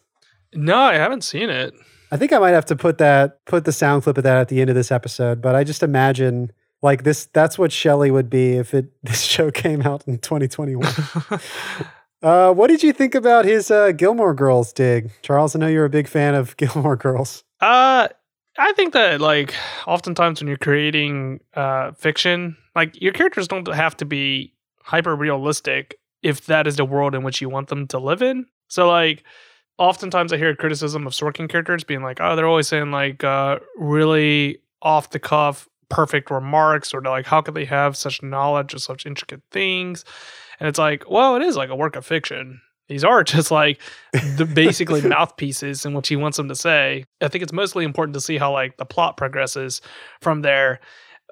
no, I haven't seen it. I think I might have to put that put the sound clip of that at the end of this episode. But I just imagine like this. That's what Shelly would be if it this show came out in 2021. uh, what did you think about his uh, Gilmore Girls dig, Charles? I know you're a big fan of Gilmore Girls. Uh I think that like oftentimes when you're creating uh fiction, like your characters don't have to be hyper realistic if that is the world in which you want them to live in. So like oftentimes I hear criticism of Sorkin characters being like, oh, they're always saying like uh really off the cuff perfect remarks or like how could they have such knowledge of such intricate things? And it's like, well, it is like a work of fiction. These are just like the basically mouthpieces in which he wants them to say. I think it's mostly important to see how like the plot progresses from there.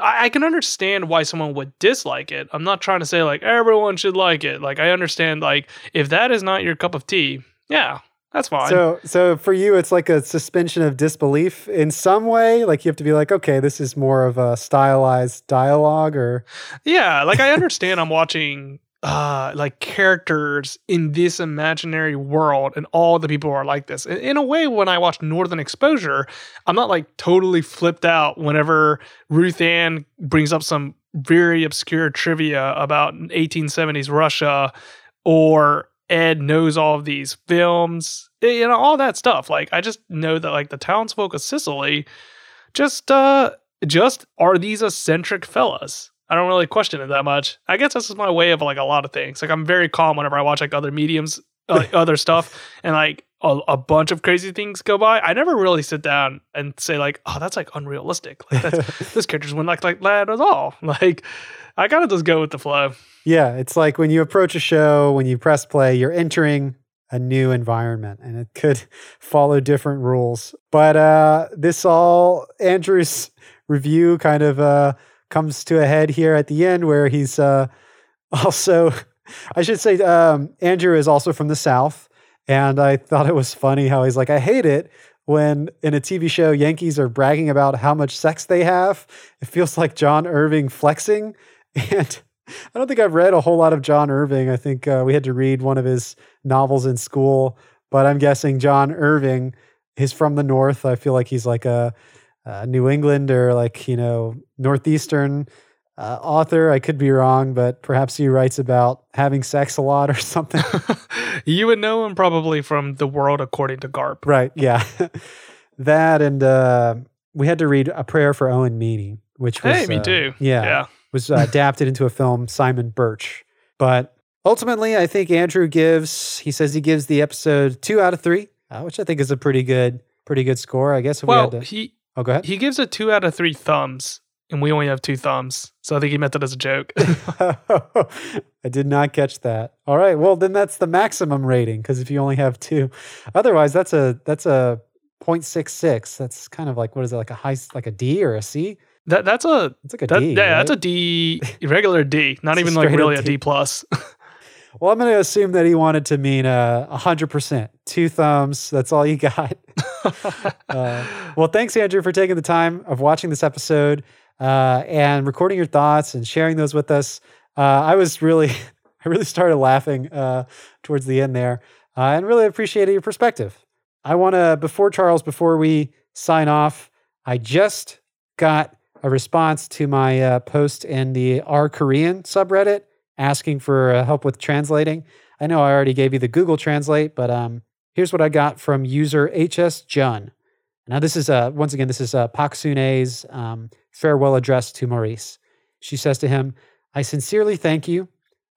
I, I can understand why someone would dislike it. I'm not trying to say like everyone should like it. Like I understand like if that is not your cup of tea, yeah, that's fine. So, so for you, it's like a suspension of disbelief in some way. Like you have to be like, okay, this is more of a stylized dialogue, or Yeah, like I understand I'm watching uh like characters in this imaginary world and all the people are like this. In, a way when I watch Northern Exposure, I'm not like totally flipped out whenever Ruth Ann brings up some very obscure trivia about 1870s Russia or Ed knows all of these films, you know, all that stuff. Like I just know that like the townsfolk of Cicely just uh just are these eccentric fellas. I don't really question it that much. I guess this is my way of like a lot of things. Like I'm very calm whenever I watch like other mediums, uh, like other stuff, and like a, a bunch of crazy things go by, I never really sit down and say like, "Oh, that's like unrealistic." Like that's, this character's wouldn't like like that at all. Like I kind of just go with the flow. Yeah, it's like when you approach a show, when you press play, you're entering a new environment and it could follow different rules. But uh, this all, Andrew's review kind of uh, comes to a head here at the end where he's uh, also, I should say, um, Andrew is also from the South. And I thought it was funny how he's like, I hate it when in a TV show, Yankees are bragging about how much sex they have. It feels like John Irving flexing. And I don't think I've read a whole lot of John Irving. I think uh, we had to read one of his novels in school, but I'm guessing John Irving is from the North. I feel like he's like a, a New England or like, you know, Northeastern uh, author. I could be wrong, but perhaps he writes about having sex a lot or something. you would know him probably from The World According to Garp. Right. Yeah. that and uh, we had to read A Prayer for Owen Meany, which was. Hey, me uh, too. Yeah. Yeah. Was uh, adapted into a film, Simon Birch. But ultimately, I think Andrew gives, he says he gives the episode two out of three, uh, which I think is a pretty good, pretty good score. I guess if Well, we had to. he oh, go ahead. he gives it two out of three thumbs, and we only have two thumbs, so I think he meant that as a joke. I did not catch that. All right. Well, then that's the maximum rating because if you only have two, otherwise that's a that's a 0.66. That's kind of like what is it like a high like a D or a C? that that's a It's like a that, D, yeah, that's a D, regular D, not even like really a D. D plus. Well, I'm going to assume that he wanted to mean uh, 100%. Two thumbs. That's all you got. uh, well, thanks, Andrew, for taking the time of watching this episode uh, and recording your thoughts and sharing those with us. Uh, I was really, I really started laughing uh, towards the end there uh, and really appreciated your perspective. I want to, before Charles, before we sign off, I just got a response to my uh, post in the R Korean subreddit asking for uh, help with translating. I know I already gave you the Google Translate, but um, here's what I got from user HS Jun. Now, this is uh, once again, this is uh, Pak Sune's um, farewell address to Maurice. She says to him, I sincerely thank you.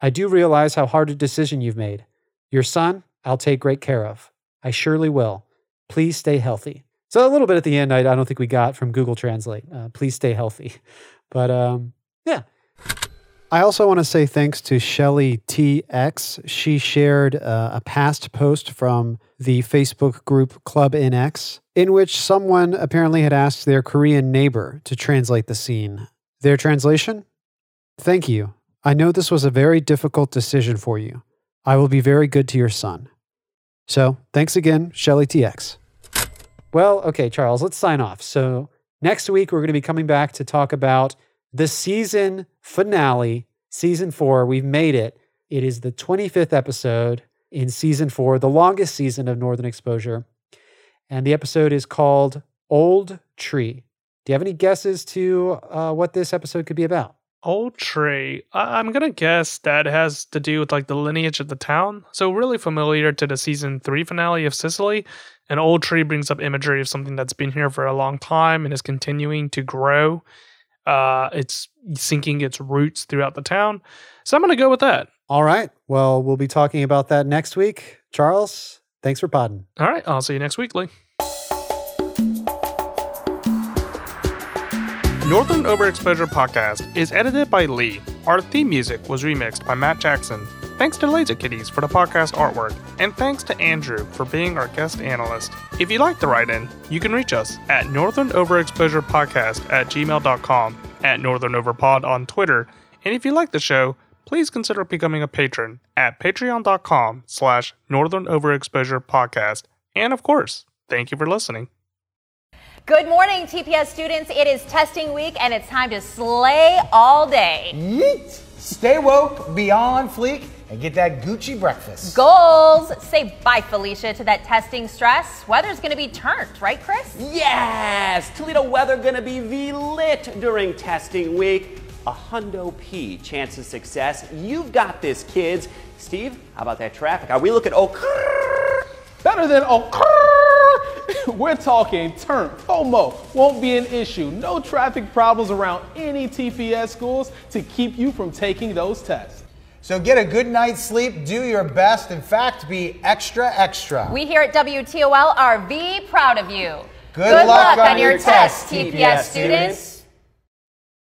I do realize how hard a decision you've made. Your son, I'll take great care of. I surely will. Please stay healthy. So, a little bit at the end, I, I don't think we got from Google Translate. Uh, please stay healthy. But um, yeah. I also want to say thanks to Shelly TX. She shared uh, a past post from the Facebook group Club NX, in which someone apparently had asked their Korean neighbor to translate the scene. Their translation? Thank you. I know this was a very difficult decision for you. I will be very good to your son. So, thanks again, Shelly TX. Well, okay, Charles, let's sign off. So, next week we're going to be coming back to talk about the season finale, season four. We've made it. It is the 25th episode in season four, the longest season of Northern Exposure. And the episode is called Old Tree. Do you have any guesses to uh, what this episode could be about? Old tree. I'm gonna guess that has to do with like the lineage of the town. So really familiar to the season three finale of Cicely. An old tree brings up imagery of something that's been here for a long time and is continuing to grow. Uh, it's sinking its roots throughout the town. So I'm gonna go with that. All right. Well, we'll be talking about that next week. Charles, thanks for podding. All right, I'll see you next week, Lee. Northern Overexposure Podcast is edited by Lee. Our theme music was remixed by Matt Jackson. Thanks to Laser Kitties for the podcast artwork, and thanks to Andrew for being our guest analyst. If you'd like to write in, you can reach us at Northern Overexposure Podcast at gmail.com, at Northern Overpod on Twitter, and if you like the show, please consider becoming a patron at patreon.com slash Northern Overexposure Podcast. And of course, thank you for listening. Good morning, TPS students. It is testing week and it's time to slay all day. Yeet! Stay woke, beyond on fleek, and get that Gucci breakfast. Goals! Say bye, Felicia, to that testing stress. Weather's gonna be turned, right, Chris? Yes! Toledo weather gonna be V-lit during testing week. A hundo P chance of success. You've got this, kids. Steve, how about that traffic? Are we looking oh Better than oh We're talking turn. FOMO won't be an issue. No traffic problems around any TPS schools to keep you from taking those tests. So get a good night's sleep, do your best. In fact, be extra, extra. We here at WTOL are V proud of you. Good luck on your test, test, TPS TPS students. students.